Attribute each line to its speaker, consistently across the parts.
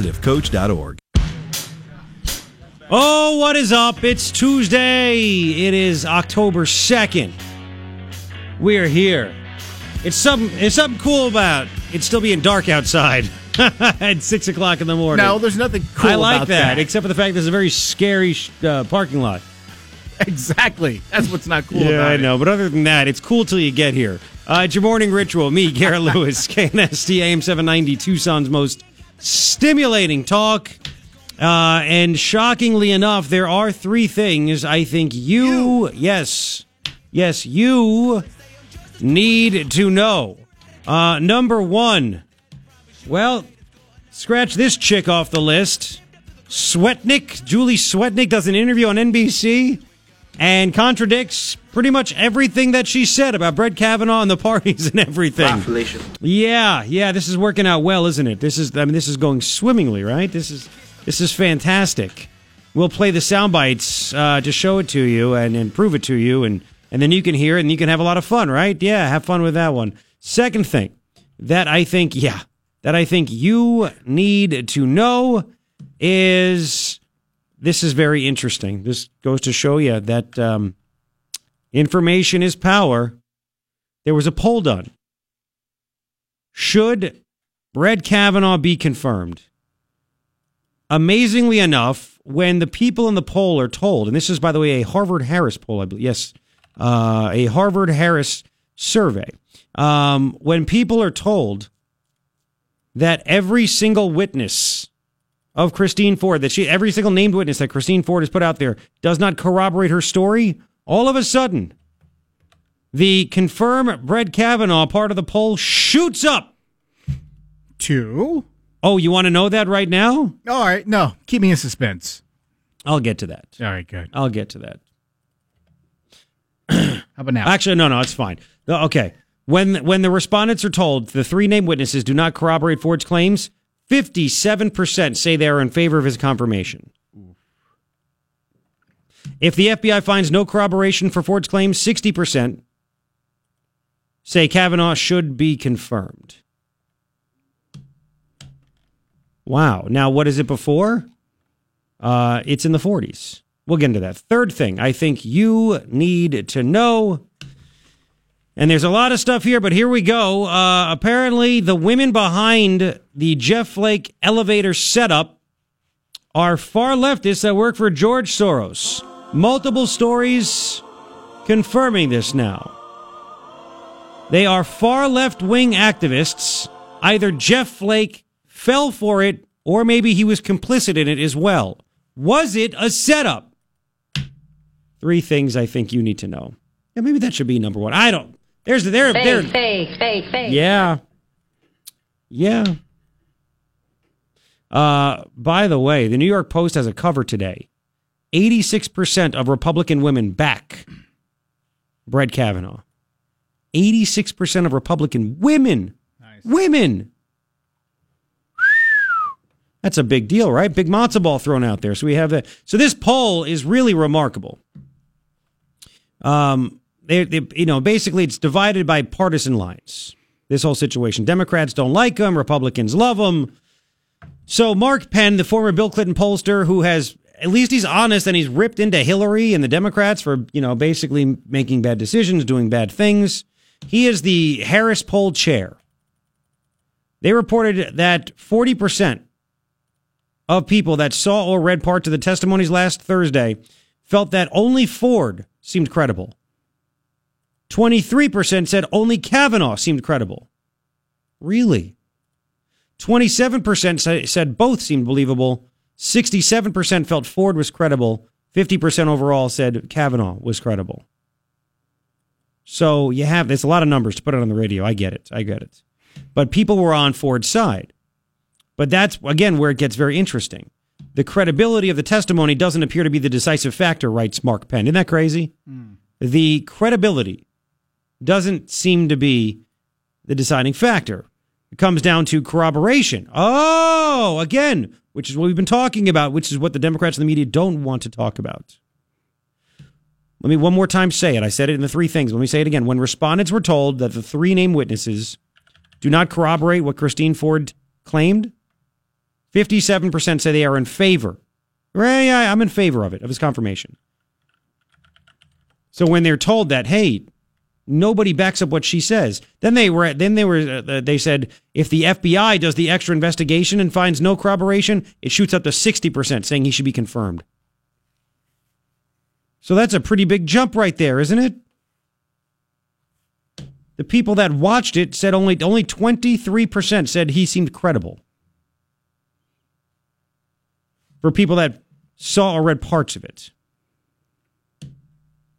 Speaker 1: positivecoach.org.
Speaker 2: Oh, what is up? It's Tuesday. It is October 2nd. We're here. It's something it's something cool about it still being dark outside at six o'clock in the morning.
Speaker 3: No, there's nothing cool
Speaker 2: I like that,
Speaker 3: that.
Speaker 2: except for the fact there's a very scary uh, parking lot.
Speaker 3: exactly. That's what's not cool
Speaker 2: yeah,
Speaker 3: about
Speaker 2: I
Speaker 3: it.
Speaker 2: know. But other than that, it's cool till you get here. Uh, it's your morning ritual. Me, Garrett Lewis, KNST AM 790, Tucson's most stimulating talk. Uh, and shockingly enough, there are three things I think you, yes, yes, you need to know. Uh, number one, well, scratch this chick off the list. Swetnick, Julie Swetnick does an interview on NBC and contradicts pretty much everything that she said about Brett Kavanaugh and the parties and everything. Yeah, yeah, this is working out well, isn't it? This is I mean this is going swimmingly, right? This is this is fantastic. We'll play the sound bites uh, to show it to you and, and prove it to you and and then you can hear it and you can have a lot of fun, right? Yeah, have fun with that one. Second thing that I think, yeah, that I think you need to know is this is very interesting. This goes to show you that um, information is power. There was a poll done. Should Brett Kavanaugh be confirmed? Amazingly enough, when the people in the poll are told, and this is, by the way, a Harvard Harris poll, I believe, yes, uh, a Harvard Harris survey. Um, when people are told that every single witness of Christine Ford, that she, every single named witness that Christine Ford has put out there does not corroborate her story, all of a sudden, the confirm Brett Kavanaugh part of the poll shoots up.
Speaker 3: Two.
Speaker 2: Oh, you want to know that right now?
Speaker 3: All right. No, keep me in suspense.
Speaker 2: I'll get to that.
Speaker 3: All right, good.
Speaker 2: I'll get to that.
Speaker 3: How about now?
Speaker 2: Actually, no, no, it's fine. Okay. When when the respondents are told the three named witnesses do not corroborate Ford's claims, 57% say they are in favor of his confirmation. If the FBI finds no corroboration for Ford's claims, 60% say Kavanaugh should be confirmed. Wow. Now, what is it before? Uh, it's in the 40s. We'll get into that. Third thing I think you need to know. And there's a lot of stuff here, but here we go. Uh, apparently, the women behind the Jeff Flake elevator setup are far leftists that work for George Soros. Multiple stories confirming this now. They are far left wing activists. Either Jeff Flake fell for it, or maybe he was complicit in it as well. Was it a setup? Three things I think you need to know. Yeah, maybe that should be number one. I don't. There's there there.
Speaker 4: Fake, fake, fake, fake.
Speaker 2: Yeah. Yeah. Uh, by the way, the New York Post has a cover today. 86% of Republican women back Brett Kavanaugh. 86% of Republican women. Women. That's a big deal, right? Big matzo ball thrown out there. So we have that. So this poll is really remarkable. Um, they, they, you know, basically it's divided by partisan lines. This whole situation. Democrats don't like him. Republicans love him. So Mark Penn, the former Bill Clinton pollster, who has at least he's honest and he's ripped into Hillary and the Democrats for you know basically making bad decisions, doing bad things. He is the Harris poll chair. They reported that forty percent of people that saw or read parts of the testimonies last Thursday felt that only Ford seemed credible. 23% said only Kavanaugh seemed credible. Really? 27% said both seemed believable. 67% felt Ford was credible. 50% overall said Kavanaugh was credible. So you have, there's a lot of numbers to put it on the radio. I get it. I get it. But people were on Ford's side. But that's, again, where it gets very interesting. The credibility of the testimony doesn't appear to be the decisive factor, writes Mark Penn. Isn't that crazy? Hmm. The credibility doesn't seem to be the deciding factor. It comes down to corroboration. Oh, again, which is what we've been talking about, which is what the Democrats and the media don't want to talk about. Let me one more time say it. I said it in the three things. Let me say it again. When respondents were told that the three named witnesses do not corroborate what Christine Ford claimed, 57% say they are in favor. Right, yeah, I'm in favor of it, of his confirmation. So when they're told that, hey, nobody backs up what she says, then they were then they were uh, they said if the FBI does the extra investigation and finds no corroboration, it shoots up to 60% saying he should be confirmed. So that's a pretty big jump right there, isn't it? The people that watched it said only only 23% said he seemed credible. For people that saw or read parts of it.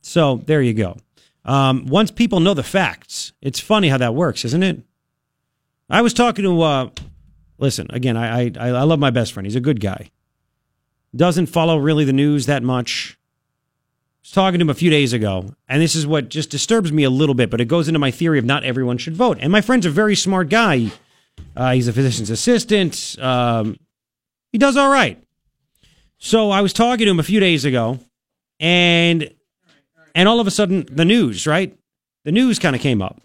Speaker 2: So there you go. Um, once people know the facts, it's funny how that works, isn't it? I was talking to, uh, listen, again, I, I, I love my best friend. He's a good guy. Doesn't follow really the news that much. I was talking to him a few days ago, and this is what just disturbs me a little bit, but it goes into my theory of not everyone should vote. And my friend's a very smart guy. Uh, he's a physician's assistant. Um, he does all right. So I was talking to him a few days ago, and and all of a sudden the news, right? The news kind of came up,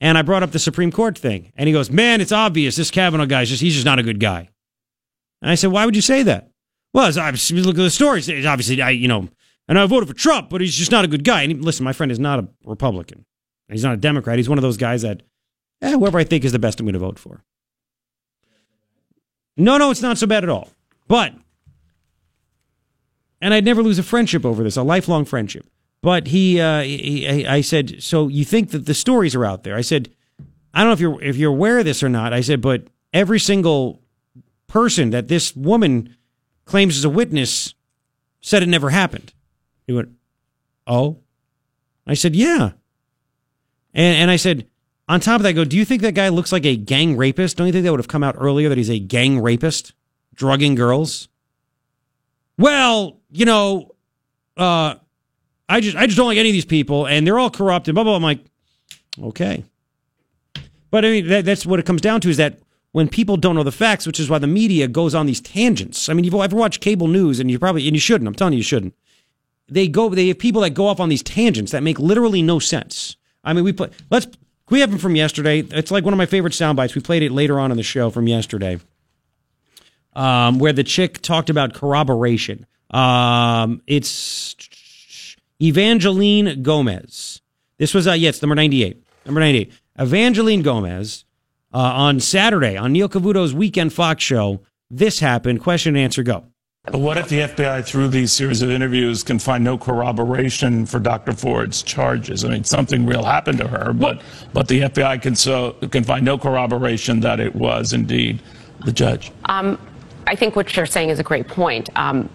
Speaker 2: and I brought up the Supreme Court thing, and he goes, "Man, it's obvious this Kavanaugh guy's just he's just not a good guy." And I said, "Why would you say that?" Well, it's obviously look at the stories. Obviously, I you know, and I voted for Trump, but he's just not a good guy. And he, listen, my friend is not a Republican. He's not a Democrat. He's one of those guys that, eh, whoever I think is the best, I'm going to vote for. No, no, it's not so bad at all. But and I'd never lose a friendship over this, a lifelong friendship. But he, uh, he, I said, so you think that the stories are out there? I said, I don't know if you're if you're aware of this or not. I said, but every single person that this woman claims as a witness said it never happened. He went, oh. I said, yeah. And and I said, on top of that, I go, do you think that guy looks like a gang rapist? Don't you think that would have come out earlier that he's a gang rapist, drugging girls? Well, you know, uh, I just I just don't like any of these people, and they're all corrupt and blah blah. blah. I'm like, okay, but I mean that, that's what it comes down to is that when people don't know the facts, which is why the media goes on these tangents. I mean, you've ever watched cable news, and you probably and you shouldn't. I'm telling you, you shouldn't. They go. They have people that go off on these tangents that make literally no sense. I mean, we put let's we have them from yesterday. It's like one of my favorite sound bites. We played it later on in the show from yesterday, um, where the chick talked about corroboration. Um, it's Evangeline Gomez. This was, uh, yeah, it's number 98. Number 98. Evangeline Gomez uh, on Saturday on Neil Cavuto's Weekend Fox show. This happened. Question and answer, go.
Speaker 1: But what if the FBI, through these series of interviews, can find no corroboration for Dr. Ford's charges? I mean, something real happened to her, but but the FBI can so can find no corroboration that it was indeed the judge.
Speaker 4: Um, I think what you're saying is a great point. Um,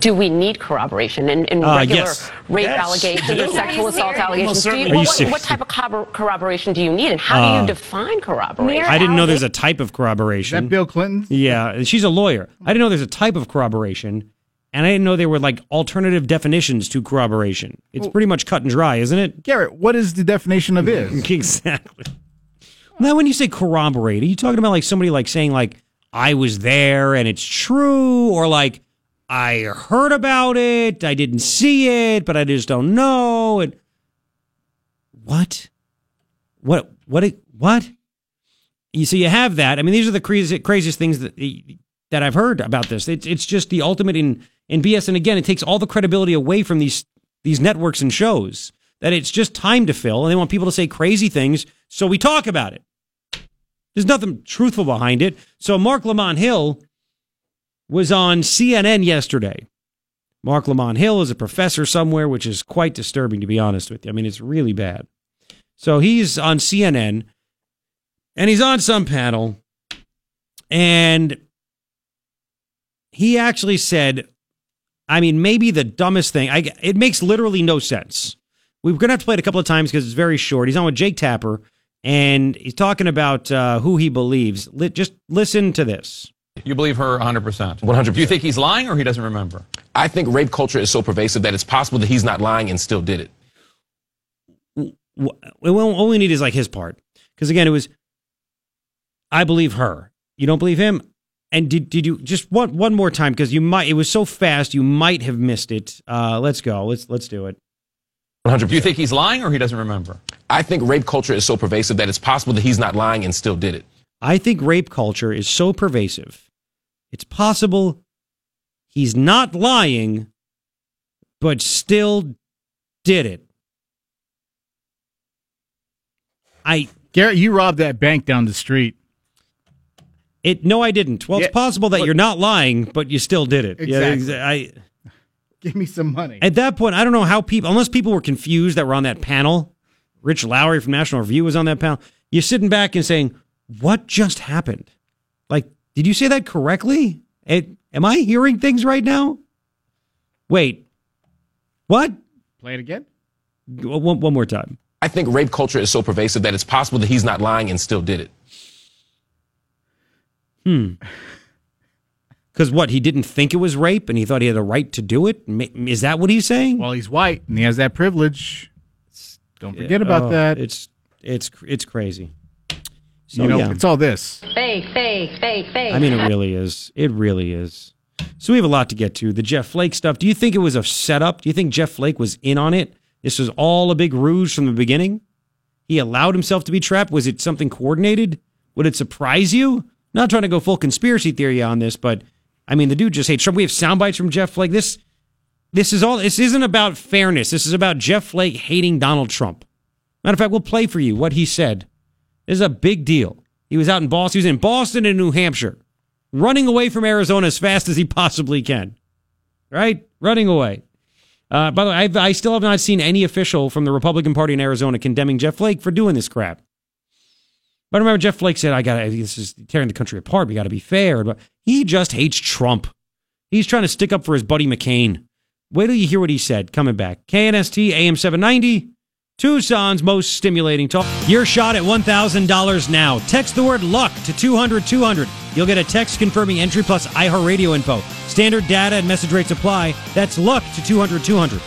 Speaker 4: do we need corroboration in, in
Speaker 2: Uh,
Speaker 4: regular
Speaker 2: yes.
Speaker 4: rape
Speaker 1: Yes,
Speaker 4: allegations or sexual assault allegations? Do you,
Speaker 1: Are you
Speaker 4: what, what type of corroboration do you need, and how do you define corroboration?
Speaker 2: I didn't know there's a type of
Speaker 3: Is
Speaker 2: corroboration.
Speaker 3: that Bill Clinton?
Speaker 2: Yeah, she's a lawyer. I didn't know there's a type of corroboration, and I didn't know there were like alternative definitions to corroboration. It's pretty much cut and dry, isn't it?
Speaker 3: Garrett, what is the definition of is?
Speaker 2: exactly. Now, when you say corroborate, are you talking about like somebody like saying like I was there and it's true, or like I heard about it, I didn't see it, but I just don't know? And what? What? What? What? You see, you have that. I mean, these are the craziest things that that I've heard about this. It's it's just the ultimate in in BS. And again, it takes all the credibility away from these these networks and shows. That it's just time to fill, and they want people to say crazy things, so we talk about it. There's nothing truthful behind it. So Marc Lamont Hill was on CNN yesterday. Marc Lamont Hill is a professor somewhere, which is quite disturbing, to be honest with you. I mean, it's really bad. So he's on CNN and he's on some panel and he actually said, I mean, maybe the dumbest thing. I, it makes literally no sense. We're going to have to play it a couple of times because it's very short. He's on with Jake Tapper and he's talking about uh, who he believes. Li- just listen to this.
Speaker 5: You believe her 100%?
Speaker 6: 100%.
Speaker 5: Do you think he's lying or he doesn't remember?
Speaker 6: I think rape culture is so pervasive that it's possible that he's not lying and still did it.
Speaker 2: well, all we need is like his part. Because again, it was, I believe her. You don't believe him? And did, did you just one one more time? Because you might, it was so fast, you might have missed it. Uh, let's go. Let's let's do it.
Speaker 6: 100%.
Speaker 5: Do you think he's lying or he doesn't remember?
Speaker 6: I think rape culture is so pervasive that it's possible that he's not lying and still did it.
Speaker 2: I think rape culture is so pervasive. It's possible he's not lying, but still did it. I
Speaker 3: Garrett, you robbed that bank down the street.
Speaker 2: it no, I didn't. Well,
Speaker 3: Yeah,
Speaker 2: it's possible that you're not lying, but you still did it. Yeah,
Speaker 3: Exactly.
Speaker 2: exa- I
Speaker 3: Give me some money.
Speaker 2: at that point, I don't know how people, unless people were confused that were on that panel. Rich Lowry from National Review was on that panel. You're sitting back and saying, "What just happened? Like, did you say that correctly? It, am I hearing things right now? Wait, what?
Speaker 3: Play it again.
Speaker 2: One, one more time.
Speaker 6: I think rape culture is so pervasive that it's possible that he's not lying and still did it. Hmm.
Speaker 2: Because what? He didn't think it was rape, and he thought he had a right to do it? Is that what he's saying?
Speaker 3: Well, he's white and he has that privilege. Don't forget about
Speaker 2: Oh,
Speaker 3: that.
Speaker 2: It's it's it's crazy. So,
Speaker 3: you know,
Speaker 2: yeah.
Speaker 3: it's all this.
Speaker 4: Fake, fake, fake, fake.
Speaker 2: I mean, it really is. It really is. So we have a lot to get to. The Jeff Flake stuff. Do you think it was a setup? Do you think Jeff Flake was in on it? This was all a big ruse from the beginning. He allowed himself to be trapped. Was it something coordinated? Would it surprise you? Not trying to go full conspiracy theory on this, but I mean, the dude just hates Trump. We have sound bites from Jeff Flake. This, this is all. This isn't about fairness. This is about Jeff Flake hating Donald Trump. Matter of fact, we'll play for you what he said. This is a big deal. He was out in Boston. He was in Boston and New Hampshire, running away from Arizona as fast as he possibly can. Right? Running away. Uh, by the way, I've, I still have not seen any official from the Republican Party in Arizona condemning Jeff Flake for doing this crap. But I remember Jeff Flake said, "I got to. This is tearing the country apart. We got to be fair." But he just hates Trump. He's trying to stick up for his buddy McCain. Wait till you hear what he said. Coming back, KNST AM seven ninety. Tucson's most stimulating talk. Your shot at $1,000 now. Text the word luck to 200 200. You'll get a text confirming entry plus iHeartRadio info. Standard data and message rates apply. That's luck to 200 200.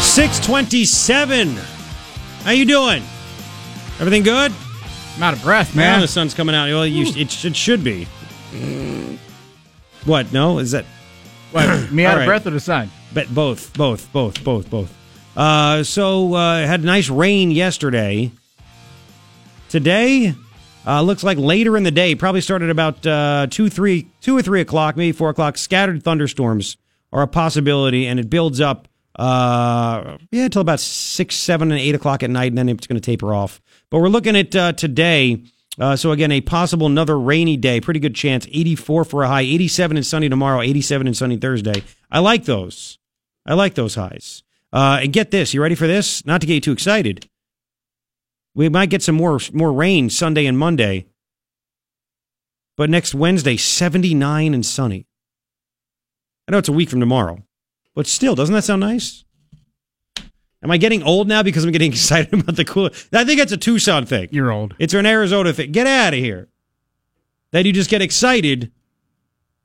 Speaker 2: Six twenty-seven. How you doing? Everything good?
Speaker 3: I'm out of breath,
Speaker 2: Now
Speaker 3: man.
Speaker 2: the sun's coming out. Well, you, it, it should be. What? No? Is that?
Speaker 3: What, me out of
Speaker 2: right.
Speaker 3: breath or the sun?
Speaker 2: But both, both, both, both, both. Uh, so uh, had nice rain yesterday. Today, uh, looks like later in the day, probably started about uh, two, three, two or three o'clock, maybe four o'clock. Scattered thunderstorms are a possibility, and it builds up. Uh, yeah, until about six, seven, and eight o'clock at night, and then it's going to taper off. But we're looking at uh, today. Uh, so again, a possible another rainy day. Pretty good chance. 84 for a high. 87 and sunny tomorrow. 87 and sunny Thursday. I like those. I like those highs. Uh, and get this. You ready for this? Not to get you too excited. We might get some more more rain Sunday and Monday. But next Wednesday, 79 and sunny. I know it's a week from tomorrow, but still, doesn't that sound nice? Am I getting old now because I'm getting excited about the cool? I think it's a Tucson thing.
Speaker 3: You're old.
Speaker 2: It's an Arizona thing. Get out of here. That you just get excited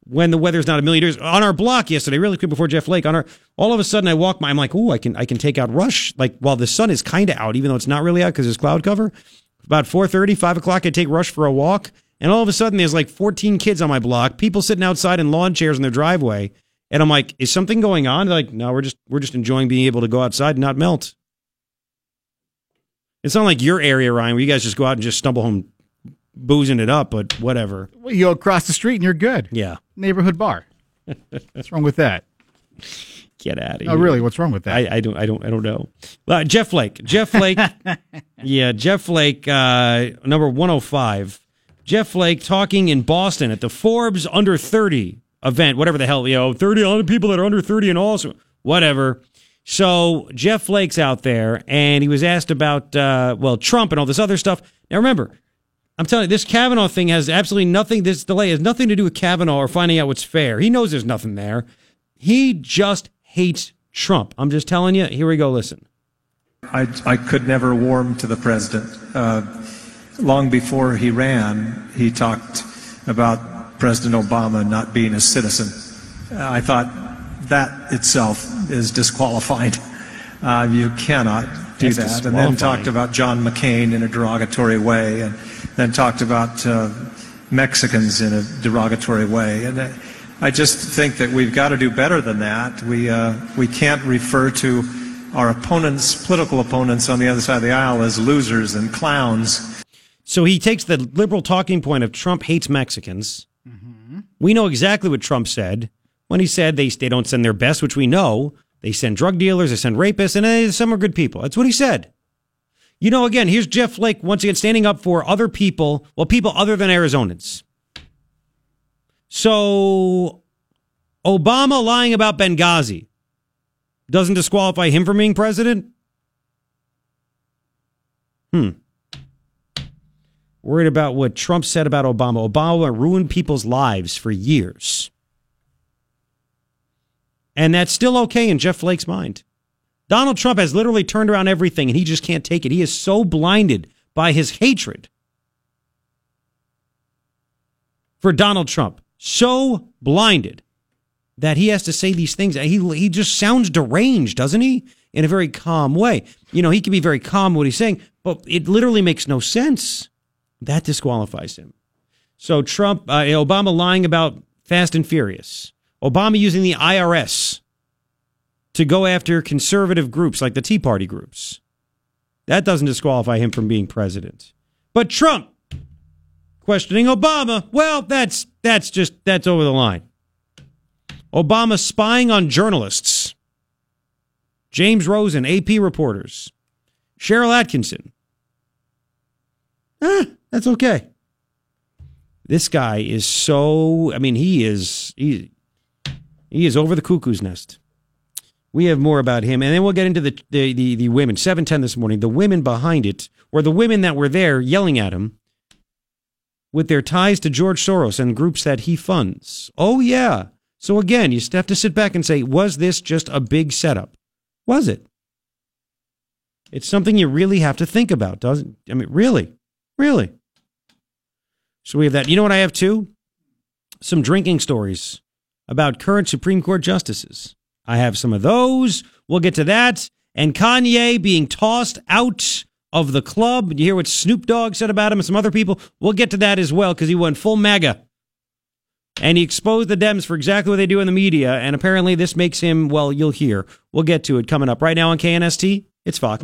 Speaker 2: when the weather's not a million degrees. On our block yesterday, really quick before Jeff Flake, on our all of a sudden I walk by, I'm like, oh, I can I can take out Rush. Like while the sun is kind of out, even though it's not really out because there's cloud cover. About 4:30, 5 o'clock, I take Rush for a walk, and all of a sudden there's like 14 kids on my block, people sitting outside in lawn chairs in their driveway, and I'm like, is something going on? They're like, no, we're just we're just enjoying being able to go outside and not melt. It's not like your area, Ryan, where you guys just go out and just stumble home boozing it up, but whatever.
Speaker 3: Well, you go across the street and you're good.
Speaker 2: Yeah.
Speaker 3: Neighborhood bar. What's wrong with that?
Speaker 2: Get out of here.
Speaker 3: Oh, really? What's wrong with that?
Speaker 2: I, I don't I don't I don't know. Uh, Jeff Flake. Jeff Flake. yeah, Jeff Flake, uh, number 105. Jeff Flake talking in Boston at the Forbes under 30 event, whatever the hell, you know, 30 other people that are under 30 and also whatever. So Jeff Flake's out there and he was asked about uh, well, Trump and all this other stuff. Now remember, I'm telling you, this Kavanaugh thing has absolutely nothing. This delay has nothing to do with Kavanaugh or finding out what's fair. He knows there's nothing there. He just hates Trump. I'm just telling you. Here we go. Listen.
Speaker 7: I, I could never warm to the president. Uh, long before he ran, he talked about President Obama not being a citizen. I thought that itself is disqualified. Uh, you cannot do
Speaker 2: That's
Speaker 7: that. And then talked about John McCain in a derogatory way, and then talked about uh, Mexicans in a derogatory way. And uh, I just think that we've got to do better than that. We, uh, we can't refer to our opponents, political opponents on the other side of the aisle, as losers and clowns.
Speaker 2: So he takes the liberal talking point of Trump hates Mexicans. We know exactly what Trump said when he said they, they don't send their best, which we know. They send drug dealers, they send rapists, and eh, some are good people. That's what he said. You know, again, here's Jeff Flake once again standing up for other people, well, people other than Arizonans. So, Obama lying about Benghazi doesn't disqualify him from being president? Hmm. Worried about what Trump said about Obama. Obama ruined people's lives for years. And that's still okay in Jeff Flake's mind. Donald Trump has literally turned around everything and he just can't take it. He is so blinded by his hatred for Donald Trump, so blinded that he has to say these things. He, he just sounds deranged, doesn't he? In a very calm way. You know, he can be very calm what he's saying, but it literally makes no sense. That disqualifies him. So Trump, uh, Obama lying about Fast and Furious. Obama using the IRS to go after conservative groups like the Tea Party groups. That doesn't disqualify him from being president. But Trump questioning Obama, well, that's that's just that's over the line. Obama spying on journalists. James Rosen, AP reporters. Cheryl Atkinson. That's okay. This guy is so I mean, he is he he is over the cuckoo's nest. We have more about him, and then we'll get into the the the, the women. Seven ten this morning. The women behind it, or the women that were there yelling at him, with their ties to George Soros and groups that he funds. Oh yeah. So again, you have to sit back and say, was this just a big setup? Was it? It's something you really have to think about, doesn't? I mean, really, really. So we have that. You know what I have too? Some drinking stories about current Supreme Court justices. I have some of those. We'll get to that. And Kanye being tossed out of the club. You hear what Snoop Dogg said about him and some other people. We'll get to that as well because he went full MAGA. And he exposed the Dems for exactly what they do in the media. And apparently this makes him, well, you'll hear. We'll get to it coming up right now on KNST. It's Fox.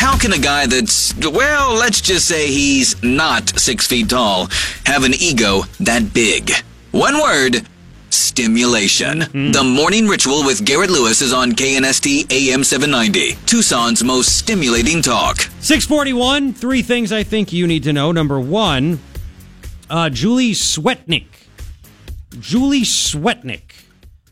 Speaker 8: How can a guy that's, well, let's just say he's not six feet tall, have an ego that big? One word stimulation.
Speaker 2: Mm-hmm.
Speaker 8: The morning ritual with Garrett Lewis is on KNST AM 790, Tucson's most stimulating talk.
Speaker 2: 641, three things I think you need to know. Number one, uh, Julie Swetnick. Julie Swetnick.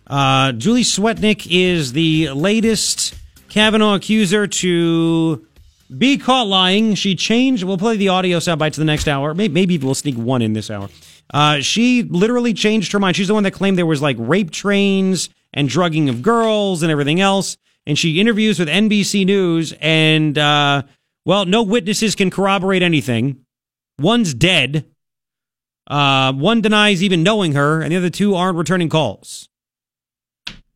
Speaker 2: Uh, Julie Swetnick is the latest Kavanaugh accuser to be caught lying. She changed. We'll play the audio soundbite to the next hour. Maybe, maybe we'll sneak one in this hour. Uh, she literally changed her mind. She's the one that claimed there was like rape trains and drugging of girls and everything else. And she interviews with NBC News, and uh, well, no witnesses can corroborate anything. One's dead. Uh, one denies even knowing her, and the other two aren't returning calls.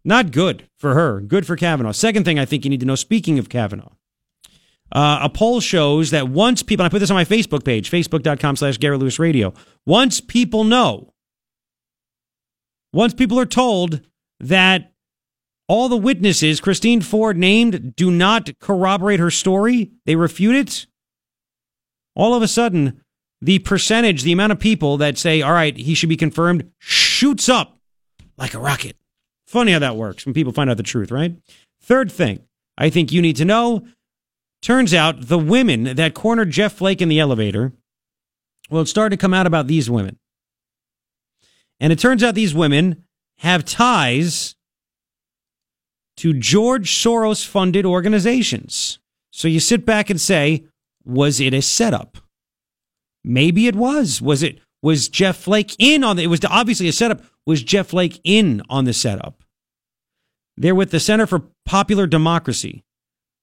Speaker 2: Not good for her. Good for Kavanaugh. Second thing I think you need to know. Speaking of Kavanaugh, uh, a poll shows that once people, and I put this on my Facebook page, facebook.com slash Garrett Lewis Radio. Once people know, once people are told that all the witnesses Christine Ford named do not corroborate her story, they refute it, all of a sudden, the percentage, the amount of people that say, all right, he should be confirmed, shoots up like a rocket. Funny how that works when people find out the truth, right? Third thing I think you need to know turns out the women that cornered Jeff Flake in the elevator, well, it started to come out about these women. And it turns out these women have ties to George Soros funded organizations. So you sit back and say, was it a setup? Maybe it was. Was it was Jeff Flake in on the, it was obviously a setup. Was Jeff Flake in on the setup? They're with the Center for Popular Democracy,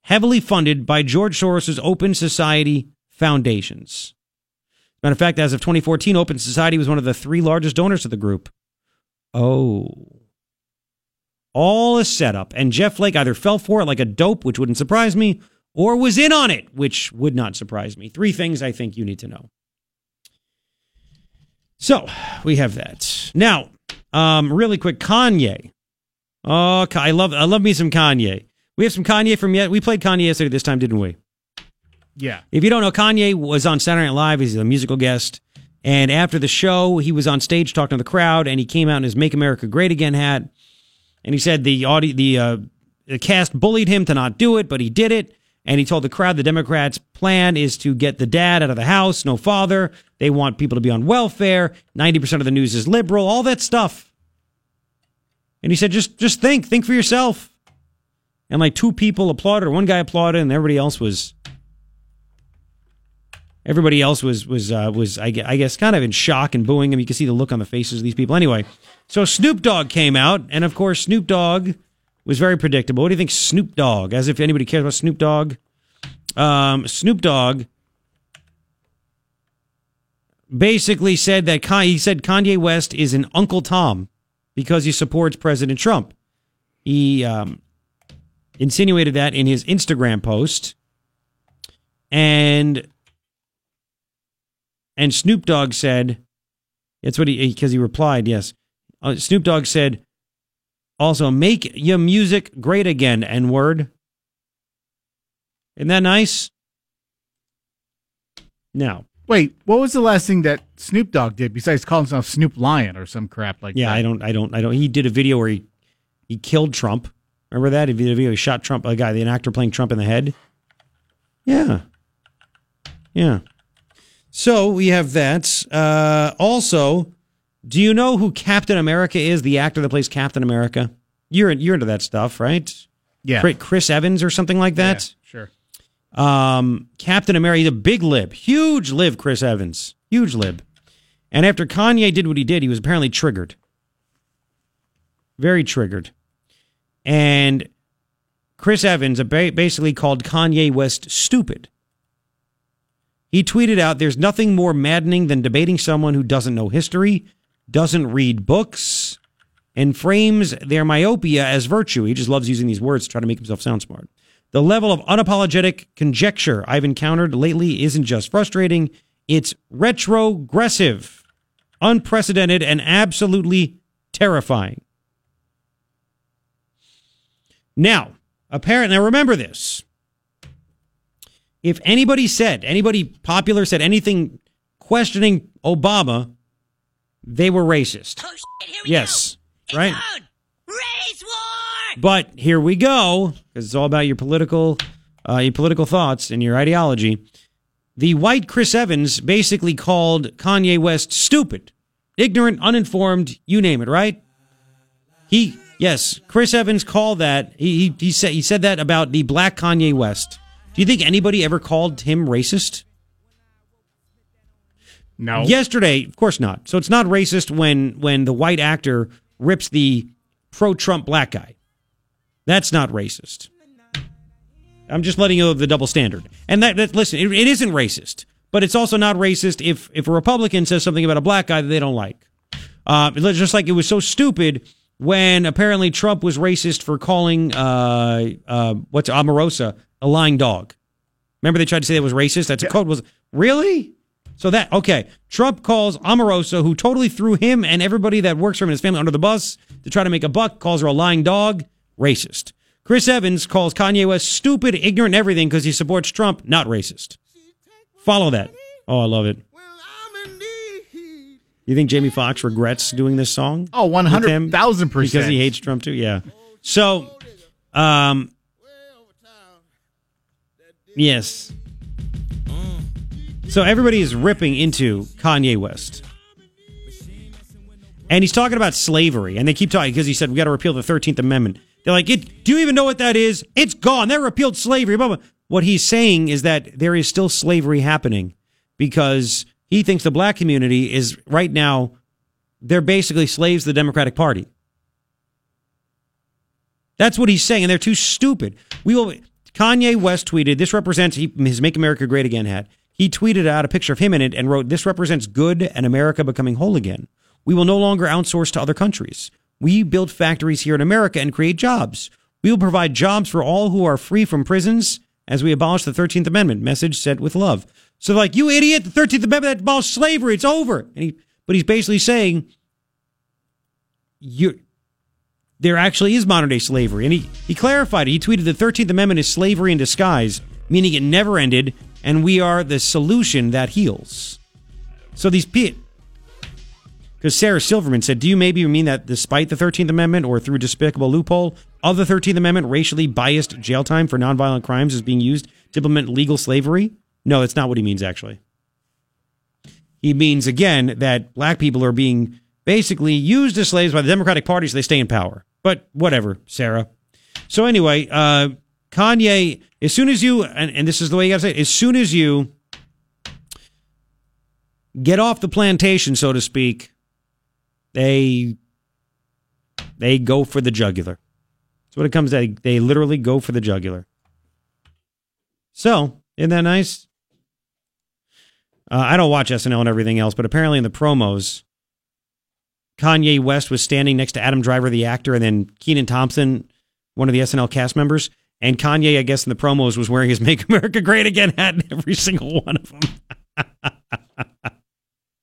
Speaker 2: heavily funded by George Soros' Open Society foundations. Matter of fact, as of 2014, Open Society was one of the three largest donors to the group. Oh. All a setup. And Jeff Flake either fell for it like a dope, which wouldn't surprise me, or was in on it, which would not surprise me. Three things I think you need to know. So we have that. Now, um, really quick, Kanye. Oh, I love I love me some Kanye. We have some Kanye from yet. We played Kanye yesterday this time, didn't we?
Speaker 3: Yeah.
Speaker 2: If you don't know, Kanye was on Saturday Night Live. He's a musical guest. And after the show, he was on stage talking to the crowd, and he came out in his "Make America Great Again" hat, and he said the audi- the uh, the cast bullied him to not do it, but he did it. And he told the crowd the Democrats' plan is to get the dad out of the house, no father. They want people to be on welfare. Ninety percent of the news is liberal. All that stuff. And he said, just just think, think for yourself. And like two people applauded, or one guy applauded, and everybody else was Everybody else was was uh, was I guess kind of in shock and booing him. You can see the look on the faces of these people. Anyway, so Snoop Dogg came out, and of course Snoop Dogg was very predictable. What do you think, Snoop Dogg? As if anybody cares about Snoop Dogg. Um, Snoop Dogg basically said that he said Kanye West is an Uncle Tom because he supports President Trump. He um, insinuated that in his Instagram post, and and Snoop Dogg said, that's what he, because he replied, yes. Uh, Snoop Dogg said, also, make your music great again, N word. Isn't that nice? Now,
Speaker 3: Wait, what was the last thing that Snoop Dogg did besides calling himself Snoop Lion or some crap like
Speaker 2: yeah,
Speaker 3: that?
Speaker 2: Yeah, I don't, I don't, I don't. He did a video where he, he killed Trump. Remember that? He did a video, he shot Trump, a guy, an actor playing Trump in the head. Yeah. Yeah. So we have that. Uh, also, do you know who Captain America is? The actor that plays Captain America. You're you're into that stuff, right?
Speaker 3: Yeah.
Speaker 2: Cri- Chris Evans or something like
Speaker 3: Yeah,
Speaker 2: that.
Speaker 3: sure.
Speaker 2: Um, Captain America. He's a big lib, huge lib. Chris Evans, huge lib. And after Kanye did what he did, he was apparently triggered, very triggered. And Chris Evans basically called Kanye West stupid. He tweeted out, There's nothing more maddening than debating someone who doesn't know history, doesn't read books, and frames their myopia as virtue. He just loves using these words to try to make himself sound smart. The level of unapologetic conjecture I've encountered lately isn't just frustrating, it's retrogressive, unprecedented, and absolutely terrifying. Now, apparently, now remember this if anybody said, anybody popular said anything questioning Obama, they were racist. yes. right? But here we go, because it's all about your political, uh, your political thoughts and your ideology. The white Chris Evans basically called Kanye West stupid, ignorant, uninformed, you name it, right? He, yes, Chris Evans called that. He, he, he said he said that about the black Kanye West. Do you think anybody ever called him racist?
Speaker 3: No.
Speaker 2: Yesterday, of course not. So it's not racist when when the white actor rips the pro-Trump black guy. That's not racist. I'm just letting you know of the double standard. And that, that listen, it, it isn't racist, but it's also not racist if if a Republican says something about a black guy that they don't like. Uh, it's just like it was so stupid when apparently Trump was racist for calling uh, uh, what's Omarosa a lying dog. Remember they tried to say that was racist. That's a code was really. So that okay, Trump calls Omarosa, who totally threw him and everybody that works for him and his family under the bus to try to make a buck, calls her a lying dog, racist. Chris Evans calls Kanye West stupid, ignorant, everything because he supports Trump, not racist. Follow that. Oh, I love it. You think Jamie Foxx regrets doing this song?
Speaker 3: Oh,
Speaker 2: with him
Speaker 3: 100,000%.
Speaker 2: Because he hates Trump too. Yeah. So, um, yes. So everybody is ripping into Kanye West. And he's talking about slavery. And they keep talking because he said, we got to repeal the 13th Amendment. They're like, it, do you even know what that is? It's gone. They repealed slavery. Blah, blah. What he's saying is that there is still slavery happening because he thinks the black community is right now, they're basically slaves to the Democratic Party. That's what he's saying, and they're too stupid. We will. Kanye West tweeted, "This represents his Make America Great Again hat." He tweeted out a picture of him in it and wrote, "This represents good and America becoming whole again. We will no longer outsource to other countries. We build factories here in America and create jobs. We will provide jobs for all who are free from prisons as we abolish the 13th Amendment." Message sent with love. So, like, you idiot, the 13th Amendment that abolished slavery, it's over. And he, but he's basically saying, you there actually is modern day slavery. And he, he clarified it. He tweeted the 13th Amendment is slavery in disguise, meaning it never ended. and we are the solution that heals. So these people. Because Sarah Silverman said, Do you maybe mean that despite the 13th Amendment or through despicable loophole of the 13th Amendment, racially biased jail time for nonviolent crimes is being used to implement legal slavery? No, that's not what he means, actually. He means, again, that black people are being basically used as slaves by the Democratic Party so they stay in power. But whatever, Sarah. So anyway, uh, Kanye, as soon as you, and, and this is the way you gotta say it, as soon as you get off the plantation, so to speak, they they go for the jugular. That's what it comes to. They literally go for the jugular. So, isn't that nice? Uh, I don't watch SNL and everything else, but apparently in the promos, Kanye West was standing next to Adam Driver, the actor, and then Kenan Thompson, one of the SNL cast members. And Kanye, I guess, in the promos was wearing his Make America Great Again hat in every single one of them.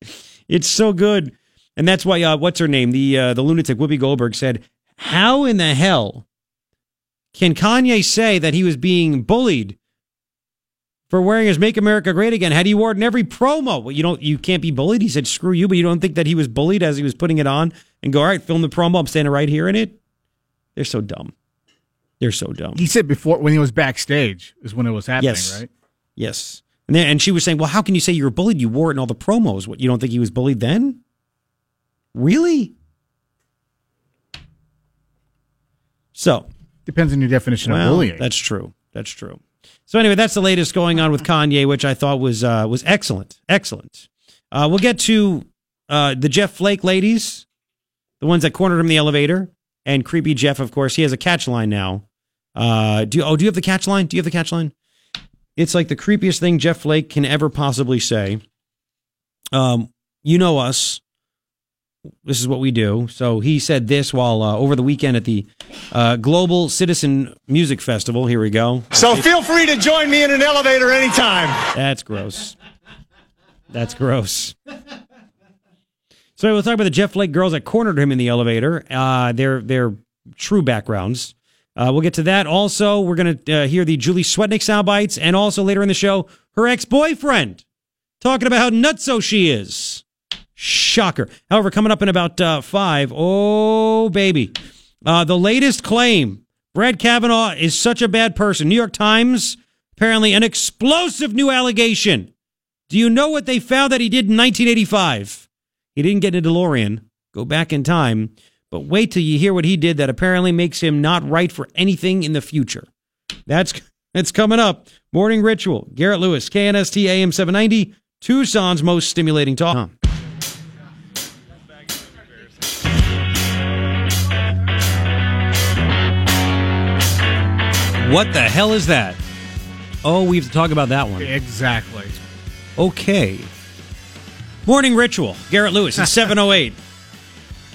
Speaker 2: it's so good. And that's why, uh, what's her name? The, uh, the lunatic Whoopi Goldberg said, How in the hell can Kanye say that he was being bullied for wearing his "Make America Great Again"? Had he wore it in every promo? Well, you don't, you can't be bullied. He said, "Screw you," but you don't think that he was bullied as he was putting it on and go, "All right, film the promo. I'm standing right here in it." They're so dumb. They're so dumb.
Speaker 3: He said before when he was backstage is when it was happening,
Speaker 2: Yes.
Speaker 3: right?
Speaker 2: Yes. And then, and she was saying, "Well, how can you say you were bullied? You wore it in all the promos. What? You don't think he was bullied then? Really?" So
Speaker 3: Depends on your definition of bullying.
Speaker 2: That's true. That's true. So anyway, that's the latest going on with Kanye, which I thought was uh, was excellent, excellent. Uh, we'll get to uh, the Jeff Flake ladies, the ones that cornered him in the elevator, and creepy Jeff. Of course, he has a catch line now. Uh, do oh, do you have the catch line? Do you have the catch line? It's like the creepiest thing Jeff Flake can ever possibly say. Um, you know us. This is what we do. So he said this while uh, over the weekend at the uh, Global Citizen Music Festival. Here we go.
Speaker 9: So feel free to join me in an elevator anytime.
Speaker 2: That's gross. That's gross. So we'll talk about the Jeff Flake girls that cornered him in the elevator. Uh, their their true backgrounds. Uh, we'll get to that. Also, we're going to uh, hear the Julie Swetnick sound bites, and also later in the show, her ex boyfriend talking about how nutso she is. Shocker. However, coming up in about uh, five, oh baby, uh, the latest claim: Brad Kavanaugh is such a bad person. New York Times apparently an explosive new allegation. Do you know what they found that he did in 1985? He didn't get a DeLorean, go back in time, but wait till you hear what he did that apparently makes him not right for anything in the future. That's that's coming up. Morning Ritual. Garrett Lewis, KNST AM 790, Tucson's most stimulating talk. What the hell is that? Oh, we have to talk about that one.
Speaker 3: exactly.
Speaker 2: Okay. Morning Ritual. Garrett Lewis at 708.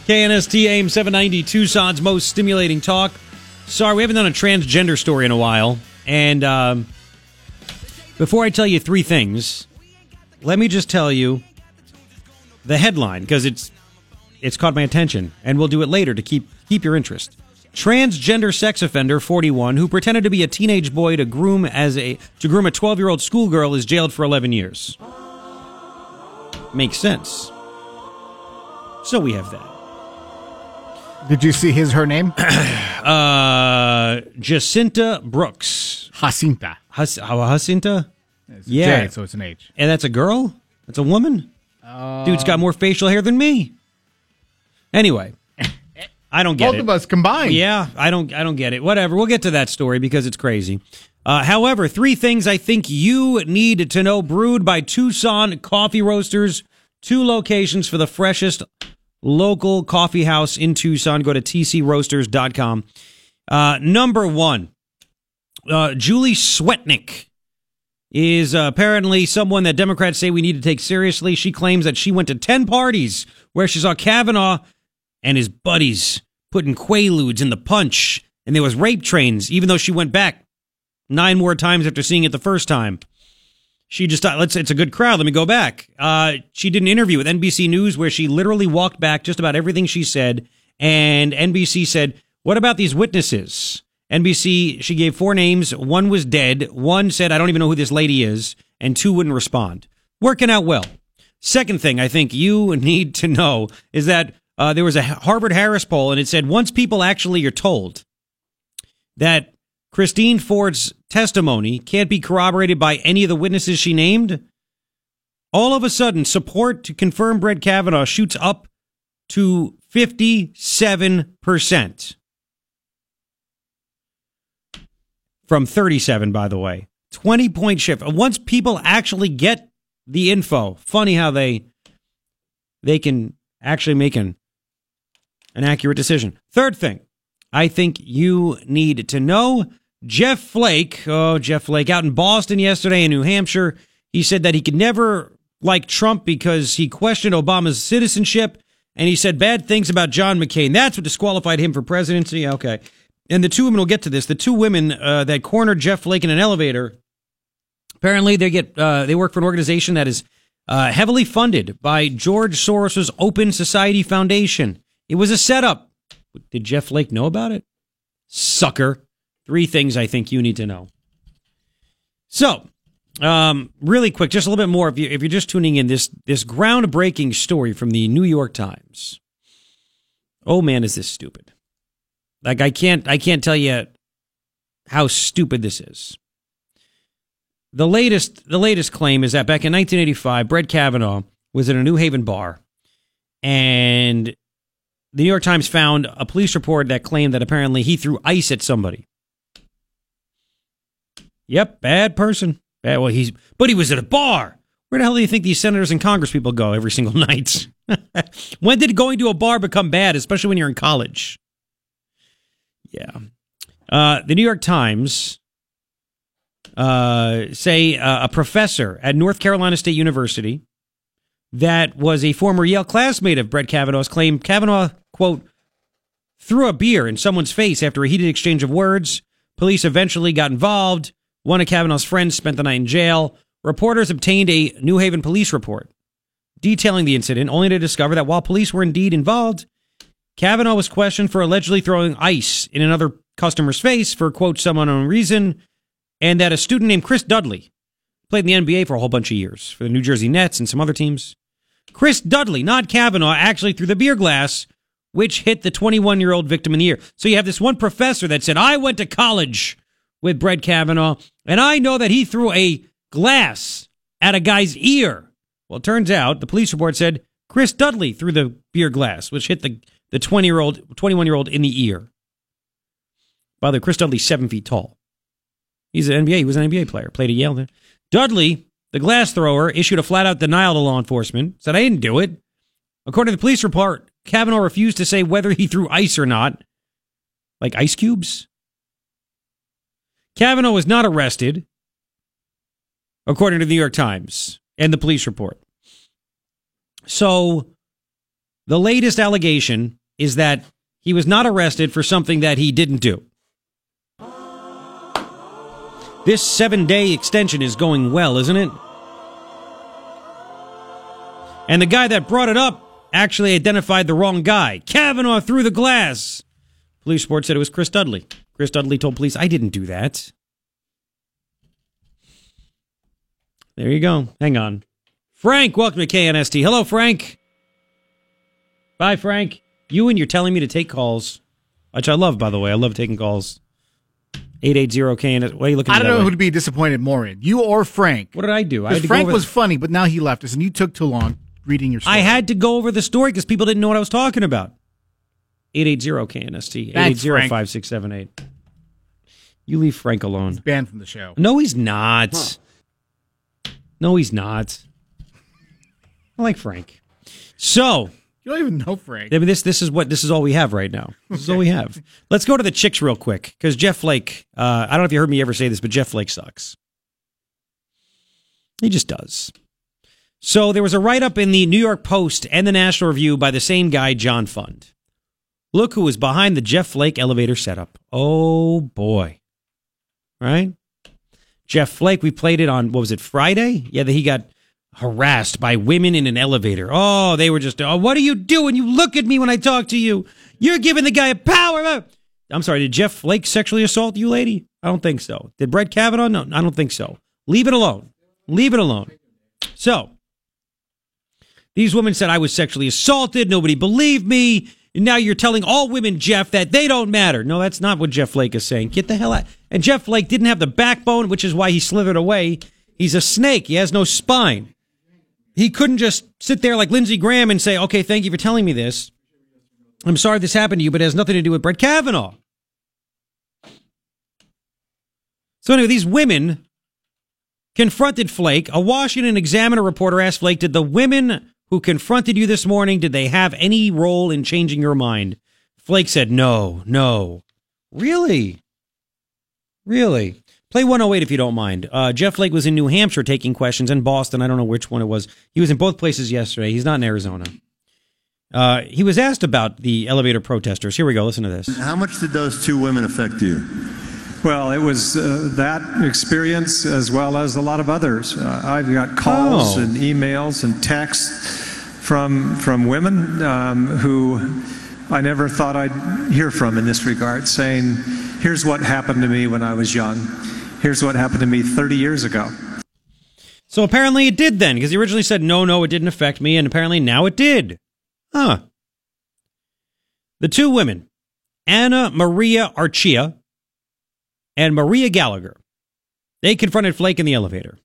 Speaker 2: KNST AM 790, Tucson's most stimulating talk. Sorry, we haven't done a transgender story in a while. And um, before I tell you three things, let me just tell you the headline because it's it's caught my attention, and we'll do it later to keep keep your interest. Transgender sex offender 41 who pretended to be a teenage boy to groom as a to groom a 12-year-old schoolgirl is jailed for 11 years. Makes sense. So we have that.
Speaker 3: Did you see his her name?
Speaker 2: Uh Jacinta Brooks.
Speaker 3: Jacinta.
Speaker 2: Has, Jacinta?
Speaker 3: It's a
Speaker 2: Yeah.
Speaker 3: J, so it's an H.
Speaker 2: And that's a girl? That's a woman? Dude's got more facial hair than me. Anyway, I don't get
Speaker 3: Both
Speaker 2: it.
Speaker 3: of us combined.
Speaker 2: Yeah, I don't I don't get it. Whatever. We'll get to that story because it's crazy. Uh, however, three things I think you need to know brewed by Tucson Coffee Roasters. Two locations for the freshest local coffee house in Tucson. Go to tcroasters.com. Uh, number one, uh, Julie Swetnick is uh, apparently someone that Democrats say we need to take seriously. She claims that she went to 10 parties where she saw Kavanaugh and his buddies putting quaaludes in the punch, and there was rape trains, even though she went back nine more times after seeing it the first time. She just thought, let's, it's a good crowd. Let me go back. Uh, she did an interview with NBC News where she literally walked back just about everything she said. And NBC said, what about these witnesses? NBC, she gave four names. One was dead. One said, I don't even know who this lady is. and two wouldn't respond. Working out well. Second thing I think you need to know is that uh, there was a Harvard Harris poll, and it said once people actually are told that Christine Ford's testimony can't be corroborated by any of the witnesses she named, all of a sudden support to confirm Brett Kavanaugh shoots up to 57%. From 37, by the way. 20 point shift. Once people actually get the info, funny how they they can actually make an an accurate decision. Third thing, I think you need to know Jeff Flake. Oh, Jeff Flake out in Boston yesterday in New Hampshire. He said that he could never like Trump because he questioned Obama's citizenship and he said bad things about John McCain. That's what disqualified him for presidency. Okay. And the two women will get to this. The two women uh, that cornered Jeff Flake in an elevator. Apparently, they get uh, they work for an organization that is uh, heavily funded by George Soros's Open Society Foundation. It was a setup. Did Jeff Flake know about it? Sucker. Three things I think you need to know. So, um, really quick, just a little bit more. If you if you're just tuning in, this this groundbreaking story from the New York Times. Oh man, is this stupid? Like I can't I can't tell you how stupid this is. The latest the latest claim is that back in 1985, Brett Kavanaugh was in a New Haven bar, and the New York Times found a police report that claimed that apparently he threw ice at somebody. Yep, bad person. Bad, well, he's but he was at a bar. Where the hell do you think these senators and Congress people go every single night? when did going to a bar become bad, especially when you're in college? Yeah. Uh, the New York Times uh, say uh, a professor at North Carolina State University that was a former Yale classmate of Brett Kavanaugh's claimed Kavanaugh, quote, threw a beer in someone's face after a heated exchange of words. Police eventually got involved. One of Kavanaugh's friends spent the night in jail. Reporters obtained a New Haven police report detailing the incident, only to discover that while police were indeed involved, Kavanaugh was questioned for allegedly throwing ice in another customer's face for, quote, some unknown reason, and that a student named Chris Dudley played in the NBA for a whole bunch of years for the New Jersey Nets and some other teams. Chris Dudley, not Kavanaugh, actually threw the beer glass, which hit the 21 year old victim in the ear. So you have this one professor that said, I went to college with Brett Kavanaugh, and I know that he threw a glass at a guy's ear. Well, it turns out the police report said Chris Dudley threw the beer glass, which hit the the 20 year old, 21 year old in the ear. By the way, Chris Dudley's seven feet tall. He's an NBA. He was an NBA player. Played at Yale. Dudley, the glass thrower, issued a flat out denial to law enforcement. Said I didn't do it. According to the police report, Kavanaugh refused to say whether he threw ice or not, like ice cubes. Kavanaugh was not arrested, according to the New York Times and the police report. So, the latest allegation is that he was not arrested for something that he didn't do. This seven day extension is going well, isn't it? And the guy that brought it up actually identified the wrong guy. Kavanaugh threw the glass. Police report said it was Chris Dudley. Chris Dudley told police, I didn't do that. There you go. Hang on. Frank, welcome to KNST. Hello, Frank. Bye, Frank. You and you're telling me to take calls, which I love, by the way. I love taking calls. 880 KNST. Why are you looking
Speaker 3: for?
Speaker 2: I
Speaker 3: don't know
Speaker 2: way?
Speaker 3: who to be disappointed more in, you or Frank.
Speaker 2: What did I do? I had
Speaker 3: Because
Speaker 2: to go
Speaker 3: Frank was funny, but now he left us, and you took too long reading your story.
Speaker 2: I had to go over the story because people didn't know what I was talking about. 880 KNST.
Speaker 3: Thanks,
Speaker 2: 880
Speaker 3: Frank.
Speaker 2: 5678. You leave Frank alone.
Speaker 3: banned from the show.
Speaker 2: No, he's not. No, he's not. I like Frank. So,
Speaker 3: You don't even know Frank.
Speaker 2: I mean, this this is what this is all we have right now. This is all we have. Let's go to the chicks real quick because Jeff Flake. Uh, I don't know if you heard me ever say this, but Jeff Flake sucks. He just does. So there was a write up in the New York Post and the National Review by the same guy, John Fund. Look who was behind the Jeff Flake elevator setup. Oh boy, right? Jeff Flake. We played it on what was it Friday? Yeah, that he got harassed by women in an elevator. Oh, they were just, oh, what are you doing? You look at me when I talk to you. You're giving the guy a power. I'm sorry, did Jeff Flake sexually assault you, lady? I don't think so. Did Brett Kavanaugh? No, I don't think so. Leave it alone. Leave it alone. So, these women said I was sexually assaulted. Nobody believed me. And now you're telling all women, Jeff, that they don't matter. No, that's not what Jeff Flake is saying. Get the hell out. And Jeff Flake didn't have the backbone, which is why he slithered away. He's a snake. He has no spine. He couldn't just sit there like Lindsey Graham and say, okay, thank you for telling me this. I'm sorry this happened to you, but it has nothing to do with Brett Kavanaugh. So anyway, these women confronted Flake. A Washington Examiner reporter asked Flake, did the women who confronted you this morning, did they have any role in changing your mind? Flake said, no, no. Really? Really? Play 108 if you don't mind. Uh, Jeff Flake was in New Hampshire taking questions in Boston. I don't know which one it was. He was in both places yesterday. He's not in Arizona. Uh, he was asked about the elevator protesters. Here we go. Listen to this.
Speaker 10: How much did those two women affect you?
Speaker 7: Well, it was uh, that experience as well as a lot of others. Uh, I've got calls
Speaker 2: Oh.
Speaker 7: and emails and texts from from women um, who I never thought I'd hear from in this regard, saying, "Here's what happened to me when I was young. Here's what happened to me 30 years ago."
Speaker 2: So apparently it did then, because he originally said, no, no, it didn't affect me, and apparently now it did. Huh. The two women, Anna Maria Archila and Maria Gallagher, they confronted Flake in the elevator.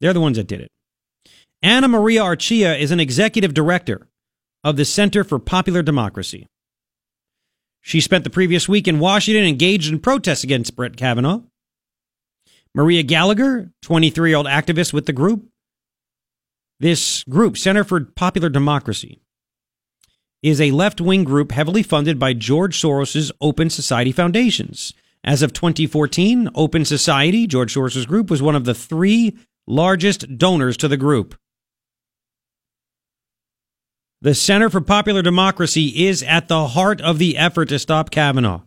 Speaker 2: They're the ones that did it. Anna Maria Archila is an executive director of the Center for Popular Democracy. She spent the previous week in Washington engaged in protests against Brett Kavanaugh. Maria Gallagher, 23 year old activist with the group. This group, Center for Popular Democracy, is a left wing group heavily funded by George Soros' Open Society Foundations. As of 2014, Open Society, George Soros' group, was one of the three largest donors to the group. The Center for Popular Democracy is at the heart of the effort to stop Kavanaugh.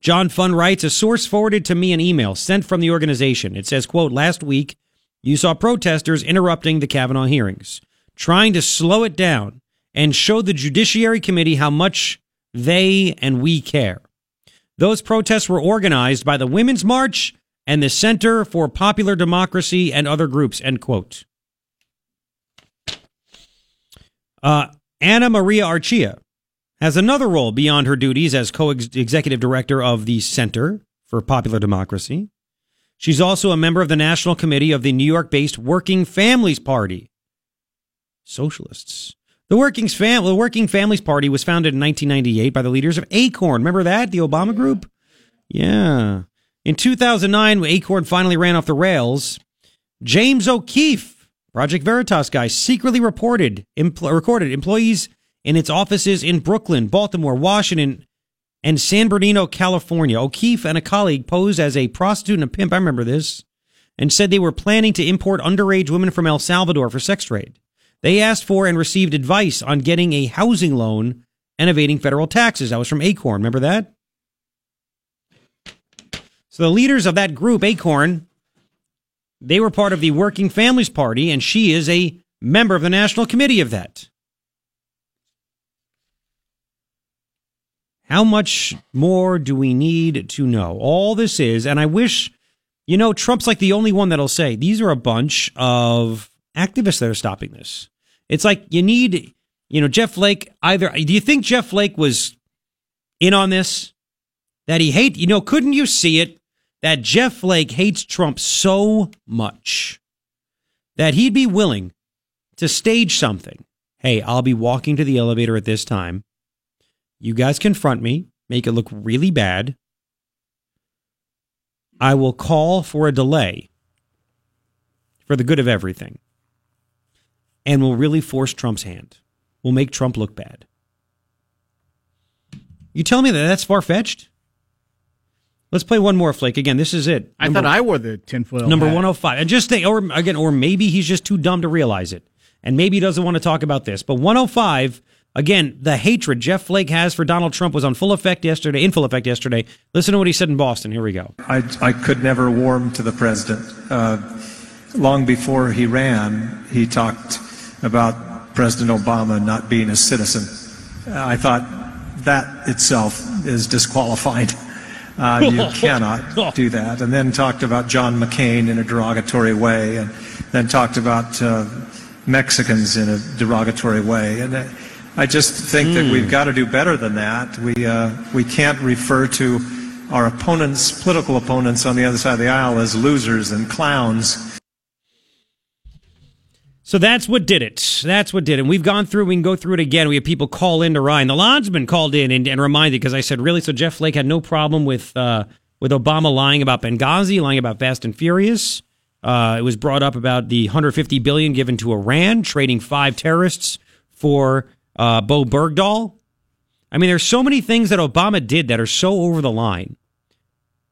Speaker 2: John Fund writes, a source forwarded to me an email sent from the organization. It says, quote, last week, you saw protesters interrupting the Kavanaugh hearings, trying to slow it down and show the Judiciary Committee how much they and we care. Those protests were organized by the Women's March and the Center for Popular Democracy and other groups, end quote. Uh, Anna Maria Archila has another role beyond her duties as co executive director of the Center for Popular Democracy. She's also a member of the National Committee of the New York based Working Families Party. Socialists. The Working, Fam- the Working Families Party was founded in 1998 by the leaders of ACORN. Remember that? The Obama group? Yeah. In 2009, ACORN finally ran off the rails, James O'Keefe, Project Veritas guy, secretly reported, recorded employees in its offices in Brooklyn, Baltimore, Washington, and San Bernardino, California. O'Keefe and a colleague posed as a prostitute and a pimp. I remember this. And said they were planning to import underage women from El Salvador for sex trade. They asked for and received advice on getting a housing loan and evading federal taxes. That was from Acorn. Remember that? So the leaders of that group, Acorn, they were part of the Working Families Party, and she is a member of the National Committee of that. How much more do we need to know? All this is, and I wish, you know, Trump's like the only one that'll say these are a bunch of activists that are stopping this. It's like you need, you know, Jeff Flake. Either do you think Jeff Flake was in on this? That he hate, you know, couldn't you see it? That Jeff Flake hates Trump so much that he'd be willing to stage something. Hey, I'll be walking to the elevator at this time. You guys confront me, make it look really bad. I will call for a delay for the good of everything. And we'll really force Trump's hand. We'll make Trump look bad. You tell me that that's far fetched? Let's play one more, Flake. Again, this is it.
Speaker 3: I thought I wore the tinfoil.
Speaker 2: Number
Speaker 3: hat.
Speaker 2: 105. And just think, or again, or maybe he's just too dumb to realize it. And maybe he doesn't want to talk about this. But 105, again, the hatred Jeff Flake has for Donald Trump was on full effect yesterday, in full effect yesterday. Listen to what he said in Boston. Here we go.
Speaker 7: I, I could never warm to the president. Uh, long before he ran, he talked about President Obama not being a citizen. I thought that itself is disqualified. Uh, you cannot do that. And then talked about John McCain in a derogatory way and then talked about uh, Mexicans in a derogatory way. And uh, I just think that we've got to do better than that. We, uh, we can't refer to our opponents, political opponents on the other side of the aisle, as losers and clowns.
Speaker 2: So that's what did it. That's what did it. And we've gone through. We can go through it again. We have people call in to Ryan. The Lonsman called in and, and reminded because I said, really? So Jeff Flake had no problem with uh, with Obama lying about Benghazi, lying about Fast and Furious. Uh, it was brought up about the 150 billion given to Iran, trading five terrorists for uh, Bowe Bergdahl. I mean, there's so many things that Obama did that are so over the line,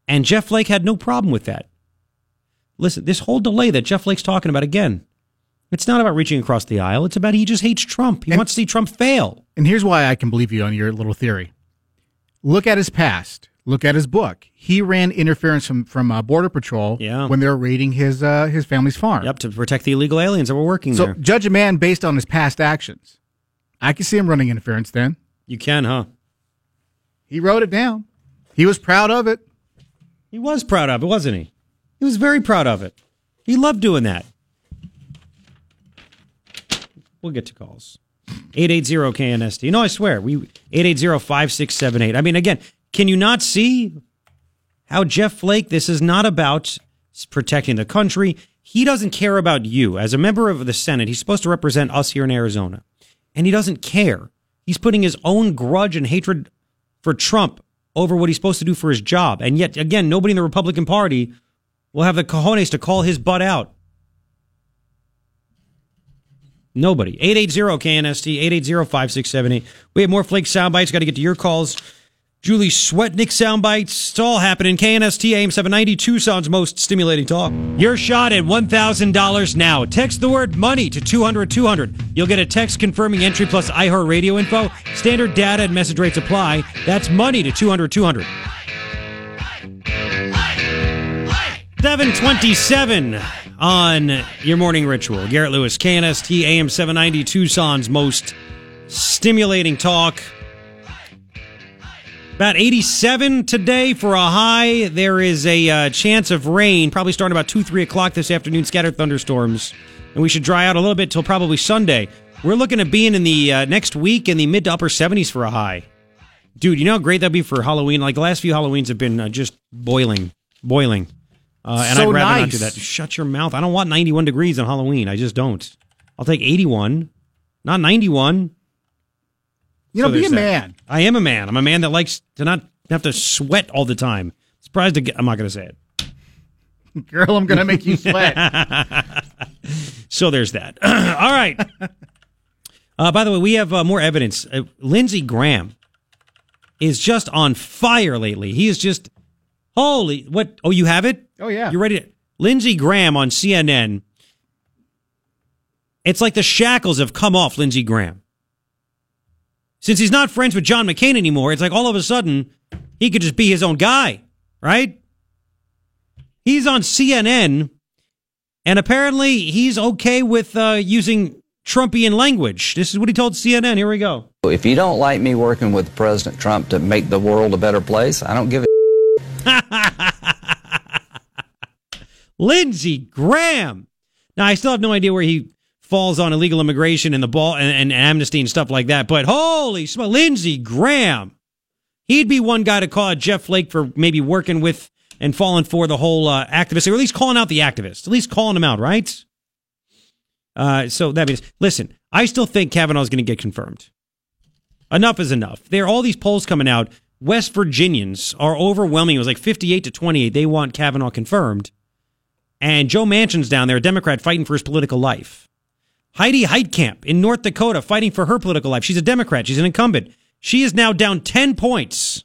Speaker 2: and Jeff Flake had no problem with that. Listen, this whole delay that Jeff Flake's talking about again, it's not about reaching across the aisle. It's about he just hates Trump. He
Speaker 3: And-
Speaker 2: wants to see Trump fail.
Speaker 3: And here's why I can believe you on your little theory. Look at his past. Look at his book. He ran interference from from uh, Border Patrol
Speaker 2: Yeah.
Speaker 3: when they were raiding his uh, his family's farm.
Speaker 2: Yep, to protect the illegal aliens that were working
Speaker 3: So
Speaker 2: there.
Speaker 3: So judge a man based on his past actions. I can see him running interference. Then
Speaker 2: You can, huh?
Speaker 3: he wrote it down. He was proud of it.
Speaker 2: He was proud of it, wasn't he? He was very proud of it. He loved doing that. We'll get to calls. 880 KNST. No, I swear. We 880-5678. I mean, again, can you not see how Jeff Flake, this is not about protecting the country. He doesn't care about you. As a member of the Senate, he's supposed to represent us here in Arizona. And he doesn't care. He's putting his own grudge and hatred for Trump over what he's supposed to do for his job. And yet, again, nobody in the Republican Party will have the cojones to call his butt out. Nobody. 880-KNST, 880-5678. We have more Flake sound bites. Got to get to your calls. Julie Swetnick sound bites. It's all happening. KNST AM 790 Tucson's most stimulating talk. Your shot at $1,000 now. Text the word money to 200 200. You'll get a text confirming entry plus iHeartRadio info. Standard data and message rates apply. That's money to 200 200. 727 on your morning ritual. Garrett Lewis, KNST AM 790 Tucson's most stimulating talk. About 87 today for a high. There is a uh, chance of rain, probably starting about 2, 3 o'clock this afternoon, scattered thunderstorms. And we should dry out a little bit till probably Sunday. We're looking at being in the uh, next week in the mid to upper 70s for a high. Dude, you know how great that'd be for Halloween? Like the last few Halloweens have been uh, just boiling, boiling. Uh, and
Speaker 3: So
Speaker 2: I'd rather not do that. Shut your mouth. I don't want 91 degrees on Halloween. I just don't. I'll take 81, not 91.
Speaker 3: You know,
Speaker 2: So
Speaker 3: be a
Speaker 2: that.
Speaker 3: man.
Speaker 2: I am a man. I'm a man that likes to not have to sweat all the time. Surprised to get, I'm not going to say it.
Speaker 3: Girl, I'm going to make you sweat.
Speaker 2: So there's that. all right. Uh, by the way, we have uh, more evidence. Uh, Lindsey Graham is just on fire lately. He is just holy. What? Oh, you have it?
Speaker 3: Oh, yeah.
Speaker 2: You ready? To, Lindsey Graham on CNN. It's like the shackles have come off Lindsey Graham. Since he's not friends with John McCain anymore, it's like all of a sudden he could just be his own guy, right? He's on CNN, and apparently he's okay with uh, using Trumpian language. This is what he told CNN. Here we go.
Speaker 11: If you don't like me working with President Trump to make the world a better place, I don't give a
Speaker 2: Lindsey Graham. Now I still have no idea where he falls on illegal immigration and the ball and, and amnesty and stuff like that. But holy smokes, Lindsey Graham. He'd be one guy to call Jeff Flake for maybe working with and falling for the whole uh, activist, or at least calling out the activists, at least calling them out, right? Uh, so that means, listen, I still think Kavanaugh's going to get confirmed. Enough is enough. There are all these polls coming out. West Virginians are overwhelming. It was like 58 to 28. They want Kavanaugh confirmed. And Joe Manchin's down there, a Democrat fighting for his political life. Heidi Heitkamp in North Dakota fighting for her political life. She's a Democrat. She's an incumbent. She is now down 10 points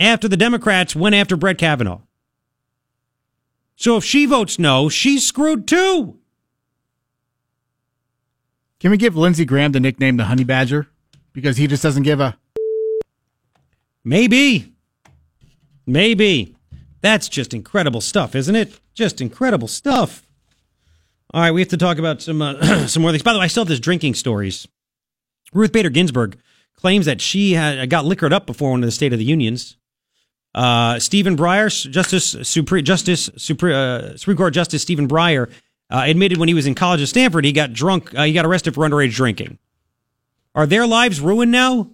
Speaker 2: after the Democrats went after Brett Kavanaugh. So if she votes no, she's screwed too.
Speaker 3: Can we give Lindsey Graham the nickname the Honey Badger? Because he just doesn't give a.
Speaker 2: Maybe. Maybe. That's just incredible stuff, isn't it? Just incredible stuff. All right, we have to talk about some uh, some more things. By the way, I still have this drinking stories. Ruth Bader Ginsburg claims that she had got liquored up before one of the State of the Unions. Uh, Stephen Breyer, Justice Supreme Justice uh, Supreme Court Justice Stephen Breyer, uh, admitted when he was in college at Stanford, he got drunk, uh, he got arrested for underage drinking. Are their lives ruined now?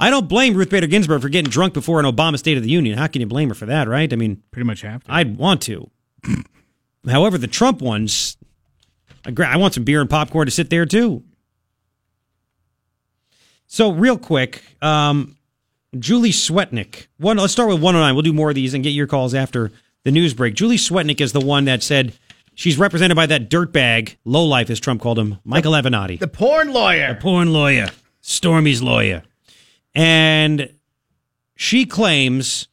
Speaker 2: I don't blame Ruth Bader Ginsburg for getting drunk before an Obama State of the Union. How can you blame her for that, right? I mean,
Speaker 3: pretty much have to.
Speaker 2: I'd want to. However, the Trump ones, I want some beer and popcorn to sit there too. So, real quick, um, Julie Swetnick. One, let's start with 109. We'll do more of these and get your calls after the news break. Julie Swetnick is the one that said she's represented by that dirtbag, lowlife, as Trump called him, Michael Avenatti.
Speaker 3: The porn lawyer.
Speaker 2: The porn lawyer. Stormy's lawyer. And she claims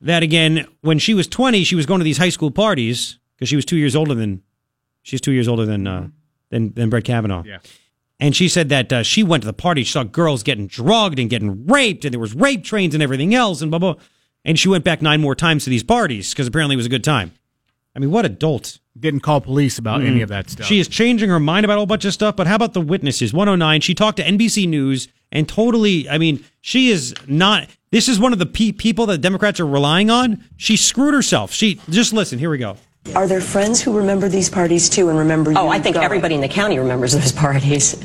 Speaker 2: that, again, when she was 20, she was going to these high school parties because she was two years older than, she's two years older than, uh, than, than Brett Kavanaugh.
Speaker 3: Yeah.
Speaker 2: And she said that uh, she went to the party, she saw girls getting drugged and getting raped, and there was rape trains and everything else, and blah blah. And she went back nine more times to these parties because apparently it was a good time. I mean, what adult?
Speaker 3: Didn't call police about any of that stuff.
Speaker 2: She is changing her mind about a whole bunch of stuff, but how about the witnesses? 109, she talked to NBC News and totally, I mean, she is not, this is one of the pe- people that Democrats are relying on. She screwed herself. She, just listen, here we go.
Speaker 12: Are there friends who remember these parties too and remember oh, you?
Speaker 4: Oh, I think
Speaker 12: going?
Speaker 4: everybody in the county remembers those parties.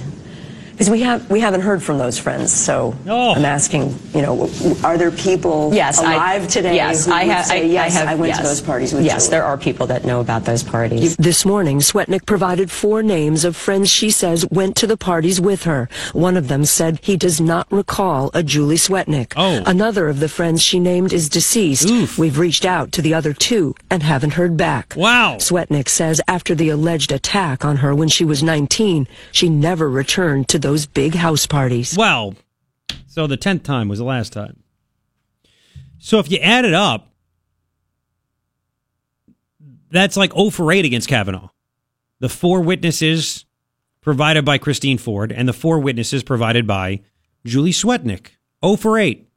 Speaker 12: Because we have we haven't heard from those friends, so I'm asking. You know, are there people
Speaker 4: Yes, I-
Speaker 12: alive today?
Speaker 4: Yes,
Speaker 12: who
Speaker 4: I have.
Speaker 12: Say,
Speaker 4: I,
Speaker 12: yes,
Speaker 4: I have.
Speaker 12: went
Speaker 4: yes.
Speaker 12: to those parties with
Speaker 4: Yes,
Speaker 12: Julie."
Speaker 4: there are people that know about those parties.
Speaker 13: This morning, Swetnick provided four names of friends she says went to the parties with her. One of them said he does not recall a Julie Swetnick.
Speaker 2: Oh.
Speaker 13: Another of the friends she named is deceased. Oof. We've reached out to the other two and haven't heard back.
Speaker 2: Wow.
Speaker 13: Swetnick says after the alleged attack on her when she was 19, she never returned to those big house parties.
Speaker 2: Well, so the 10th time was the last time. So if you add it up, that's like 0 for 8 against Kavanaugh. The four witnesses provided by Christine Ford and the four witnesses provided by Julie Swetnick. 0 for 8.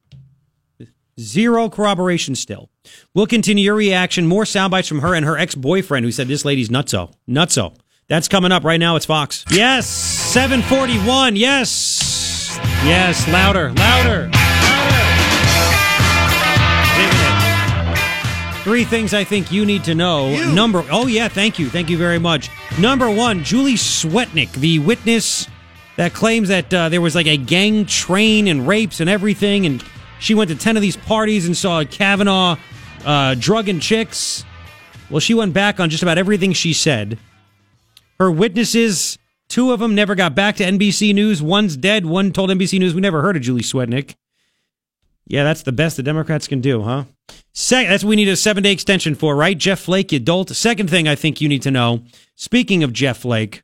Speaker 2: Zero corroboration still. We'll continue your reaction. More sound bites from her and her ex boyfriend who said this lady's nutso. Nutso. That's coming up right now. It's Fox. Yes. 741. Yes. Yes. Louder. Louder. Three things I think you need to know. Number Oh yeah, thank you. Thank you very much. Number 1, Julie Swetnick, the witness that claims that uh, there was like a gang train and rapes and everything and she went to 10 of these parties and saw Kavanaugh uh, drugging chicks. Well, she went back on just about everything she said. Her witnesses, two of them never got back to NBC News. One's dead. One told NBC News we never heard of Julie Swetnick. Yeah, that's the best the Democrats can do, huh? That's what we need a seven day extension for, right? Jeff Flake, you dolt. Second thing I think you need to know. Speaking of Jeff Flake,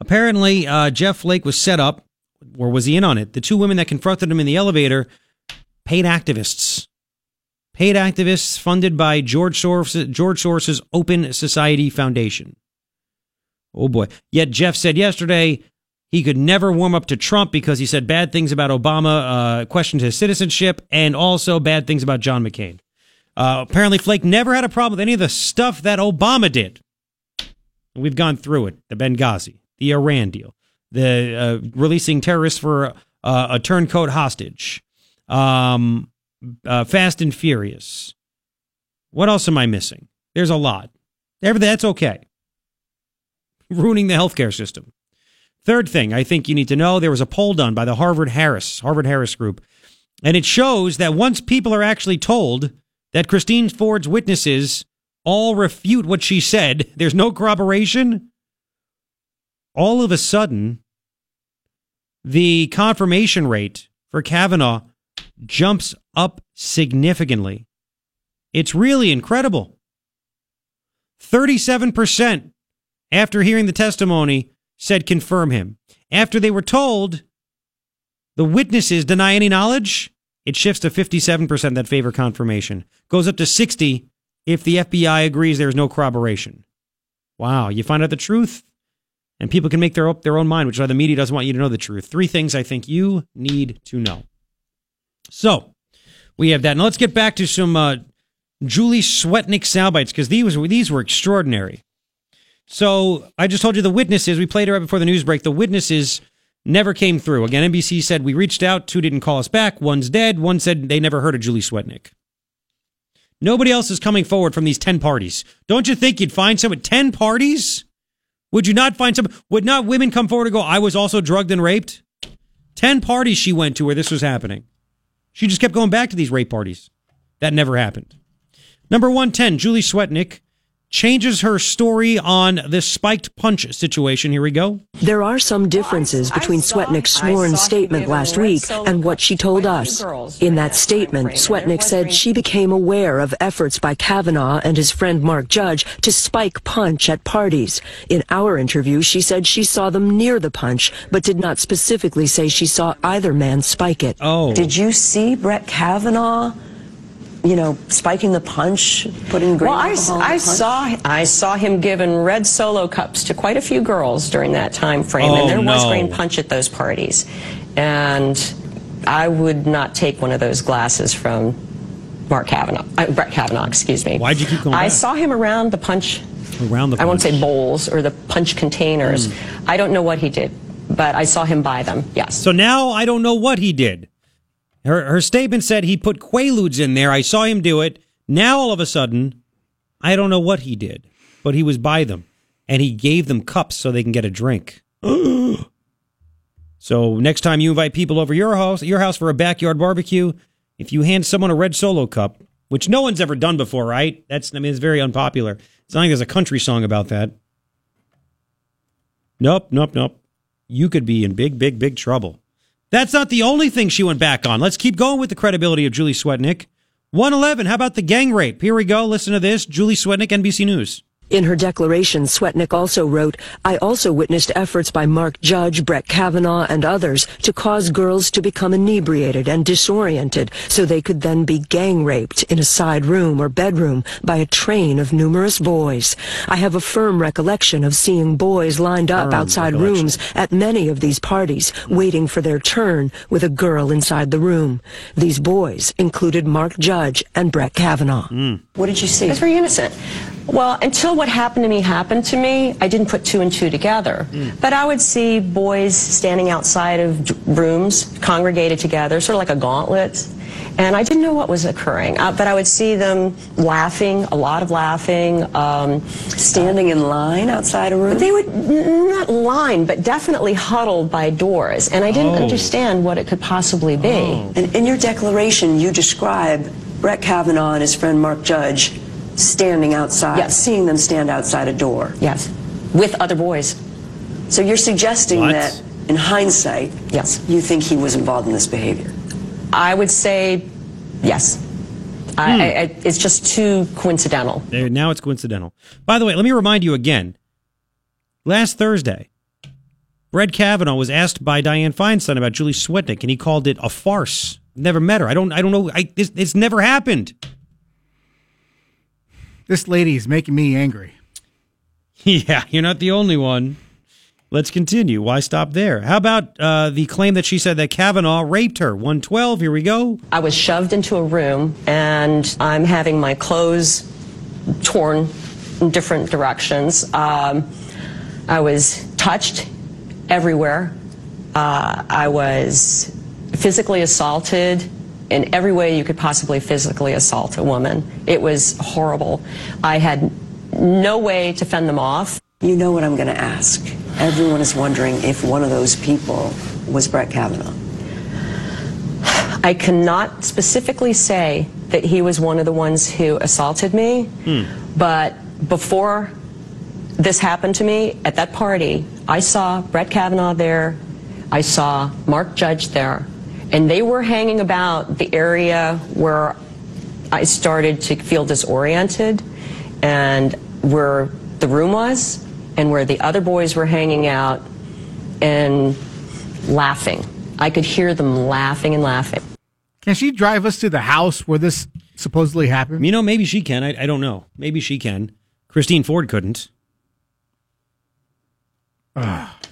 Speaker 2: apparently uh, Jeff Flake was set up, or was he in on it? The two women that confronted him in the elevator, paid activists. Paid activists funded by George Soros, George Soros's Open Society Foundation. Oh boy. Yet Jeff said yesterday he could never warm up to Trump because he said bad things about Obama, uh, questioned his citizenship, and also bad things about John McCain. Uh, apparently, Flake never had a problem with any of the stuff that Obama did. We've gone through it the Benghazi, the Iran deal, the uh, releasing terrorists for uh, a turncoat hostage, um, uh, Fast and Furious. What else am I missing? There's a lot. That's okay. Ruining the healthcare system. Third thing I think you need to know there was a poll done by the Harvard Harris, Harvard Harris group, and it shows that once people are actually told that Christine Ford's witnesses all refute what she said, there's no corroboration, all of a sudden, the confirmation rate for Kavanaugh jumps up significantly. It's really incredible. 37% after hearing the testimony said confirm him. After they were told the witnesses deny any knowledge, it shifts to 57% that favor confirmation. Goes up to 60 if the FBI agrees there's no corroboration. Wow, you find out the truth and people can make their their own mind, which is why the media doesn't want you to know the truth. Three things I think you need to know. So, we have that. Now let's get back to some uh, Julie Swetnick soundbites because these were these were extraordinary. So I just told you the witnesses. We played it right before the news break. The witnesses never came through. Again, NBC said we reached out. Two didn't call us back. One's dead. One said they never heard of Julie Swetnick. Nobody else is coming forward from these 10 parties. Don't you think you'd find some at 10 parties? Would you not find some? Would not women come forward and go, I was also drugged and raped? 10 parties she went to where this was happening. She just kept going back to these rape parties. That never happened. Number 110, Julie Swetnick changes her story on this spiked punch situation. Here we go.
Speaker 13: There are some differences between Swetnick's sworn statement last week and what she told us. In that statement, Swetnick said she became aware of efforts by Kavanaugh and his friend Mark Judge to spike punch at parties. In our interview, she said she saw them near the punch, but did not specifically say she saw either man spike it.
Speaker 2: Oh.
Speaker 12: Did you see Brett Kavanaugh? You know, spiking the punch, putting grain
Speaker 4: Well, I,
Speaker 12: alcohol in the
Speaker 4: I
Speaker 12: punch?
Speaker 4: saw I saw him giving red solo cups to quite a few girls during that time frame,
Speaker 2: Oh,
Speaker 4: and there was green punch at those parties, and I would not take one of those glasses from Mark Kavanaugh, uh, Brett Kavanaugh, excuse me.
Speaker 2: Why'd you keep going
Speaker 4: I
Speaker 2: back?
Speaker 4: saw him around the punch.
Speaker 2: Around the
Speaker 4: I won't say bowls or the punch containers.
Speaker 2: Hmm.
Speaker 4: I don't know what he did, but I saw him buy them. Yes.
Speaker 2: So now I don't know what he did. Her, her statement said he put Quaaludes in there. I saw him do it. Now all of a sudden, I don't know what he did, but he was by them and he gave them cups so they can get a drink. so next time you invite people over your house, your house for a backyard barbecue, if you hand someone a red solo cup, which no one's ever done before, right? That's I mean it's very unpopular. It's not like there's a country song about that. Nope, nope, nope. You could be in big, big, big trouble. That's not the only thing she went back on. Let's keep going with the credibility of Julie Swetnick. 111, how about the gang rape? Here we go. Listen to this. Julie Swetnick, NBC News.
Speaker 13: In her declaration, Swetnick also wrote, I also witnessed efforts by Mark Judge, Brett Kavanaugh, and others to cause girls to become inebriated and disoriented so they could then be gang raped in a side room or bedroom by a train of numerous boys. I have a firm recollection of seeing boys lined up
Speaker 2: Firm
Speaker 13: outside rooms at many of these parties, waiting for their turn with a girl inside the room. These boys included Mark Judge and Brett Kavanaugh. Hmm.
Speaker 12: What did you see?
Speaker 4: It's very innocent. Well, until what happened to me happened to me, I didn't put two and two together. But I would see boys standing outside of rooms, congregated together, sort of like a gauntlet. And I didn't know what was occurring, uh, but I would see them laughing, a lot of laughing. Um,
Speaker 12: Standing in line outside a room?
Speaker 4: they would n- not line, but definitely huddled by doors. And I didn't
Speaker 2: Oh.
Speaker 4: understand what it could possibly be.
Speaker 12: And in your declaration, you describe Brett Kavanaugh and his friend Mark Judge standing outside,
Speaker 4: Yes.
Speaker 12: seeing them stand outside a door.
Speaker 4: Yes, with other boys.
Speaker 12: So you're suggesting
Speaker 2: What?
Speaker 12: that, in hindsight,
Speaker 4: Yes.
Speaker 12: you think he was involved in this behavior.
Speaker 4: I would say yes. I, hmm. I, I, it's just too coincidental.
Speaker 2: Now it's coincidental. By the way, let me remind you again. Last Thursday, Brett Kavanaugh was asked by Dianne Feinstein about Julie Swetnick, and he called it a farce. Never met her. I don't. I don't know. I, this, it's never happened.
Speaker 3: This lady is making me angry.
Speaker 2: Yeah, you're not the only one. Let's continue. Why stop there? How about uh, the claim that she said that Kavanaugh raped her? 112. Here we go.
Speaker 4: I was shoved into a room and I'm having my clothes torn in different directions. Um, I was touched everywhere. Uh, I was physically assaulted in every way you could possibly physically assault a woman. It was horrible. I had no way to fend them off.
Speaker 12: You know what I'm going to ask. Everyone is wondering if one of those people was Brett Kavanaugh.
Speaker 4: I cannot specifically say that he was one of the ones who assaulted me, hmm. but before this happened to me at that party, I saw Brett Kavanaugh there, I saw Mark Judge there, and they were hanging about the area where I started to feel disoriented and where the room was and where the other boys were hanging out and laughing. I could hear them laughing and laughing.
Speaker 3: Can she drive us to the house where this supposedly happened?
Speaker 2: You know, maybe she can. I, I don't know. Maybe she can. Christine Ford couldn't.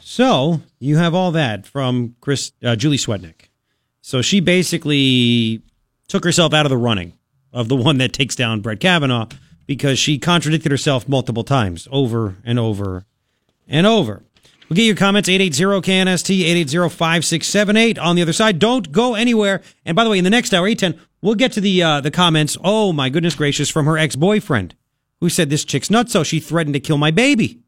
Speaker 2: so you have all that from Chris uh, Julie Swetnick. So she basically took herself out of the running of the one that takes down Brett Kavanaugh because she contradicted herself multiple times, over and over and over. We'll get your comments 880-KNST, 880-5678 on the other side. Don't go anywhere. And by the way, in the next hour, 810, we'll get to the uh, the comments. Oh my goodness gracious, from her ex-boyfriend who said this chick's nuts, so she threatened to kill my baby.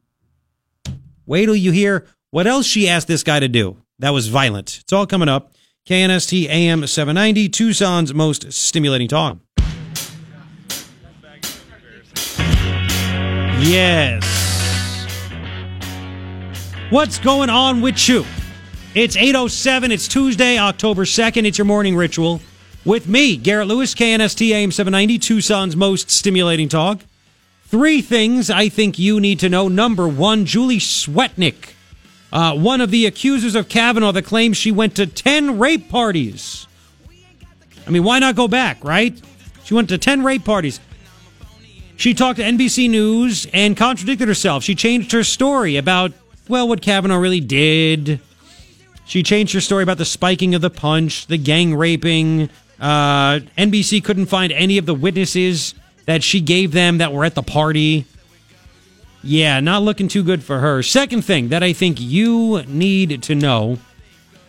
Speaker 2: Wait till you hear what else she asked this guy to do. That was violent. It's all coming up. KNST AM 790, Tucson's most stimulating talk. Yes. What's going on with you? It's 807. It's Tuesday, October 2nd. It's your morning ritual with me, Garrett Lewis, KNST AM 790, Tucson's most stimulating talk. Three things I think you need to know. Number one, Julie Swetnick, uh, one of the accusers of Kavanaugh that claims she went to 10 rape parties. I mean, why not go back, right? She went to 10 rape parties. She talked to NBC News and contradicted herself. She changed her story about, well, what Kavanaugh really did. She changed her story about the spiking of the punch, the gang raping. Uh, NBC couldn't find any of the witnesses that she gave them that were at the party. Yeah, not looking too good for her. Second thing that I think you need to know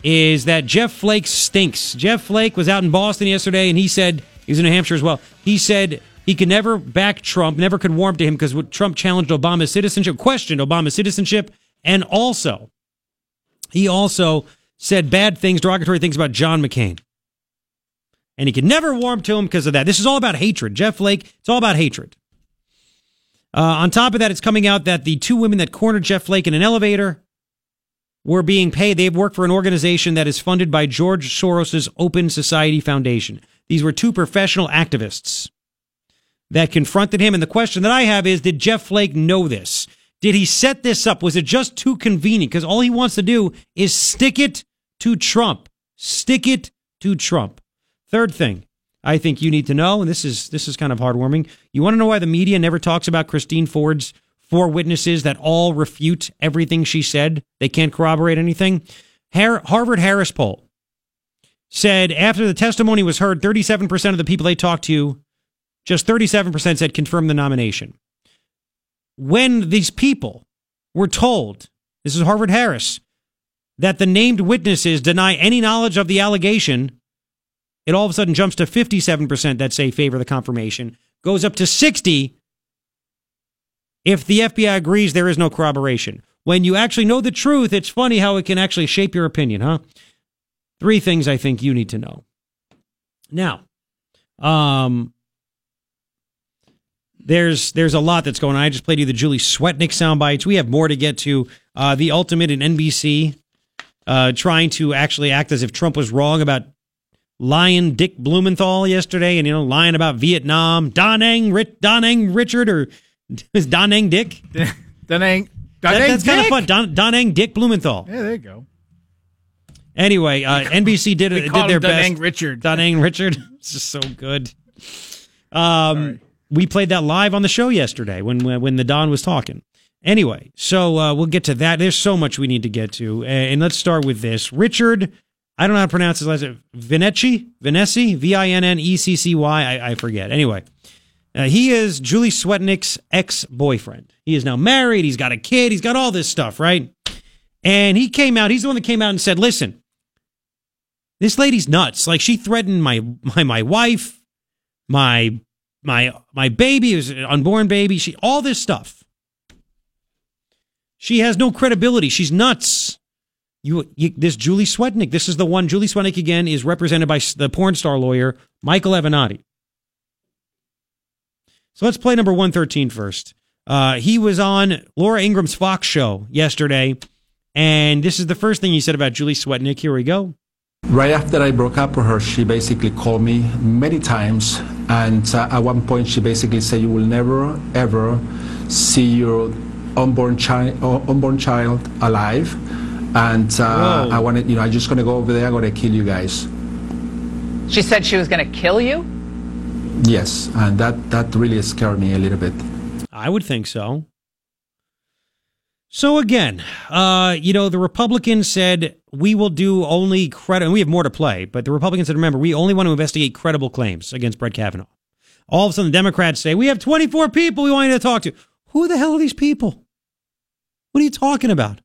Speaker 2: is that Jeff Flake stinks. Jeff Flake was out in Boston yesterday and he said, he was in New Hampshire as well. He said he could never back Trump, never could warm to him because Trump challenged Obama's citizenship, questioned Obama's citizenship, and also, he also said bad things, derogatory things about John McCain and he could never warm to him because of that. This is all about hatred. Jeff Flake, it's all about hatred. Uh, on top of that, it's coming out that the two women that cornered Jeff Flake in an elevator were being paid. They've worked for an organization that is funded by George Soros's Open Society Foundation. These were two professional activists that confronted him. And the question that I have is Did Jeff Flake know this? Did he set this up? Was it just too convenient? Because all he wants to do is stick it to Trump. Stick it to Trump. Third thing I think you need to know, and this is this is kind of heartwarming. You want to know why the media never talks about Christine Ford's four witnesses that all refute everything she said? They can't corroborate anything. Harvard Harris poll said after the testimony was heard, 37% of the people they talked to, just 37% said confirm the nomination. When these people were told, this is Harvard Harris, that the named witnesses deny any knowledge of the allegation, it all of a sudden jumps to 57% that say favor the confirmation, goes up to 60 if the FBI agrees there is no corroboration. When you actually know the truth, it's funny how it can actually shape your opinion, huh? Three things I think you need to know. Now, um, there's there's a lot that's going on. I just played you the Julie Swetnick sound bites. We have more to get to. Uh, the ultimate in NBC uh, trying to actually act as if Trump was wrong about lying Dick Blumenthal yesterday and, you know, lying about Vietnam. Da Nang, Rich, Da Nang Richard or is Da Nang Dick?
Speaker 3: Da Nang.
Speaker 2: That, that's kind of fun. Don, Da Nang Dick Blumenthal.
Speaker 3: Yeah, there you go.
Speaker 2: Anyway, uh, NBC did, did their best.
Speaker 3: Richard.
Speaker 2: Da Nang Richard. it's just so good. Um, we played that live on the show yesterday when when the Don was talking. Anyway, so uh, we'll get to that. There's so much we need to get to, and let's start with this. Richard I don't know how to pronounce his last name. Vinneccy? Vinneccy? V I N N E C C Y? I, I forget. Anyway, uh, he is Julie Swetnick's ex boyfriend. He is now married. He's got a kid. He's got all this stuff, right? And he came out. He's the one that came out and said, listen, this lady's nuts. Like she threatened my, my, my wife, my, my, my baby, was an unborn baby. She, all this stuff. She has no credibility. She's nuts. You, you, this Julie Swetnick, this is the one. Julie Swetnick again is represented by the porn star lawyer Michael Avenatti. So let's play number 113 first. Uh, he was on Laura Ingraham's Fox show yesterday, and this is the first thing he said about Julie Swetnick. Here we go.
Speaker 14: Right after I broke up with her, she basically called me many times, and uh, at one point she basically said, "You will never ever see your unborn uh, unborn child alive." And uh, I wanted, you know, I'm just going to go over there. I'm going to kill you guys.
Speaker 15: She said she was going to kill you.
Speaker 14: Yes, and that that really scared me a little bit.
Speaker 2: I would think so. So again, uh, you know, the Republicans said we will do only credit. and We have more to play, but the Republicans said, remember, we only want to investigate credible claims against Brett Kavanaugh. All of a sudden, the Democrats say we have 24 people we want you to talk to. Who the hell are these people? What are you talking about?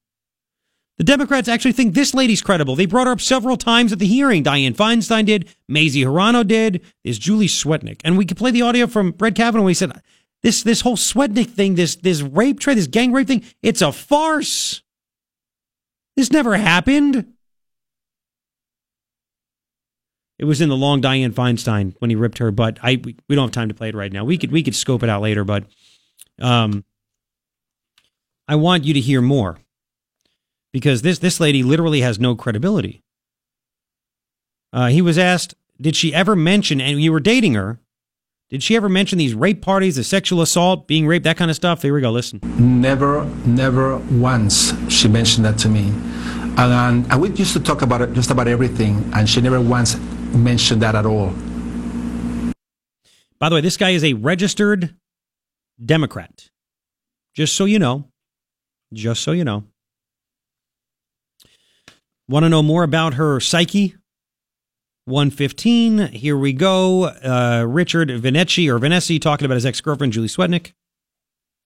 Speaker 2: The Democrats actually think this lady's credible. They brought her up several times at the hearing. Dianne Feinstein did, Mazie Hirono did, is Julie Swetnick. And we could play the audio from Brett Kavanaugh he said, this, this whole Swetnick thing, this, this rape trade, this gang rape thing, it's a farce. This never happened. It was in the long Dianne Feinstein when he ripped her but I we, we don't have time to play it right now. We could we could scope it out later, but um, I want you to hear more because this this lady literally has no credibility. Uh, he was asked, "Did she ever mention?" And you were dating her. Did she ever mention these rape parties, the sexual assault, being raped, that kind of stuff? Here we go. Listen.
Speaker 14: Never, never once she mentioned that to me. And, and we used to talk about it, just about everything, and she never once mentioned that at all.
Speaker 2: By the way, this guy is a registered Democrat. Just so you know. Just so you know. Want to know more about her psyche? 115. Here we go. Uh, Richard Veneci or Venessi talking about his ex girlfriend, Julie Swetnick.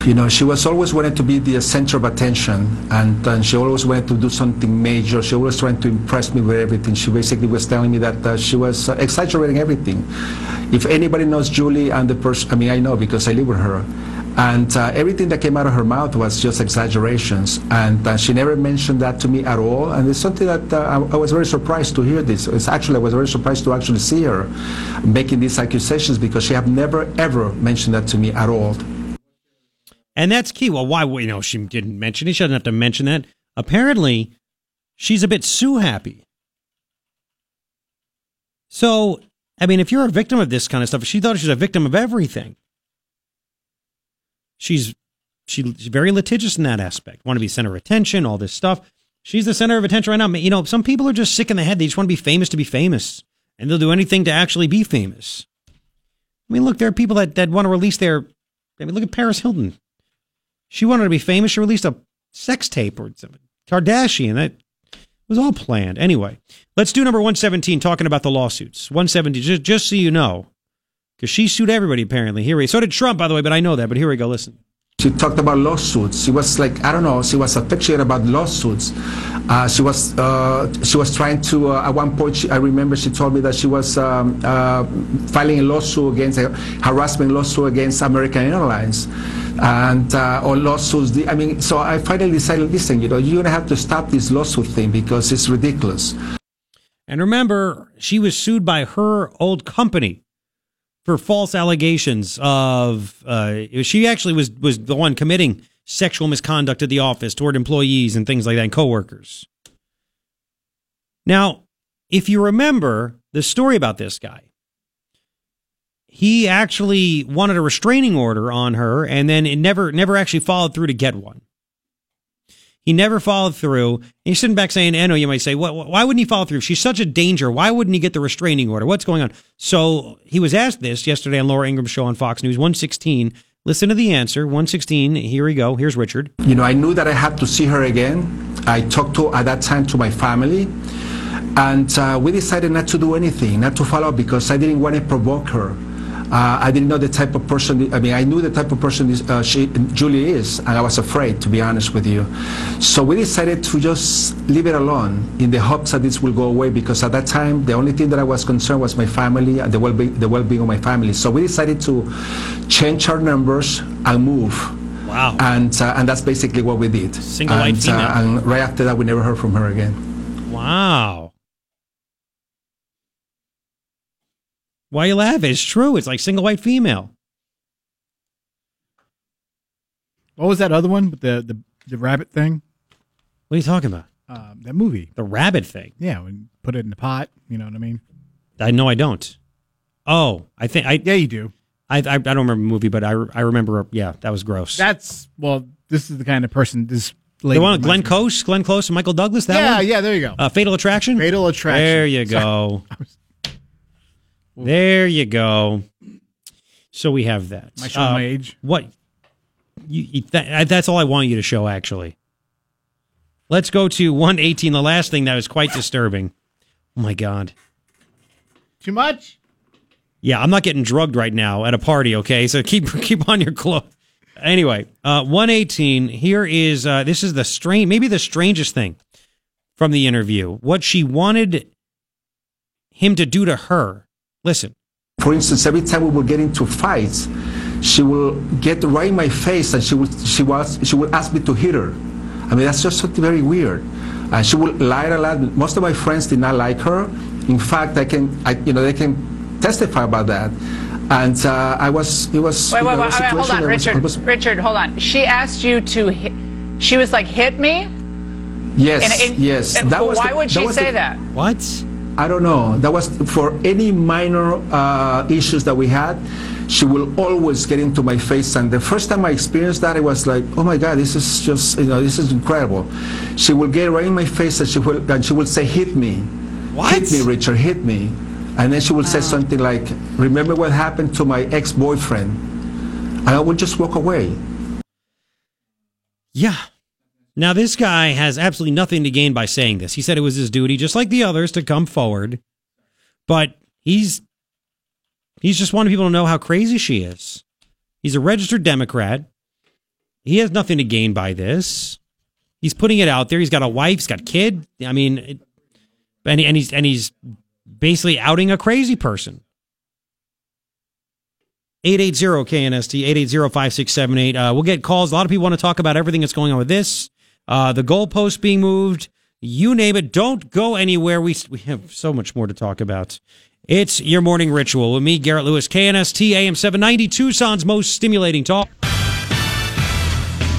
Speaker 14: You know, she was always wanted to be the center of attention, and, and she always wanted to do something major. She always trying to impress me with everything. She basically was telling me that uh, she was uh, exaggerating everything. If anybody knows Julie and the person, I mean, I know because I live with her. And uh, everything that came out of her mouth was just exaggerations. And uh, she never mentioned that to me at all. And it's something that uh, I, I was very surprised to hear this. It's actually, I was very surprised to actually see her making these accusations because she had never, ever mentioned that to me at all.
Speaker 2: And that's key. Well, why? You know, she didn't mention it. She doesn't have to mention that. Apparently, she's a bit Sue happy. So, I mean, if you're a victim of this kind of stuff, she thought she was a victim of everything. She's she's very litigious in that aspect. Want to be center of attention, all this stuff. She's the center of attention right now. You know, some people are just sick in the head. They just want to be famous to be famous, and they'll do anything to actually be famous. I mean, look, there are people that, that want to release their. I mean, look at Paris Hilton. She wanted to be famous. She released a sex tape or something. Kardashian. That was all planned. Anyway, let's do number 117, talking about the lawsuits. 170, just, just so you know, because she sued everybody apparently. Here we So did Trump, by the way, but I know that. But here we go. Listen.
Speaker 14: She talked about lawsuits. She was like, I don't know, she was affectionate about lawsuits. Uh, she was uh, she was trying to, uh, at one point, she, I remember she told me that she was um, uh, filing a lawsuit against, a harassment lawsuit against American Airlines. And, uh, or lawsuits, I mean, so I finally decided, listen, you know, you're going to have to stop this lawsuit thing because it's ridiculous.
Speaker 2: And remember, she was sued by her old company for false allegations of uh, she actually was was the one committing sexual misconduct at the office toward employees and things like that and coworkers. Now, if you remember the story about this guy, he actually wanted a restraining order on her and then it never never actually followed through to get one. He never followed through. And you're sitting back saying, know you might say, why wouldn't he follow through? She's such a danger, why wouldn't he get the restraining order? What's going on? So he was asked this yesterday on Laura Ingraham's show on Fox News 116. Listen to the answer. 116. Here we go. Here's Richard.
Speaker 14: You know, I knew that I had to see her again. I talked to, at that time, to my family. And uh, we decided not to do anything, not to follow because I didn't want to provoke her. Uh, I didn't know the type of person. I mean, I knew the type of person this, uh, she, Julie is, and I was afraid, to be honest with you. So we decided to just leave it alone in the hopes that this will go away. Because at that time, the only thing that I was concerned was my family and the well-being, the well-being of my family. So we decided to change our numbers and move.
Speaker 2: Wow.
Speaker 14: And uh, and that's basically what we did.
Speaker 2: Single
Speaker 14: and, uh, and right after that, we never heard from her again.
Speaker 2: Wow. Why you laughing? It's true. It's like single white female.
Speaker 3: What was that other one with the the, the rabbit thing?
Speaker 2: What are you talking about?
Speaker 3: Um, that movie.
Speaker 2: The rabbit thing.
Speaker 3: Yeah, when put it in the pot. You know what I mean?
Speaker 2: I know I don't. Oh, I think I.
Speaker 3: Yeah, you do.
Speaker 2: I I, I don't remember the movie, but I I remember. Yeah, that was gross.
Speaker 3: That's well. This is the kind of person this.
Speaker 2: the
Speaker 3: lady
Speaker 2: one with Glenn
Speaker 3: reminds me of.
Speaker 2: Close, Glenn Close, and Michael Douglas. That
Speaker 3: Yeah,
Speaker 2: one?
Speaker 3: yeah. There you go.
Speaker 2: Uh, Fatal Attraction.
Speaker 3: Fatal Attraction.
Speaker 2: There you go. there you go. So we have that.
Speaker 3: Am I showing
Speaker 2: Uh,
Speaker 3: my age?
Speaker 2: What? You, you, that, that's all I want you to show. Actually, let's go to one eighteen. The last thing that was quite disturbing. Oh my god.
Speaker 3: Too much.
Speaker 2: Yeah, I'm not getting drugged right now at a party. Okay, so keep keep on your clothes. Anyway, uh, 118. Here is uh, this is the strange, maybe the strangest thing. from the interview. What she wanted him to do to her. Listen.
Speaker 14: For instance, every time we would get into fights, she will get right in my face and she would she was she would ask me to hit her. I mean that's just something very weird. And she would lie a lot. Most of my friends did not like her. In fact, I can I, you know they can testify about that. And uh, I was it was
Speaker 15: Wait, wait,
Speaker 14: know,
Speaker 15: wait, wait, hold on, Richard.
Speaker 14: was-
Speaker 15: Richard, hold on. She asked you to hit. She was like, hit me?
Speaker 14: Yes,
Speaker 15: And- and-
Speaker 14: yes.
Speaker 15: and
Speaker 14: That was
Speaker 15: why
Speaker 14: the-
Speaker 15: would
Speaker 14: that
Speaker 15: she
Speaker 14: was
Speaker 15: say
Speaker 14: the-
Speaker 15: that?
Speaker 2: What?
Speaker 14: I don't know. That was for any minor uh, issues that we had. She will always get into my face, and the first time I experienced that, it was like, oh my God, this is just, you know, this is incredible. She will get right in my face, and she will, and she will say, hit me, hit me, Richard, hit me, and then she will say something like, remember what happened to my ex-boyfriend, and I would just walk away.
Speaker 2: Yeah. Now, this guy has absolutely nothing to gain by saying this. He said it was his duty, just like the others, to come forward. But he's he's just wanting people to know how crazy she is. He's a registered Democrat. He has nothing to gain by this. He's putting it out there. He's got a wife. He's got a kid. I mean, it, and and he's and he's basically outing a crazy person. 880 KNST, 880-5678. Uh, we'll get calls. A lot of people want to talk about everything that's going on with this. Uh, the goalpost being moved. You name it. Don't go anywhere. We, we have so much more to talk about. It's your morning ritual with me, Garrett Lewis, KNST, AM 790, Tucson's most stimulating talk.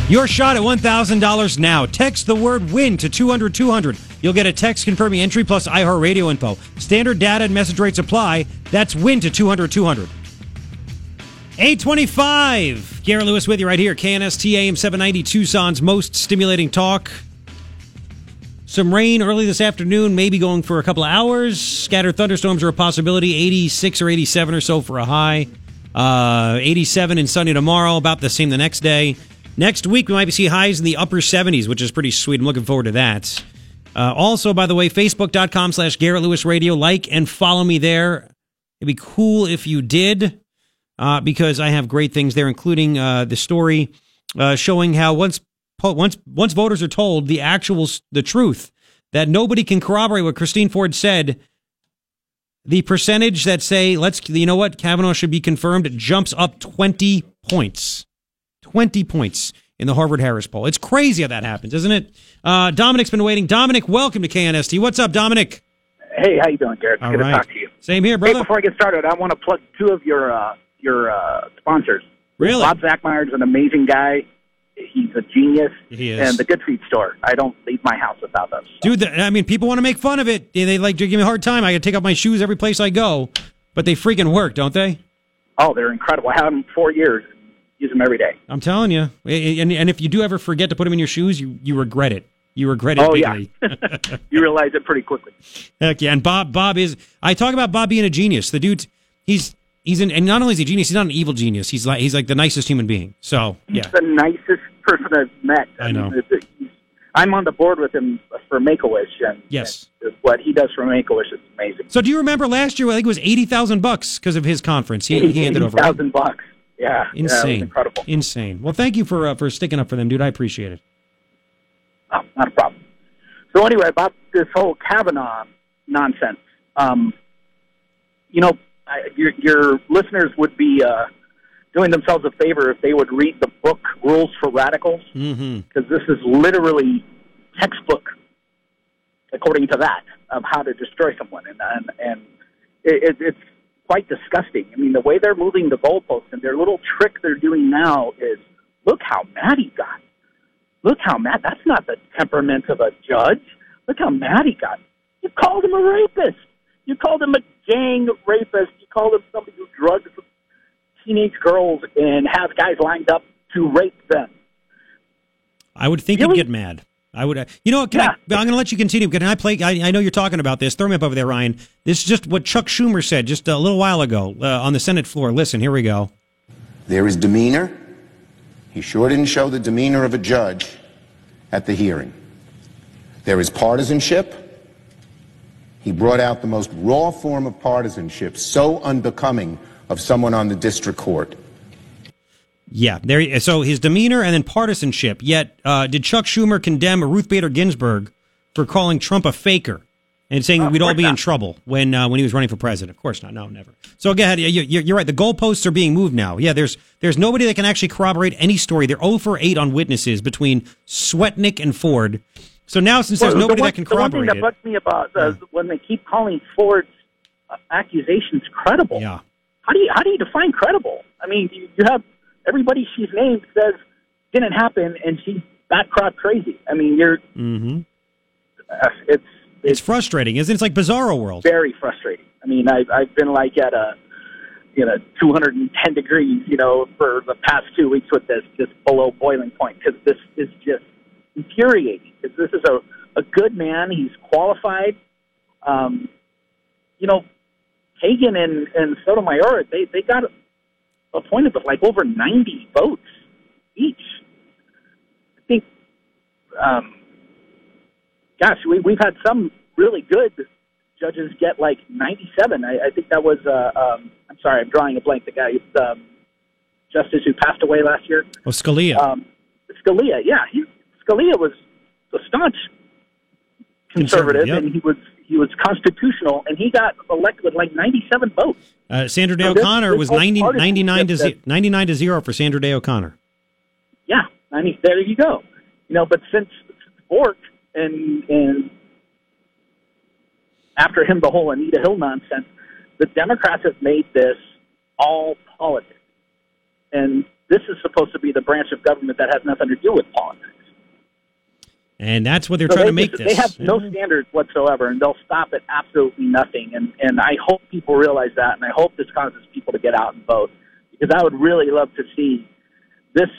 Speaker 2: Your shot at $1,000 now. Text the word WIN to 200 200. You'll get a text confirming entry plus iHeartRadio info. Standard data and message rates apply. That's WIN to 200 200. 825. Garrett Lewis with you right here. KNST AM 790, Tucson's most stimulating talk. Some rain early this afternoon, maybe going for a couple of hours. Scattered thunderstorms are a possibility. 86 or 87 or so for a high. Uh, 87 and sunny tomorrow, about the same the next day. Next week, we might see highs in the upper 70s, which is pretty sweet. I'm looking forward to that. Uh, also, by the way, facebook.com slash Garrett Lewis Radio. Like and follow me there. It'd be cool if you did uh, because I have great things there, including uh, the story uh, showing how once once once voters are told the actual the truth that nobody can corroborate what Christine Ford said, the percentage that say let's you know what Kavanaugh should be confirmed jumps up twenty points, twenty points in the Harvard Harris poll. It's crazy how that happens, isn't it? Uh, Dominic's been waiting. Dominic, welcome to KNST. What's up, Dominic?
Speaker 16: Hey, how you doing, Garrett?
Speaker 2: All
Speaker 16: Good
Speaker 2: right.
Speaker 16: to talk to you.
Speaker 2: Same here, brother.
Speaker 16: Hey, before I get started, I want to plug two of your uh, your uh, sponsors.
Speaker 2: Really?
Speaker 16: Bob Zachmeyer is an amazing guy. He's a genius.
Speaker 2: He is.
Speaker 16: And the Good Feet store. I don't leave my house without those.
Speaker 2: Dude, the, I mean, people want to make fun of it. They, they like to give me a hard time. I got to take off my shoes every place I go, but they freaking work, don't they?
Speaker 16: Oh, they're incredible. I have them four years. Use them every day.
Speaker 2: I'm telling you. And, and if you do ever forget to put them in your shoes, you, you regret it. You regret it
Speaker 16: Oh, yeah. you realize it pretty quickly.
Speaker 2: Heck yeah. And Bob, Bob is, I talk about Bob being a genius. The dude, he's, he's an, and not only is he a genius, he's not an evil genius. He's like, he's like the nicest human being. So,
Speaker 16: He's
Speaker 2: yeah.
Speaker 16: the nicest person I've met.
Speaker 2: I know.
Speaker 16: mean, it- it- I'm on the board with him for Make a Wish, and
Speaker 2: Yes.
Speaker 16: what he does for Make a Wish is amazing.
Speaker 2: So do you remember last year, I think it was 80,000 bucks because of his conference. He, he handed over. right?
Speaker 16: thousand bucks. Yeah, Yeah,
Speaker 2: Insane.
Speaker 16: incredible.
Speaker 2: Insane. Well, thank you for, uh, for sticking up for them, dude. I appreciate it.
Speaker 16: Oh, not a problem. So anyway, about this whole Kavanaugh nonsense, um, you know, I, your, your listeners would be uh, doing themselves a favor if they would read the book Rules for Radicals,
Speaker 2: Mm-hmm.
Speaker 16: because this is literally textbook, according to that, of how to destroy someone, and and, and it, it, it's quite disgusting. I mean, the way they're moving the goalposts and their little trick they're doing now is look how mad he got. Look how mad. That's not the temperament of a judge. Look how mad he got. You called him a rapist. You called him a gang rapist. You called him somebody who drugs teenage girls and has guys lined up to rape them.
Speaker 2: I would think you'd get mad. I would. Uh, you know what? Can I, I'm going to let you continue. Can I play? I, I know you're talking about this. Throw me up over there, Ryan. This is just what Chuck Schumer said just a little while ago uh, on the Senate floor. Listen, here we go.
Speaker 17: There is demeanor. He sure didn't show the demeanor of a judge at the hearing. There is partisanship. He brought out the most raw form of partisanship, so unbecoming of someone on the district court.
Speaker 2: Yeah, there. So his demeanor and then partisanship. Yet, uh, did Chuck Schumer condemn Ruth Bader Ginsburg for calling Trump a faker and saying we'd all be in trouble when uh, when he was running for president. Of course not. No, never. So go ahead. You, you, you're right. The goalposts are being moved now. Yeah, there's there's nobody that can actually corroborate any story. They're 0 for 8 on witnesses between Swetnick and Ford. So now, since there's nobody
Speaker 16: the one,
Speaker 2: that can corroborate
Speaker 16: the one thing that bugs me about uh, when they keep calling Ford's uh, accusations credible.
Speaker 2: Yeah.
Speaker 16: How do you how do you define credible? I mean, you, you have everybody she's named says didn't happen, and she's crap crazy. I mean, you're
Speaker 2: hmm
Speaker 16: uh, it's
Speaker 2: it's frustrating, isn't it? It's like Bizarro World.
Speaker 16: very frustrating. I mean, I've I've been like at a you know 210 degrees, you know, for the past two weeks with this, just below boiling point, because this is just infuriating. Because this is a a good man. He's qualified. Um, you know, Kagan and and Sotomayor, they they got appointed with like over 90 votes each. I think. Um, gosh, we, we've had some really good judges get like 97. I, I think that was, uh, um, I'm sorry, I'm drawing a blank. The guy, um, justice who passed away last year.
Speaker 2: Oh, Scalia.
Speaker 16: Um, Scalia, yeah, he, Scalia was a staunch conservative,
Speaker 2: Conservative, yep.
Speaker 16: and he was he was constitutional, and he got elected with like 97 votes.
Speaker 2: Uh, Sandra Day
Speaker 16: So
Speaker 2: O'Connor
Speaker 16: this
Speaker 2: was
Speaker 16: whole
Speaker 2: 90, 99 to
Speaker 16: that-
Speaker 2: 99 to zero for Sandra Day O'Connor.
Speaker 16: Yeah, I mean, there you go. You know, but since Bork and and after him the whole Anita Hill nonsense, the Democrats have made this all politics, and this is supposed to be the branch of government that has nothing to do with politics.
Speaker 2: And that's what they're
Speaker 16: So
Speaker 2: trying
Speaker 16: they
Speaker 2: to make this.
Speaker 16: They have no standards whatsoever, and they'll stop at absolutely nothing. And and I hope people realize that, and I hope this causes people to get out and vote because I would really love to see this,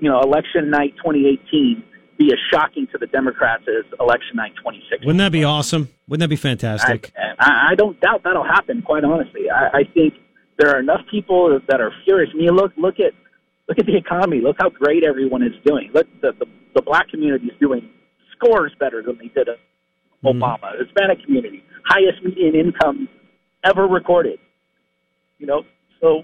Speaker 16: you know, election night 2018 be as shocking to the Democrats as election night 2016.
Speaker 2: Wouldn't that be awesome? Wouldn't that be fantastic?
Speaker 16: I, I don't doubt that'll happen. Quite honestly, I, I think there are enough people that are furious. I mean, look look at look at the economy. Look how great everyone is doing. Look, the the, the black community is doing scores better than they did at mm-hmm. Obama. Hispanic community, highest median income ever recorded. You know, so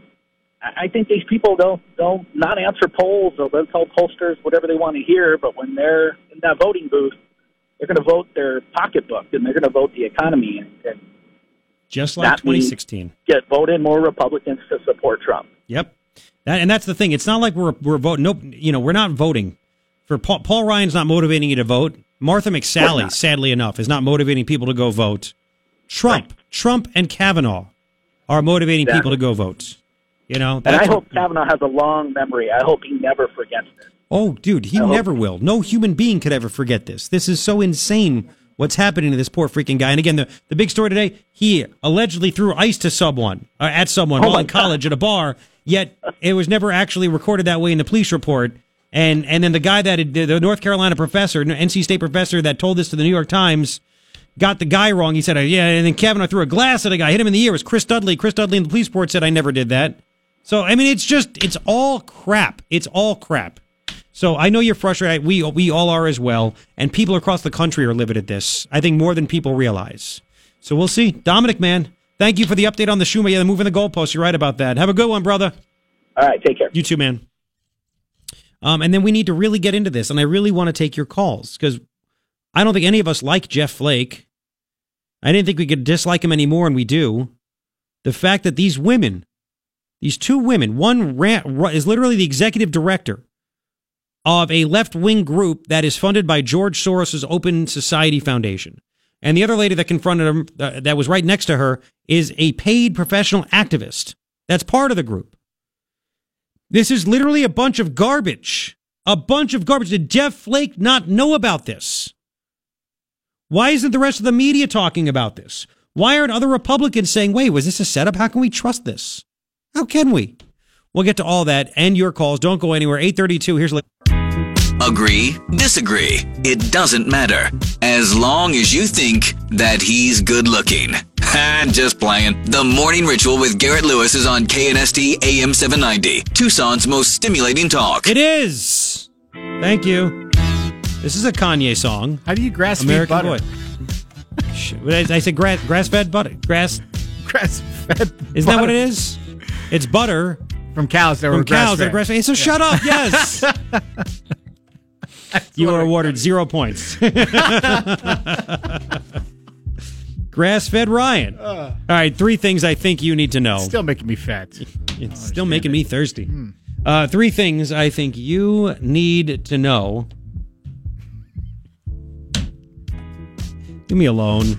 Speaker 16: I I think these people they'll they'll not answer polls or they'll tell pollsters whatever they want to hear, but when they're in that voting booth, they're going to vote their pocketbook and they're going to vote the economy and, and
Speaker 2: Just like 2016.
Speaker 16: get voted more Republicans to support Trump.
Speaker 2: Yep. That, and that's the thing. It's not like we're we're voting. Nope. You know, we're not voting for Paul, Paul Ryan's not motivating you to vote. Martha McSally, sadly enough, is not motivating people to go vote. Trump, Trump, and Kavanaugh are motivating people to go vote. You know,
Speaker 16: And I hope
Speaker 2: what-
Speaker 16: Kavanaugh has a long memory. I hope he never forgets this.
Speaker 2: Oh, dude, he never will. No human being could ever forget this. This is so insane what's happening to this poor freaking guy. And again, the, the big story today, he allegedly threw ice to someone, or at someone
Speaker 16: Oh
Speaker 2: while in college at a bar, yet it was never actually recorded that way in the police report. And and then the guy that had, the North Carolina professor, NC State professor that told this to the New York Times, got the guy wrong. He said, uh, yeah, and then Kavanaugh threw a glass at a guy, hit him in the ear. It was Chris Dudley. Chris Dudley in the police report said, I never did that. So, I mean, it's just, it's all crap. It's all crap. So I know you're frustrated. We we all are as well, and people across the country are livid at this. I think more than people realize. So we'll see. Dominic, man, thank you for the update on the Schumer. Yeah, they're moving the goalposts. You're right about that. Have a good one, brother.
Speaker 16: All right, take care.
Speaker 2: You too, man. Um, and then we need to really get into this, and I really want to take your calls because I don't think any of us like Jeff Flake. I didn't think we could dislike him anymore, and we do. The fact that these women, these two women, one ran, is literally the executive director of a left wing group that is funded by George Soros' Open Society Foundation. And the other lady that confronted him, uh, that was right next to her, is a paid professional activist that's part of the group. This is literally a bunch of garbage. A bunch of garbage. Did Jeff Flake not know about this? Why isn't the rest of the media talking about this? Why aren't other Republicans saying, wait, was this a setup? How can we trust this? How can we? We'll get to all that and your calls. Don't go anywhere. 832. Here's.
Speaker 8: Agree? Disagree? It doesn't matter. As long as you think that he's good looking. Ha, just playing. The Morning Ritual with Garrett Lewis is on KNST AM 790, Tucson's most stimulating talk.
Speaker 2: It is. Thank you. This is a Kanye song.
Speaker 3: How do you grass feed
Speaker 2: American
Speaker 3: butter?
Speaker 2: Boy. Sh- what did I, I said grass grass fed butter. Grass
Speaker 3: grass fed.
Speaker 2: Isn't that what it is? It's butter
Speaker 3: from cows that
Speaker 2: from
Speaker 3: were
Speaker 2: cows that are
Speaker 3: grass-fed.
Speaker 2: grass fed. So shut up. Yes. you are awarded zero points. Grass fed Ryan. All right, three things I think you need to know.
Speaker 3: Still making me fat.
Speaker 2: It's still making me thirsty. Uh, three things I think you need to know. Leave me alone.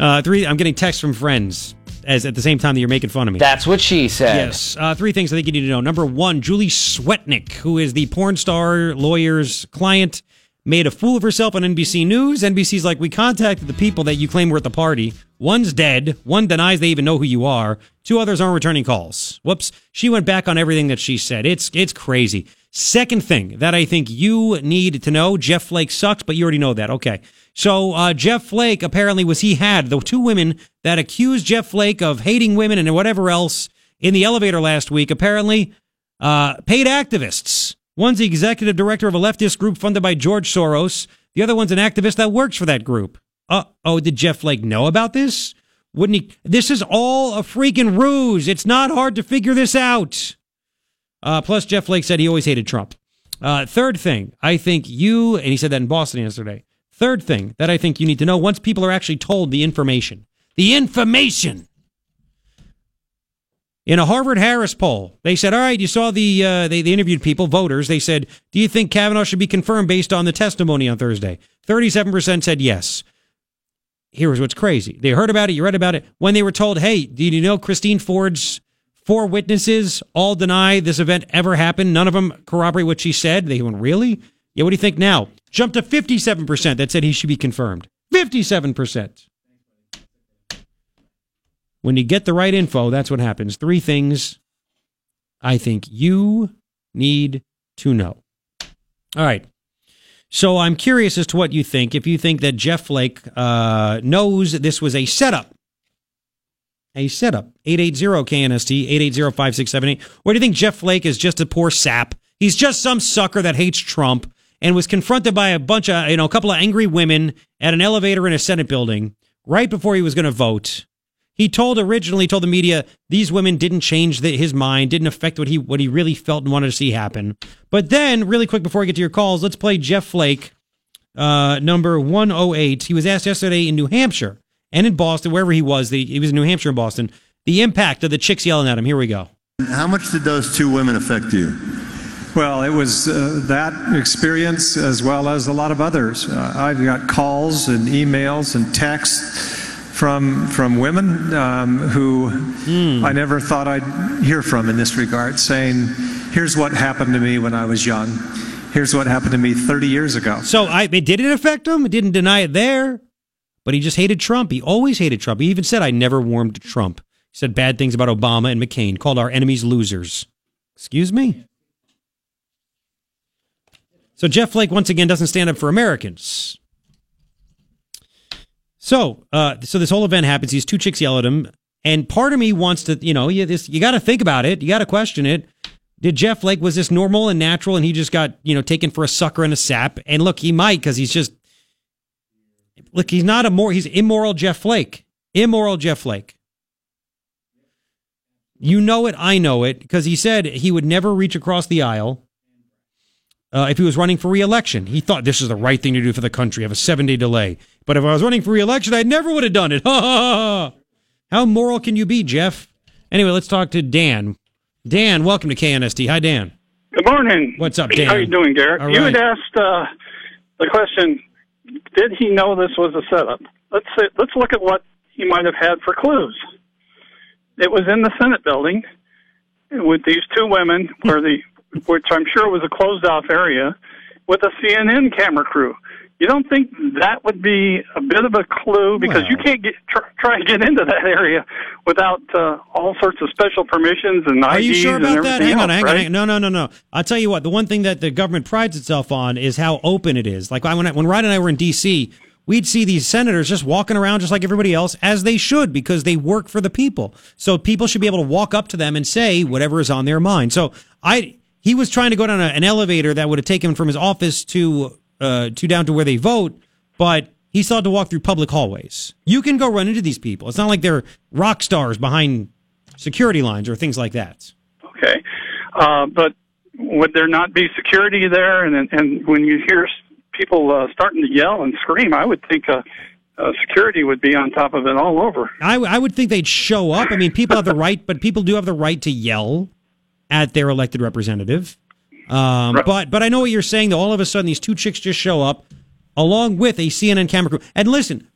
Speaker 2: Uh, three. I'm getting texts from friends as at the same time that you're making fun of me.
Speaker 18: That's what she said.
Speaker 2: Yes. Uh, three things I think you need to know. Number one, Julie Swetnick, who is the porn star lawyer's client, made a fool of herself on NBC News. NBC's like, we contacted the people that you claim were at the party. One's dead. One denies they even know who you are. Two others aren't returning calls. Whoops. She went back on everything that she said. It's it's crazy. Second thing that I think you need to know, Jeff Flake sucks, but you already know that. Okay. So uh, Jeff Flake apparently was he had the two women that accused Jeff Flake of hating women and whatever else in the elevator last week. Apparently, uh, paid activists. One's the executive director of a leftist group funded by George Soros. The other one's an activist that works for that group. Uh oh, did Jeff Flake know about this? Wouldn't he? This is all a freaking ruse. It's not hard to figure this out. Uh, plus, Jeff Flake said he always hated Trump. Uh, third thing, I think you, and he said that in Boston yesterday. Third thing that I think you need to know once people are actually told the information, the information. In a Harvard Harris poll, they said, "All right, you saw the uh, they, they interviewed people, voters. They said, do you think Kavanaugh should be confirmed based on the testimony on Thursday?" Thirty-seven percent said yes. Here's what's crazy: they heard about it, you read about it. When they were told, "Hey, did you know Christine Ford's four witnesses all deny this event ever happened? None of them corroborate what she said." They went, "Really? Yeah. What do you think now?" Jumped to fifty-seven percent that said he should be confirmed. Fifty-seven percent. When you get the right info, that's what happens. Three things I think you need to know. All right. So I'm curious as to what you think. If you think that Jeff Flake uh, knows this was a setup, a setup, 880-KNST, 880-5678. Or do you think Jeff Flake is just a poor sap? He's just some sucker that hates Trump and was confronted by a bunch of, you know, a couple of angry women at an elevator in a Senate building right before he was going to vote. He told originally told the media these women didn't change the, his mind, didn't affect what he what he really felt and wanted to see happen. But then, really quick before I get to your calls, let's play Jeff Flake, uh, number one oh eight. He was asked yesterday in New Hampshire and in Boston, wherever he was. The, he was in New Hampshire and Boston. The impact of the chicks yelling at him. Here we go.
Speaker 10: How much did those two women affect you?
Speaker 7: Well, it was uh, that experience as well as a lot of others. Uh, I've got calls and emails and texts from from women um, who I never thought I'd hear from in this regard, saying, "Here's what happened to me when I was young. Here's what happened to me 30 years ago."
Speaker 2: So I, it didn't affect him. It didn't deny it there, but he just hated Trump. He always hated Trump. He even said, "I never warmed to Trump." He said bad things about Obama and McCain. Called our enemies losers. Excuse me. So Jeff Flake once again doesn't stand up for Americans. So, uh, so this whole event happens. These two chicks yell at him, and part of me wants to, you know, you, this, you got to think about it. You got to question it. Did Jeff Flake was this normal and natural, and he just got, you know, taken for a sucker and a sap? And look, he might because he's just, look, he's not a more, he's immoral Jeff Flake, immoral Jeff Flake. You know it, I know it, because he said he would never reach across the aisle uh, if he was running for reelection. He thought this is the right thing to do for the country, have a seven day delay. But if I was running for reelection, I never would have done it. How moral can you be, Jeff? Anyway, let's talk to Dan. Dan, welcome to KNST. Hi, Dan.
Speaker 19: Good morning.
Speaker 2: What's up, Dan?
Speaker 19: How are you doing, Garrett?
Speaker 2: All
Speaker 19: You
Speaker 2: right.
Speaker 19: had asked uh, the question: Did he know this was a setup? Let's say, let's look at what he might have had for clues. It was in the Senate building with these two women, where the which I'm sure was a closed off area, with a CNN camera crew. You don't think that would be a bit of a clue because you can't get tr- try and get into that area without uh, all sorts of special permissions and
Speaker 2: Are
Speaker 19: IDs
Speaker 2: you sure
Speaker 19: and
Speaker 2: about
Speaker 19: everything
Speaker 2: that? Hang
Speaker 19: else,
Speaker 2: on, hang on,
Speaker 19: right?
Speaker 2: hang on. No, no, no, no. I'll tell you what. The one thing that the government prides itself on is how open it is. Like when I, when Ryan and I were in D.C., we'd see these senators just walking around just like everybody else, as they should, because they work for the people. So people should be able to walk up to them and say whatever is on their mind. So I, he was trying to go down a, an elevator that would have taken him from his office to uh to down to where they vote, but he still had to walk through public hallways. You can go run into these people. It's not like they're rock stars behind security lines or things like that.
Speaker 19: Okay, uh, but would there not be security there? And and when you hear people uh, starting to yell and scream, I would think uh, uh, security would be on top of it all over.
Speaker 2: I, I would think they'd show up. I mean, people have the right, but people do have the right to yell at their elected representative. Um, right. But but I know what you're saying. Though all of a sudden these two chicks just show up along with a CNN camera crew. And listen,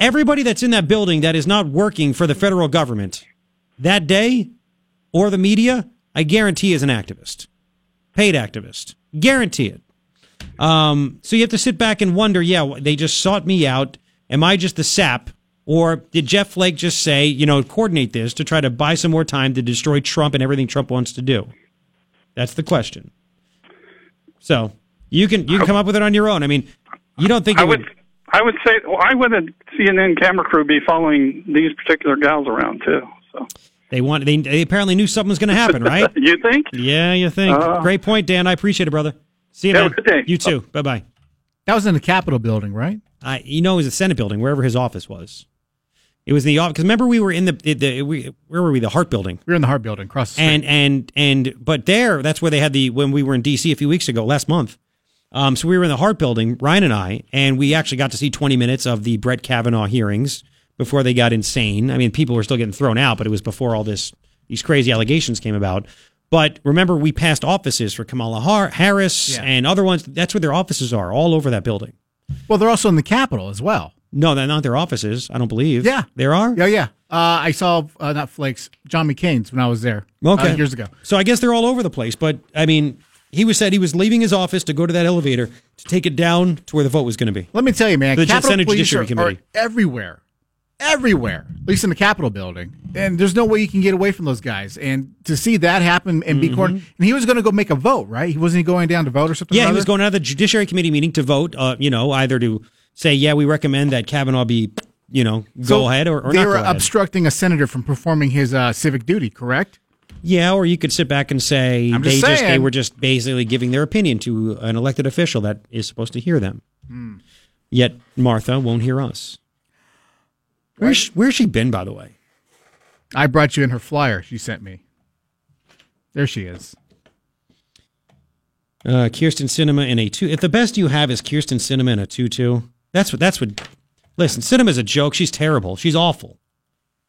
Speaker 2: everybody that's in that building that is not working for the federal government that day or the media, I guarantee is an activist, paid activist. Guarantee it. Um, so you have to sit back and wonder, yeah, they just sought me out. Am I just the sap? Or did Jeff Flake just say, you know, coordinate this to try to buy some more time to destroy Trump and everything Trump wants to do? That's the question. So you can you can come up with it on your own. I mean, you don't think
Speaker 19: I
Speaker 2: would,
Speaker 19: would I would say why would a CNN camera crew be following these particular gals around too? So
Speaker 2: they want they, they apparently knew something was going to happen, right?
Speaker 19: you think?
Speaker 2: Yeah, you think. Uh, Great point, Dan. I appreciate it, brother. See you, man.
Speaker 19: Good day.
Speaker 2: You too. Bye bye.
Speaker 3: That was in the Capitol building, right?
Speaker 2: Uh, you know, it was the Senate building, wherever his office was. It was in the office because remember we were in the, the, we, where were we? The Hart building.
Speaker 3: We were in the Hart building across the street.
Speaker 2: And and and but there that's where they had the when we were in D.C. a few weeks ago last month. Um, so we were in the Hart building Ryan and I and we actually got to see 20 minutes of the Brett Kavanaugh hearings before they got insane. I mean people were still getting thrown out but it was before all this these crazy allegations came about. But remember we passed offices for Kamala Harris yeah. and other ones. That's where their offices are all over that building.
Speaker 3: Well they're also in the Capitol as well
Speaker 2: no, they're not their offices. I don't believe.
Speaker 3: Yeah,
Speaker 2: there are.
Speaker 3: Yeah, yeah. Uh, I saw uh, not Flakes, John McCain's when I was there. Uh, okay, uh, years ago.
Speaker 2: So I guess they're all over the place. But I mean, he was said he was leaving his office to go to that elevator to take it down to where the vote was going to be.
Speaker 3: Let me tell you, man, the Capitol Senate Police Judiciary are, Committee are everywhere, everywhere. At least in the Capitol building, and there's no way you can get away from those guys. And to see that happen and be mm-hmm. and he was going to go make a vote, right? He wasn't he going down to vote or something.
Speaker 2: Yeah, he was going out of the Judiciary Committee meeting to vote. Uh, you know, either to say, yeah, we recommend that Kavanaugh be, you know, go
Speaker 3: so
Speaker 2: ahead or, or
Speaker 3: they
Speaker 2: not
Speaker 3: were obstructing a senator from performing his uh, civic duty, correct?
Speaker 2: Yeah, or you could sit back and say
Speaker 3: I'm
Speaker 2: they
Speaker 3: just,
Speaker 2: just, they were just basically giving their opinion to an elected official that is supposed to hear them.
Speaker 3: Hmm.
Speaker 2: Yet Martha won't hear us. Where's she, where's she been, by the way?
Speaker 3: I brought you in her flyer she sent me. There she is.
Speaker 2: Uh, Kyrsten Sinema in a two. If the best you have is Kyrsten Sinema in a two-two, that's what. That's what. Listen, Sinema's a joke. She's terrible. She's awful.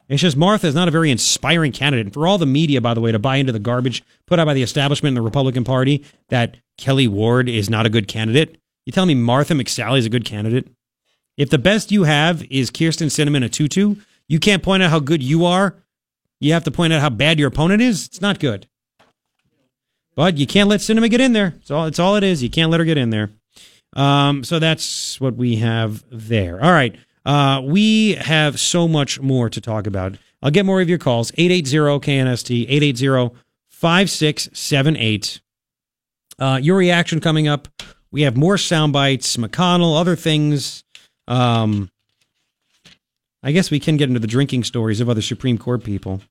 Speaker 2: It's just Martha is not a very inspiring candidate. And for all the media, by the way, to buy into the garbage put out by the establishment in the Republican Party that Kelli Ward is not a good candidate, you tell me Martha McSally is a good candidate? If the best you have is Kyrsten in a two-two, you can't point out how good you are. You have to point out how bad your opponent is. It's not good. But you can't let Sinema get in there. It's all, it's all it is. You can't let her get in there. Um, so that's what we have there. All right. Uh, we have so much more to talk about. I'll get more of your calls. 880-KNST, 880-5678. Uh, your reaction coming up. We have more sound bites, McConnell, other things. Um, I guess we can get into the drinking stories of other Supreme Court people.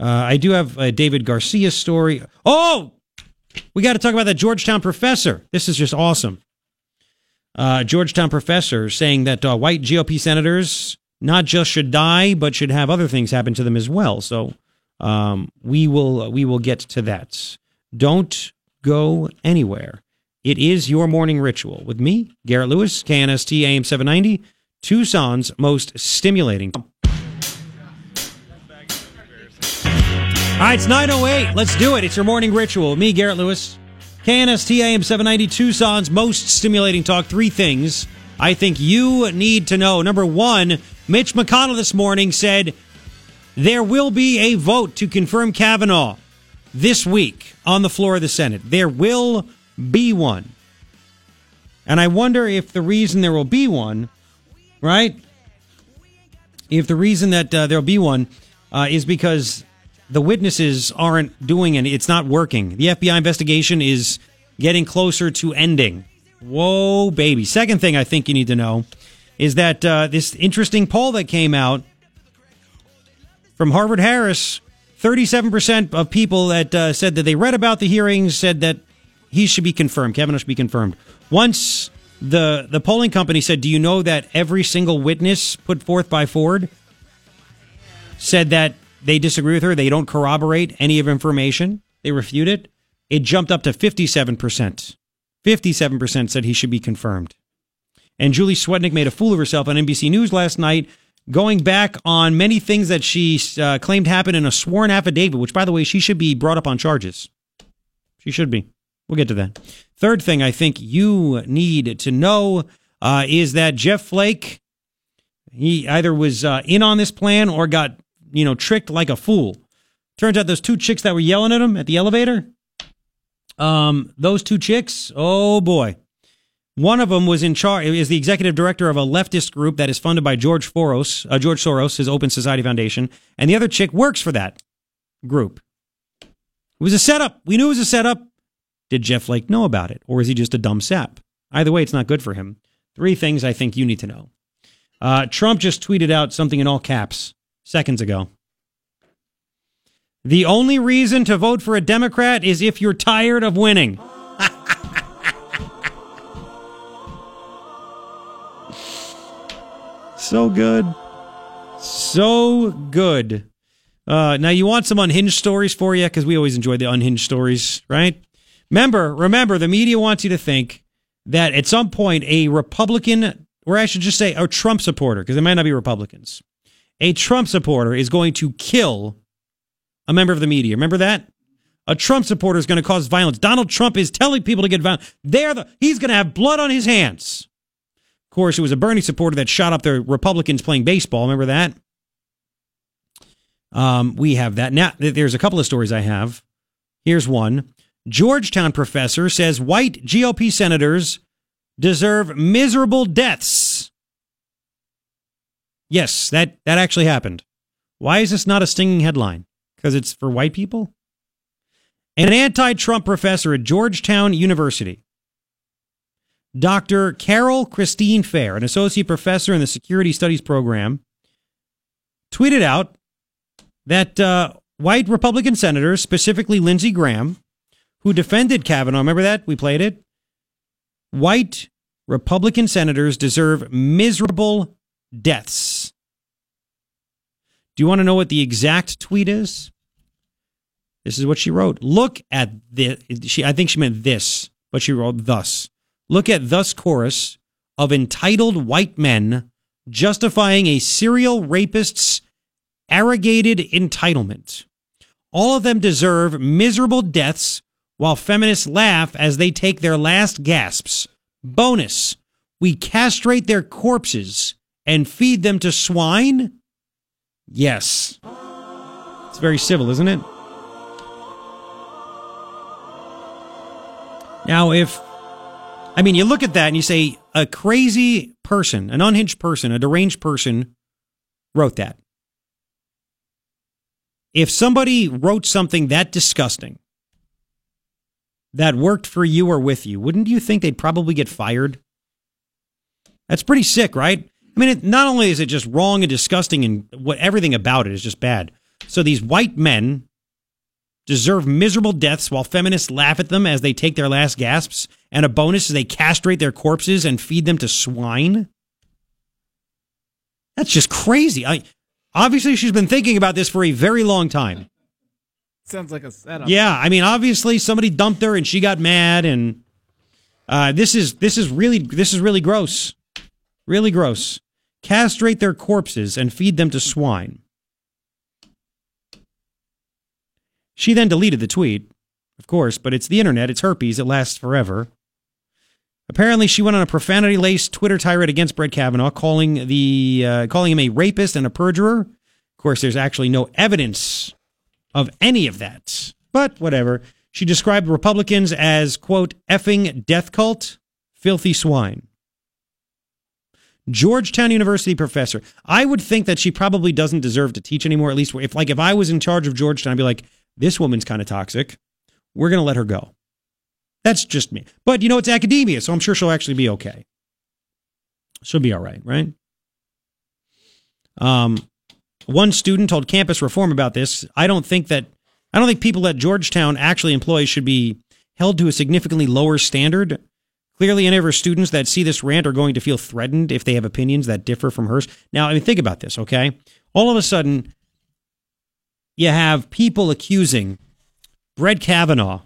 Speaker 2: Uh, I do have a David Garcia story. Oh, we got to talk about that Georgetown professor. This is just awesome. Uh, Georgetown professor saying that uh, white GOP senators not just should die, but should have other things happen to them as well. So um, we will we will get to that. Don't go anywhere. It is your morning ritual with me, Garrett Lewis, KNST AM 790, Tucson's most stimulating. All right, it's 908. Let's do it. It's your morning ritual. Me, Garrett Lewis. KNST AM 790 Tucson's most stimulating talk. Three things I think you need to know. Number one, Mitch McConnell this morning said there will be a vote to confirm Kavanaugh this week on the floor of the Senate. There will be one. And I wonder if the reason there will be one, right? If the reason that uh, there'll be one uh, is because the witnesses aren't doing it. It's not working. The FBI investigation is getting closer to ending. Whoa, baby. Second thing I think you need to know is that uh, this interesting poll that came out from Harvard Harris 37% of people that uh, said that they read about the hearings said that he should be confirmed. Kavanaugh should be confirmed. Once the the polling company said, "Do you know that every single witness put forth by Ford said that they disagree with her. They don't corroborate any of information. They refute it. it jumped up to 57%. 57% said he should be confirmed. And Julie Swetnick made a fool of herself on NBC News last night, going back on many things that she uh, claimed happened in a sworn affidavit, which, by the way, she should be brought up on charges. She should be. We'll get to that. Third thing I think you need to know uh, is that Jeff Flake, he either was uh, in on this plan or got, you know, tricked like a fool. Turns out those two chicks that were yelling at him at the elevator, um, those two chicks, oh boy. One of them was in charge, is the executive director of a leftist group that is funded by George Soros, uh, George Soros, his Open Society Foundation, and the other chick works for that group. It was a setup. We knew it was a setup. Did Jeff Flake know about it, or is he just a dumb sap? Either way, it's not good for him. Three things I think you need to know. Uh, Trump just tweeted out something in all caps seconds ago. The only reason to vote for a Democrat is if you're tired of winning. so good. So good. Uh, now, you want some unhinged stories for you? Because we always enjoy the unhinged stories, right? Remember, remember, the media wants you to think that at some point a Republican, or I should just say a Trump supporter, because they might not be Republicans, a Trump supporter is going to kill a member of the media. Remember that? A Trump supporter is going to cause violence. Donald Trump is telling people to get violent. They're the, he's going to have blood on his hands. Of course, it was a Bernie supporter that shot up the Republicans playing baseball. Remember that? Um, we have that. Now, there's a couple of stories I have. Here's one. Georgetown professor says white GOP senators deserve miserable deaths. Yes, that, that actually happened. Why is this not a stinging headline? Because it's for white people? An anti Trump professor at Georgetown University, Dr. Carol Christine Fair, an associate professor in the Security Studies program, tweeted out that uh, white Republican senators, specifically Lindsey Graham, who defended Kavanaugh, remember that? We played it? White Republican senators deserve miserable deaths. Do you want to know what the exact tweet is? This is what she wrote. Look at this. She, I think she meant this, but she wrote thus. Look at thus chorus of entitled white men justifying a serial rapist's arrogated entitlement. All of them deserve miserable deaths while feminists laugh as they take their last gasps. Bonus, we castrate their corpses and feed them to swine? Yes. It's very civil, isn't it? Now, if, I mean, you look at that and you say, a crazy person, an unhinged person, a deranged person wrote that. If somebody wrote something that disgusting that worked for you or with you, wouldn't you think they'd probably get fired? That's pretty sick, right? I mean, it, not only is it just wrong and disgusting, and what everything about it is just bad. So these white men deserve miserable deaths while feminists laugh at them as they take their last gasps, and a bonus is they castrate their corpses and feed them to swine. That's just crazy. I obviously she's been thinking about this for a very long time.
Speaker 3: Sounds like a setup.
Speaker 2: Yeah, I mean, obviously somebody dumped her and she got mad, and uh, this is this is really this is really gross, really gross castrate their corpses, and feed them to swine. She then deleted the tweet, of course, but it's the internet, it's herpes, it lasts forever. Apparently, she went on a profanity-laced Twitter tirade against Brett Kavanaugh, calling the uh, calling him a rapist and a perjurer. Of course, there's actually no evidence of any of that, but whatever. She described Republicans as quote effing death cult, filthy swine. Georgetown University professor. I would think that she probably doesn't deserve to teach anymore. At least if like if I was in charge of Georgetown, I'd be like, this woman's kind of toxic. We're gonna let her go. That's just me. But you know, it's academia, so I'm sure she'll actually be okay. She'll be all right, right? Um, one student told Campus Reform about this. I don't think that I don't think people at Georgetown actually employ should be held to a significantly lower standard Clearly, any of her students that see this rant are going to feel threatened if they have opinions that differ from hers. Now, I mean, think about this, okay? All of a sudden, you have people accusing Brett Kavanaugh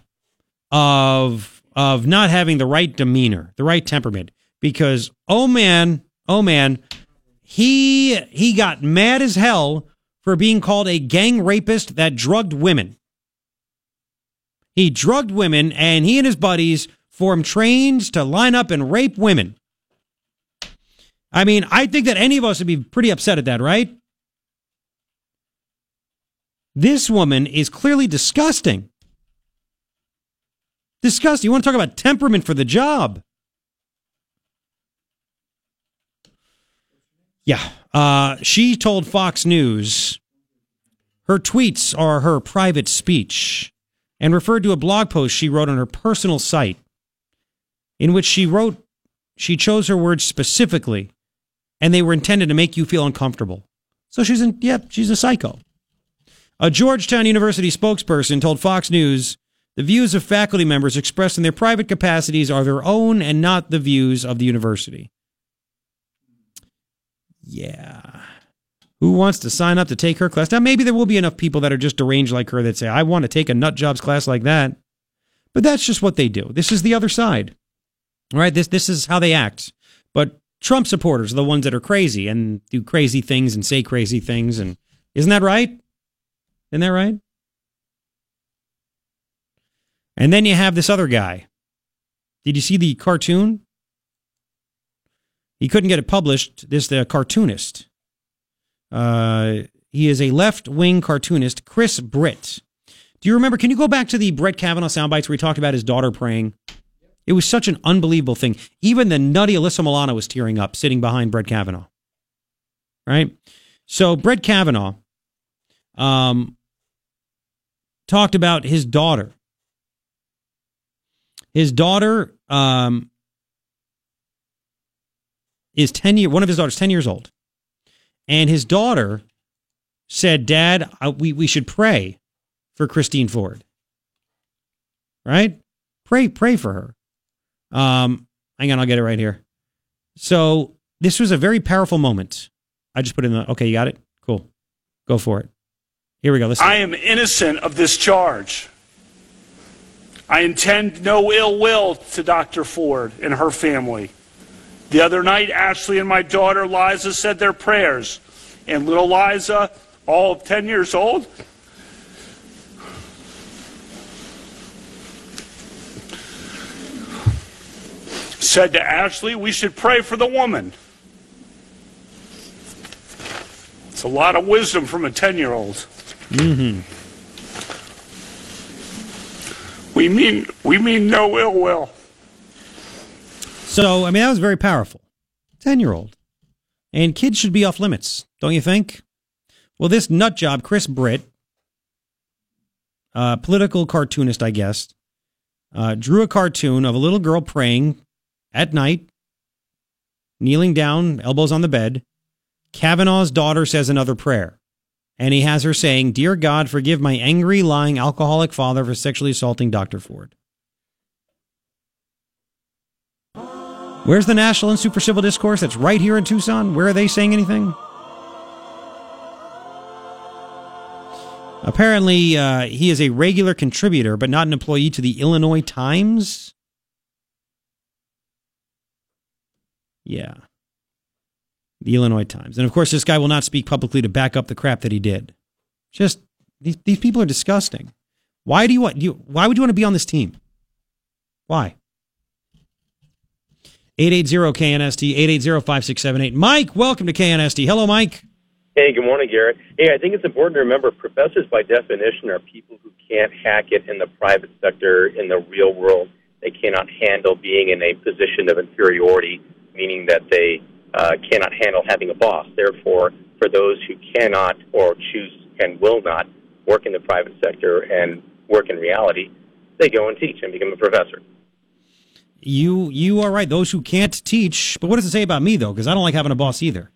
Speaker 2: of of not having the right demeanor, the right temperament. Because oh man, oh man, he he got mad as hell for being called a gang rapist that drugged women. He drugged women, and he and his buddies formed trains to line up and rape women. I mean, I think that any of us would be pretty upset at that, right? This woman is clearly disgusting. Disgusting. You want to talk about temperament for the job? Yeah. Uh, she told Fox News her tweets are her private speech and referred to a blog post she wrote on her personal site in which she wrote she chose her words specifically and they were intended to make you feel uncomfortable. So she's in, yep, yeah, she's a psycho. A Georgetown University spokesperson told Fox News the views of faculty members expressed in their private capacities are their own and not the views of the university. Yeah. Who wants to sign up to take her class? Now, maybe there will be enough people that are just deranged like her that say, I want to take a nut jobs class like that. But that's just what they do. This is the other side. Right? This this is how they act. But Trump supporters are the ones that are crazy and do crazy things and say crazy things and isn't that right? Isn't that right? And then you have this other guy. Did you see the cartoon? He couldn't get it published. This the cartoonist. Uh, he is a left wing cartoonist, Chris Britt. Do you remember? Can you go back to the Brett Kavanaugh soundbites where he talked about his daughter praying? It was such an unbelievable thing. Even the nutty Alyssa Milano was tearing up sitting behind Brett Kavanaugh. Right? So Brett Kavanaugh um, talked about his daughter. His daughter um, is 10 year one of his daughters 10 years old. And his daughter said, "Dad, I, we we should pray for Christine Ford." Right? Pray pray for her. Um, hang on, I'll get it right here. So this was a very powerful moment. I just put in the okay. You got it. Cool. Go for it. Here we go. Listen.
Speaker 18: I am innocent of this charge. I intend no ill will to Dr. Ford and her family. The other night, Ashley and my daughter Liza said their prayers, and little Liza, all of 10 years old, said to Ashley, We should pray for the woman. It's a lot of wisdom from a 10 year old.
Speaker 2: Mm-hmm.
Speaker 18: We mean, we mean no ill will.
Speaker 2: So, I mean, that was very powerful. 10 year old. And kids should be off limits, don't you think? Well, this nut job, Chris Britt, uh, political cartoonist, I guess, uh, drew a cartoon of a little girl praying at night, kneeling down, elbows on the bed. Kavanaugh's daughter says another prayer. And he has her saying, Dear God, forgive my angry, lying, alcoholic father for sexually assaulting Dr. Ford. Where's the National Institute for Civil Discourse that's right here in Tucson? Where are they saying anything? Apparently, uh, he is a regular contributor, but not an employee to the Illinois Times. Yeah. The Illinois Times. And of course, this guy will not speak publicly to back up the crap that he did. Just, these, these people are disgusting. Why do you want, you, why would you want to be on this team? Why? 880 KNST, 880 5678. Mike, welcome to KNST. Hello, Mike.
Speaker 20: Hey, good morning, Garrett. Hey, I think it's important to remember professors, by definition, are people who can't hack it in the private sector, in the real world. They cannot handle being in a position of inferiority, meaning that they uh, cannot handle having a boss. Therefore, for those who cannot or choose and will not work in the private sector and work in reality, they go and teach and become a professor.
Speaker 2: You you are right. Those who can't teach, but what does it say about me though? Because I don't like having a boss either.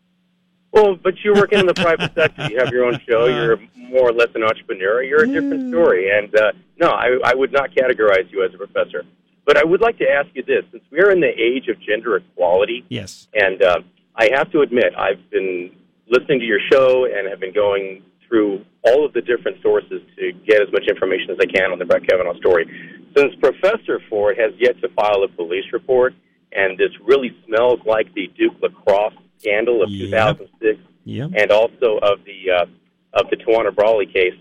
Speaker 20: Well, but you're working in the private sector. You have your own show. You're more or less an entrepreneur. You're a different story. And uh, no, I, I would not categorize you as a professor. But I would like to ask you this: since we're in the age of gender equality,
Speaker 2: yes,
Speaker 20: and uh, I have to admit, I've been listening to your show and have been going through all of the different sources to get as much information as I can on the Brett Kavanaugh story. Since Professor Ford has yet to file a police report, and this really smells like the Duke lacrosse scandal of
Speaker 2: Yep.
Speaker 20: 2006,
Speaker 2: Yep.
Speaker 20: and also of the uh, of the Tawana Brawley case.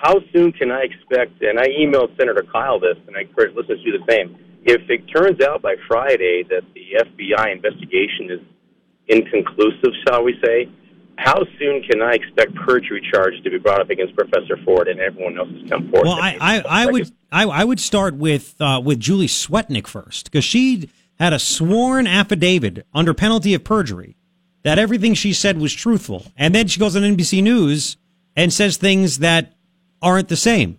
Speaker 20: How soon can I expect? And I emailed Senator Kyl this, and I encourage listeners to do the same. If it turns out by Friday that the FBI investigation is inconclusive, shall we say, how soon can I expect perjury charges to be brought up against Professor Ford and everyone else who's come forward?
Speaker 2: Well, I, I, I would I, I would start with uh, with Julie Swetnick first because she had a sworn affidavit under penalty of perjury that everything she said was truthful, and then she goes on NBC News and says things that aren't the same,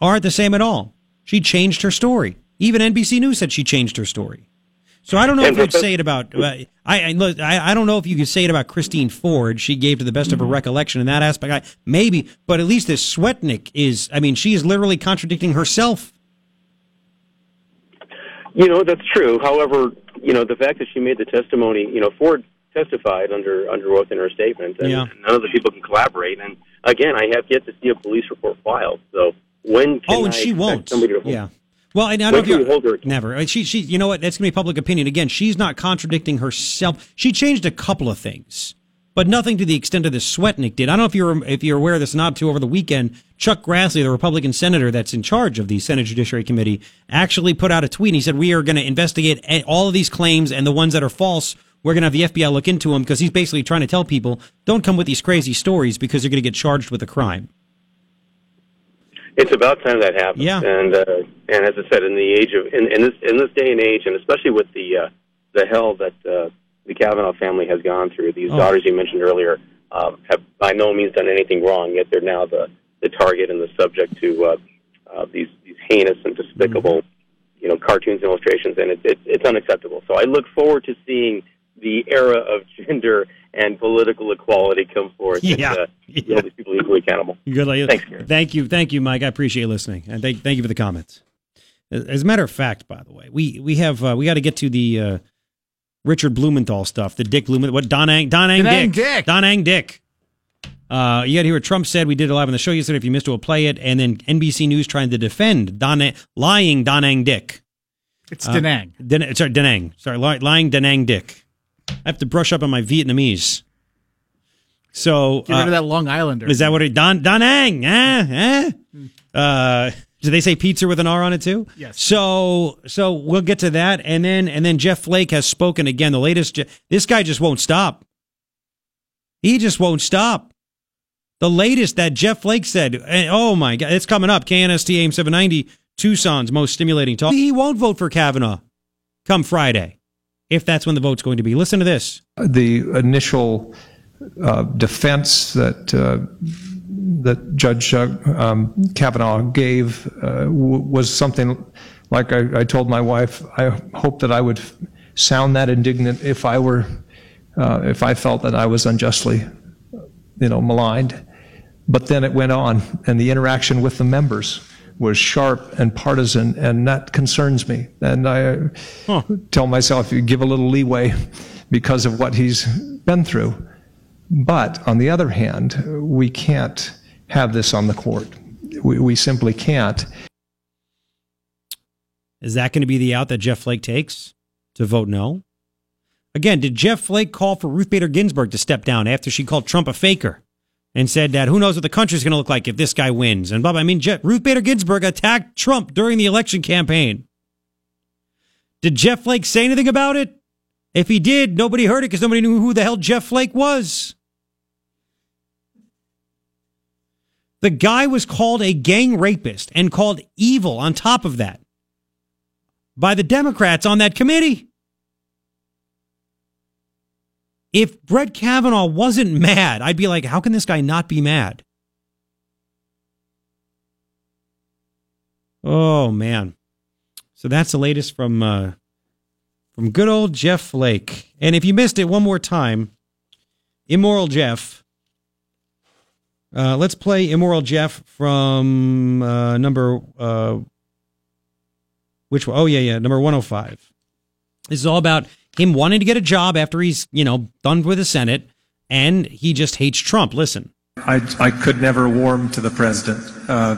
Speaker 2: aren't the same at all. She changed her story. Even NBC News said she changed her story. So I don't know if you'd say it about uh, I, I I I don't know if you could say it about Christine Ford. She gave to the best of her recollection in that aspect. I, maybe, but at least this Swetnick is. I mean, she is literally contradicting herself.
Speaker 20: You know, that's true. However, you know, the fact that she made the testimony, you know, Ford testified under under oath in her statement, and
Speaker 2: Yeah.
Speaker 20: none of the people can collaborate. And again, I have yet to see a police report filed. So when can
Speaker 2: oh, and
Speaker 20: I
Speaker 2: she won't.
Speaker 20: Somebody to hold-
Speaker 2: Yeah. Well, and I don't know if
Speaker 20: we hold her
Speaker 2: never. Uh, She, she, you know what? That's gonna be public opinion again. She's not contradicting herself. She changed a couple of things, but nothing to the extent of the Swetnick did. I don't know if you're if you're aware of this or not. Too over the weekend, Chuck Grassley, the Republican senator that's in charge of the Senate Judiciary Committee, actually put out a tweet. and He said, "We are going to investigate all of these claims and the ones that are false." We're going to have the FBI look into him because he's basically trying to tell people don't come with these crazy stories because you're going to get charged with a crime.
Speaker 20: It's about time that happens.
Speaker 2: Yeah.
Speaker 20: And uh, and as I said, in the age of in, in this in this day and age, and especially with the uh, the hell that uh, the Kavanaugh family has gone through, these
Speaker 2: Oh.
Speaker 20: daughters you mentioned earlier um, have by no means done anything wrong, yet they're now the the target and the subject to uh, uh, these these heinous and despicable, you know, cartoons and illustrations, and it, it, it's unacceptable. So I look forward to seeing the era of gender and political equality come forth.
Speaker 2: Yeah.
Speaker 20: and, uh, hold these people equally accountable.
Speaker 2: Good. Like,
Speaker 20: Thanks, Gary.
Speaker 2: Thank you, thank you, Mike. I appreciate you listening, and thank thank you for the comments. As as a matter of fact, by the way, we we have uh, we got to get to the uh, Richard Blumenthal stuff, the Dick Blumenthal, what Don Ang Don Ang
Speaker 3: Donang
Speaker 2: Dick,
Speaker 3: Dick.
Speaker 2: Don Ang Dick. Uh, you got to hear what Trump said. We did it live on the show yesterday. If you missed it, we'll play it. And then NBC News trying to defend Don lying Don Ang Dick.
Speaker 3: It's
Speaker 2: Uh,
Speaker 3: Danang.
Speaker 2: Den- sorry, Danang. Sorry, lying Danang Dick. I have to brush up on my Vietnamese. So
Speaker 3: Get rid
Speaker 2: uh,
Speaker 3: of that Long Islander.
Speaker 2: is that what it Don Danang? Eh? Eh? Uh, do they say pizza with an R on it too?
Speaker 3: Yes.
Speaker 2: So so we'll get to that, and then and then Jeff Flake has spoken again. The latest. This guy just won't stop. He just won't stop. The latest that Jeff Flake said. eh, Oh my God, it's coming up. KNST AM 790, Tucson's most stimulating talk. He won't vote for Kavanaugh come Friday, if that's when the vote's going to be. Listen to this.
Speaker 21: the initial uh, defense that uh, that Judge uh, um, Kavanaugh gave uh, w- was something like I, I told my wife. I hope that I would sound that indignant if I were uh, if I felt that I was unjustly, you know, maligned. But then it went on, and the interaction with the members was sharp and partisan, and that concerns me. And I tell myself, you give a little leeway because of what he's been through. But on the other hand, we can't have this on the court. We, we simply can't.
Speaker 2: Is that going to be the out that Jeff Flake takes to vote no? Again, did Jeff Flake call for Ruth Bader Ginsburg to step down after she called Trump a faker and said that who knows what the country's going to look like if this guy wins? And blah. I mean, Ruth Bader Ginsburg attacked Trump during the election campaign. Did Jeff Flake say anything about it? If he did, nobody heard it because nobody knew who the hell Jeff Flake was. The guy was called a gang rapist and called evil on top of that by the Democrats on that committee. If Brett Kavanaugh wasn't mad, I'd be like, how can this guy not be mad? Oh man. So that's the latest from uh from good old Jeff Flake. And if you missed it one more time, Immoral Jeff. Uh, let's play Immoral Jeff from uh, number uh, which? Oh yeah, yeah, number 105. This is all about him wanting to get a job after he's, you know, done with the Senate and he just hates Trump. Listen.
Speaker 7: I, I could never warm to the president. Uh,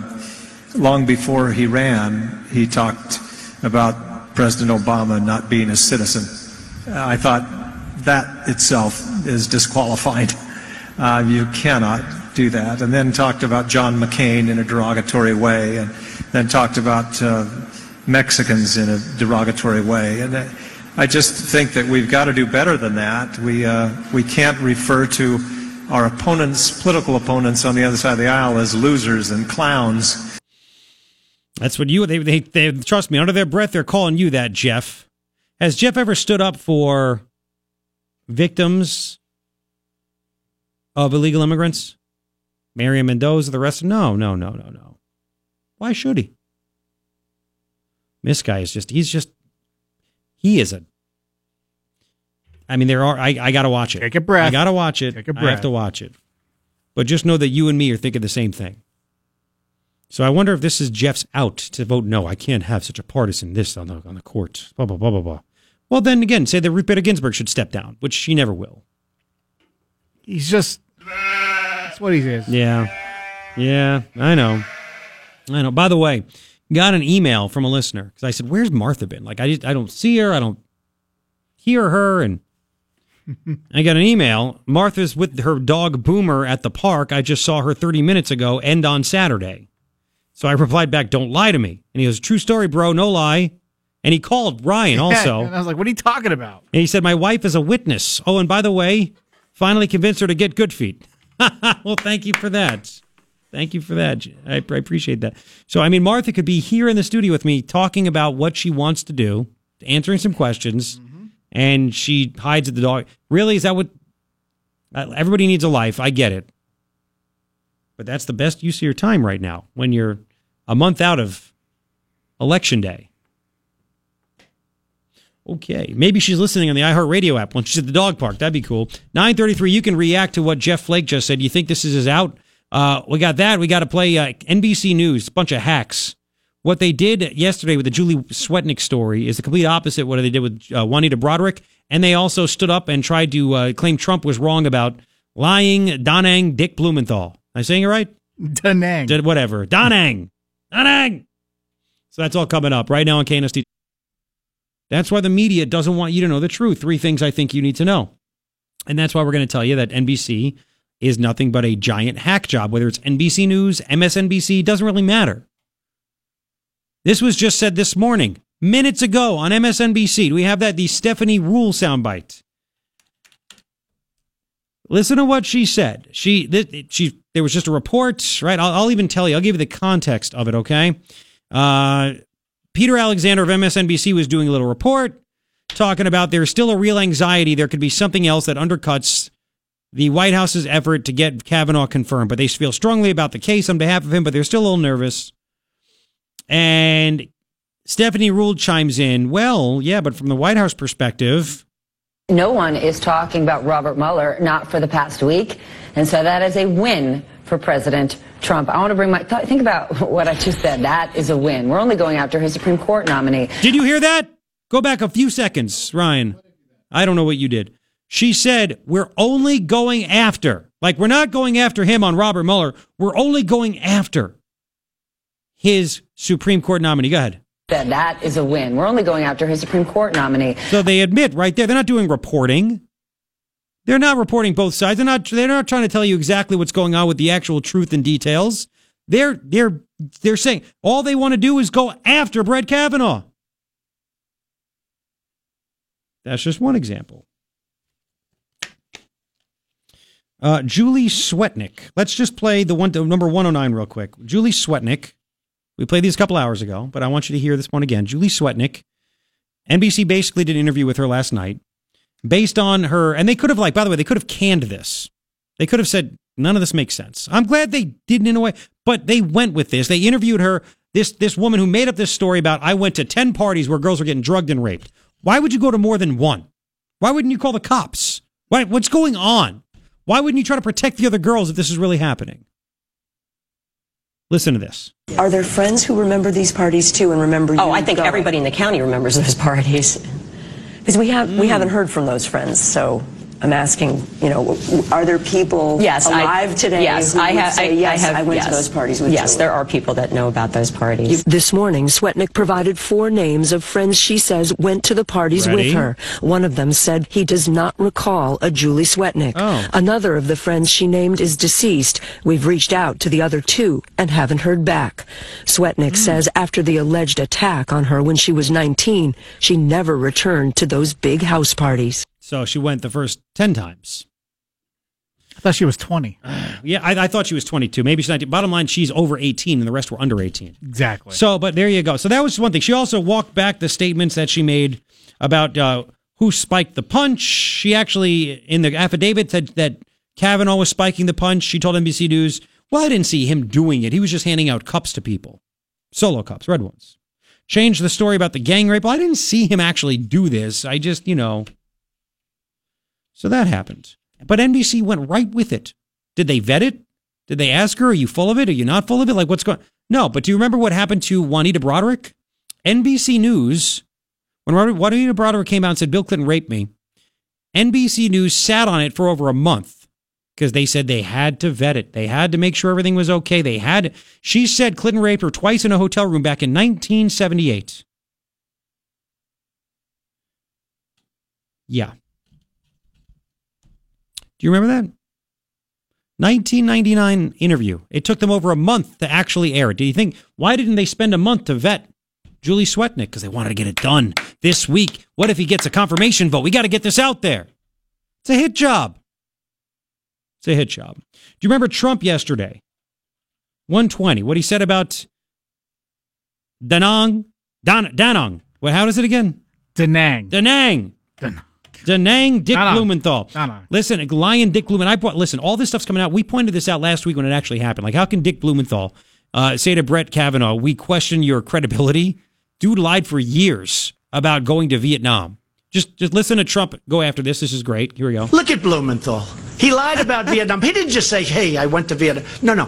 Speaker 7: long before he ran, he talked about President Obama not being a citizen. I thought that itself is disqualified. Uh, you cannot do that. And then talked about John McCain in a derogatory way, and then talked about uh, Mexicans in a derogatory way. And uh, I just think that we've got to do better than that. We, uh, we can't refer to our opponents, political opponents on the other side of the aisle, as losers and clowns.
Speaker 2: That's what you, they, they, they, trust me, under their breath, they're calling you that, Jeff. Has Jeff ever stood up for victims of illegal immigrants? Mary Ann Mendoza, the rest? No, no, no, no, no. Why should he? This guy is just, he's just, he is a, I mean, there are, I, I got to watch it.
Speaker 3: Take a breath.
Speaker 2: I got to watch it.
Speaker 3: Take a
Speaker 2: I
Speaker 3: breath.
Speaker 2: I have to watch it. But just know that you and me are thinking the same thing. So I wonder if this is Jeff's out to vote no. I can't have such a partisan this on the on the court. Blah blah blah blah blah. Well, then again, say that Ruth Bader Ginsburg should step down, which she never will.
Speaker 3: He's just that's what he is.
Speaker 2: Yeah, yeah, I know, I know. By the way, got an email from a listener because I said, "Where's Martha been?" Like I just I don't see her, I don't hear her, and I got an email. Martha's with her dog Boomer at the park. I just saw her 30 minutes ago. End on Saturday. So I replied back, "Don't lie to me." And he goes, "True story, bro. No lie." And he called Ryan also.
Speaker 3: and I was like, "What are you talking about?"
Speaker 2: And he said, My wife is a witness. Oh, and by the way, finally convinced her to get good feet. well, thank you for that. Thank you for that. I, I appreciate that. So, I mean, Martha could be here in the studio with me talking about what she wants to do, answering some questions, and she hides at the dog. Really? Is that what? uh, Everybody needs a life. I get it. But that's the best use of your time right now when you're a month out of election day. Okay, maybe she's listening on the iHeartRadio app when she's at the dog park. That'd be cool. Nine thirty-three. You can react to what Jeff Flake just said. You think this is his out? Uh, we got that. We got to play uh, NBC News. A Bunch of hacks. What they did yesterday with the Julie Swetnick story is the complete opposite what they did with uh, Juanita Broaddrick, and they also stood up and tried to uh, claim Trump was wrong about lying Donang Dick Blumenthal. Am I saying it right?
Speaker 3: Danang.
Speaker 2: Did whatever. Donang. Donang. So that's all coming up right now on KNST. That's why the media doesn't want you to know the truth. Three things I think you need to know. And that's why we're going to tell you that NBC is nothing but a giant hack job, whether it's NBC News, MSNBC, doesn't really matter. This was just said this morning, minutes ago on MSNBC. Do we have that? The Stephanie Ruhle soundbite. Listen to what she said. She, th- she, there was just a report, right? I'll, I'll even tell you. I'll give you the context of it. Okay. Uh, Peter Alexander of MSNBC was doing a little report talking about there's still a real anxiety. There could be something else that undercuts the White House's effort to get Kavanaugh confirmed, but they feel strongly about the case on behalf of him, but they're still a little nervous. And Stephanie Ruhle chimes in, well, yeah, but from the White House perspective,
Speaker 22: No one is talking about Robert Mueller, not for the past week. And so that is a win for President Trump. I want to bring my, th- think about what I just said. That is a win. We're only going after his Supreme Court nominee.
Speaker 2: Did you hear that? Go back a few seconds, Ryan. I don't know what you did. She said, We're only going after, like, we're not going after him on Robert Mueller. We're only going after his Supreme Court nominee. Go ahead.
Speaker 22: Said that is a win. We're only going after his Supreme Court nominee.
Speaker 2: So they admit right there, they're not doing reporting. They're not reporting both sides. They're not. They're not trying to tell you exactly what's going on with the actual truth and details. They're they're they're saying all they want to do is go after Brett Kavanaugh. That's just one example. Uh, Julie Swetnick. Let's just play the one number 109 real quick. Julie Swetnick. We played these a couple hours ago, but I want you to hear this one again. Julie Swetnick. NBC basically did an interview with her last night based on her, and they could have, like, by the way, they could have canned this. They could have said, none of this makes sense. I'm glad they didn't in a way, but they went with this. They interviewed her, this, this woman who made up this story about, I went to 10 parties where girls were getting drugged and raped. Why would you go to more than one? Why wouldn't you call the cops? Why, what's going on? Why wouldn't you try to protect the other girls if this is really happening? Listen to this.
Speaker 12: Are there friends who remember these parties too and remember oh, you?
Speaker 4: Oh, I think
Speaker 12: going?
Speaker 4: everybody in the county remembers those parties.
Speaker 12: Because we have we haven't heard from those friends, so I'm asking, you know, are there people
Speaker 4: yes,
Speaker 12: alive
Speaker 4: I,
Speaker 12: today
Speaker 4: yes,
Speaker 12: who
Speaker 4: I
Speaker 12: would
Speaker 4: have,
Speaker 12: say,
Speaker 4: I,
Speaker 12: yes,
Speaker 4: I, have,
Speaker 12: I went
Speaker 4: yes,
Speaker 12: to those parties with
Speaker 4: Yes,
Speaker 12: Julie?
Speaker 4: there are people that know about those parties.
Speaker 13: This morning, Swetnick provided four names of friends she says went to the parties
Speaker 2: Ready?
Speaker 13: with her. One of them said he does not recall a Julie Swetnick.
Speaker 2: Oh.
Speaker 13: Another of the friends she named is deceased. We've reached out to the other two and haven't heard back. Swetnick
Speaker 2: Hmm.
Speaker 13: says after the alleged attack on her when she was 19, she never returned to those big house parties.
Speaker 2: So she went the first 10 times.
Speaker 3: I thought she was 20.
Speaker 2: Yeah, I, I thought she was 22. Maybe she's 19. Bottom line, she's over 18, and the rest were under 18.
Speaker 3: Exactly.
Speaker 2: So, but there you go. So that was one thing. She also walked back the statements that she made about uh, who spiked the punch. She actually, in the affidavit, said that Kavanaugh was spiking the punch. She told NBC News, well, I didn't see him doing it. He was just handing out cups to people, solo cups, red ones. Changed the story about the gang rape. Well, I didn't see him actually do this. I just, you know. So that happened. But NBC went right with it. Did they vet it? Did they ask her, are you full of it? Are you not full of it? Like, what's going No, but do you remember what happened to Juanita Broaddrick? NBC News, when Juanita Broaddrick came out and said, Bill Clinton raped me, NBC News sat on it for over a month because they said they had to vet it. They had to make sure everything was okay. They had, she said Clinton raped her twice in a hotel room back in 1978. Yeah. Do you remember that? 1999 interview. It took them over a month to actually air it. Do you think, why didn't they spend a month to vet Julie Swetnick? Because they wanted to get it done this week. What if he gets a confirmation vote? We got to get this out there. It's a hit job. It's a hit job. Do you remember Trump yesterday? 120. What he said about Danang? Dan, Danang. What, how does it again?
Speaker 3: Danang.
Speaker 2: Danang.
Speaker 3: Danang.
Speaker 2: Danang Dick
Speaker 3: Danang.
Speaker 2: Blumenthal.
Speaker 3: Danang.
Speaker 2: Listen, Lion Dick Blumenthal. I brought, listen, all this stuff's coming out. We pointed this out last week when it actually happened. Like, how can Dick Blumenthal uh, say to Brett Kavanaugh, we question your credibility? Dude lied for years about going to Vietnam. Just, just listen to Trump go after this. This is great. Here we go.
Speaker 23: Look at Blumenthal. He lied about Vietnam. He didn't just say, hey, I went to Vietnam. No, no.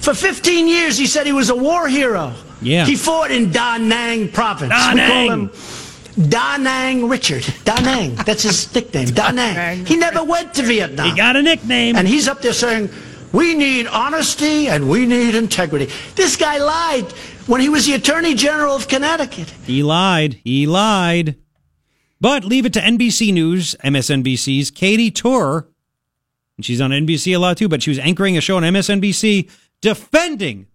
Speaker 23: For 15 years, he said he was a war hero.
Speaker 2: Yeah.
Speaker 23: He fought in Da Nang province.
Speaker 2: Da
Speaker 23: we
Speaker 2: Nang.
Speaker 23: Call him Da Nang Richard. Da Nang. That's his nickname. Da Nang. He never went to Vietnam.
Speaker 2: He got a nickname.
Speaker 23: And he's up there saying, we need honesty and we need integrity. This guy lied when he was the Attorney General of Connecticut.
Speaker 2: He lied. He lied. But leave it to NBC News, MSNBC's Katy Tur. And she's on NBC a lot too, but she was anchoring a show on MSNBC defending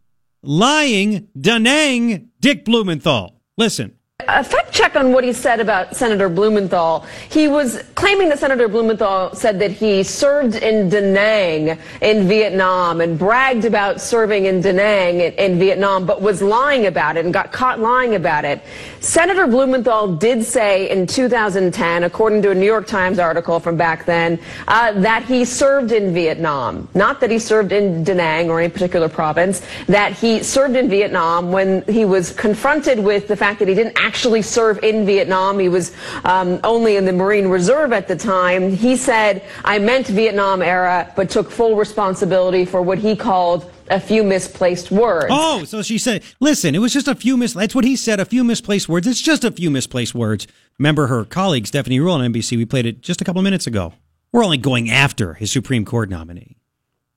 Speaker 2: lying Danang Dick Blumenthal. Listen.
Speaker 24: A fact check on what he said about Senator Blumenthal. He was claiming that Senator Blumenthal said that he served in Da Nang in Vietnam and bragged about serving in Da Nang in, in Vietnam, but was lying about it and got caught lying about it. Senator Blumenthal did say in 2010, according to a New York Times article from back then, uh, that he served in Vietnam. Not that he served in Da Nang or any particular province, that he served in Vietnam when he was confronted with the fact that he didn't actually serve in Vietnam. He was um, only in the Marine Reserve at the time. He said, I meant Vietnam era, but took full responsibility for what he called a few misplaced words.
Speaker 2: Oh, so she said, listen, it was just a few mis, that's what he said, a few misplaced words. It's just a few misplaced words. Remember her colleague, Stephanie Ruhle on NBC, we played it just a couple minutes ago. We're only going after his Supreme Court nominee.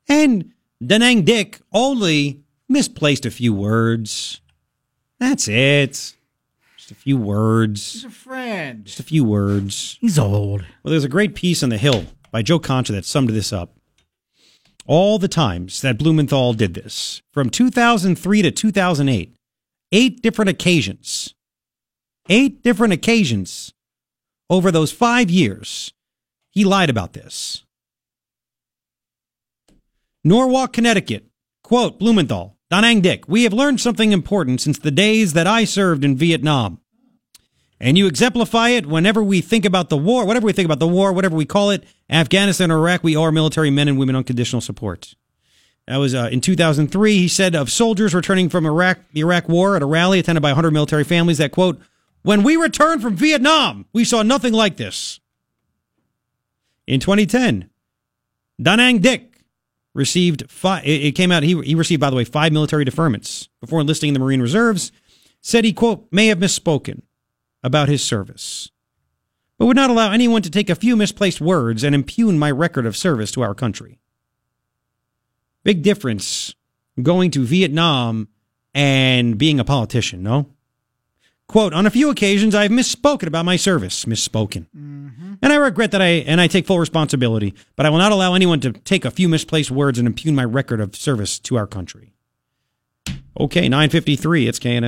Speaker 2: And Danang Dick only misplaced a few words. That's it. Just a few words.
Speaker 3: He's a friend.
Speaker 2: Just a few words.
Speaker 3: He's old.
Speaker 2: Well, there's a great piece on the Hill by Joe Concha that summed this up. All the times that Blumenthal did this, from 2003 to 2008, eight different occasions, eight different occasions over those five years, he lied about this. Norwalk, Connecticut. Quote Blumenthal, Danang Dick, we have learned something important since the days that I served in Vietnam. And you exemplify it whenever we think about the war, whatever we think about the war, whatever we call it, Afghanistan or Iraq, we owe our military men and women unconditional support. That was uh, in 2003. He said of soldiers returning from Iraq, the Iraq War at a rally attended by 100 military families that, quote, when we returned from Vietnam, we saw nothing like this. In 2010, Danang Dick received five, it came out, he, he received, by the way, five military deferments before enlisting in the Marine Reserves, said he, quote, may have misspoken about his service. but would not allow anyone to take a few misplaced words and impugn my record of service to our country. Big difference going to Vietnam and being a politician, no? Quote, on a few occasions I have misspoken about my service. Misspoken. Mm-hmm. And I regret that I, and I take full responsibility, but I will not allow anyone to take a few misplaced words and impugn my record of service to our country. Okay, 953, it's KNS.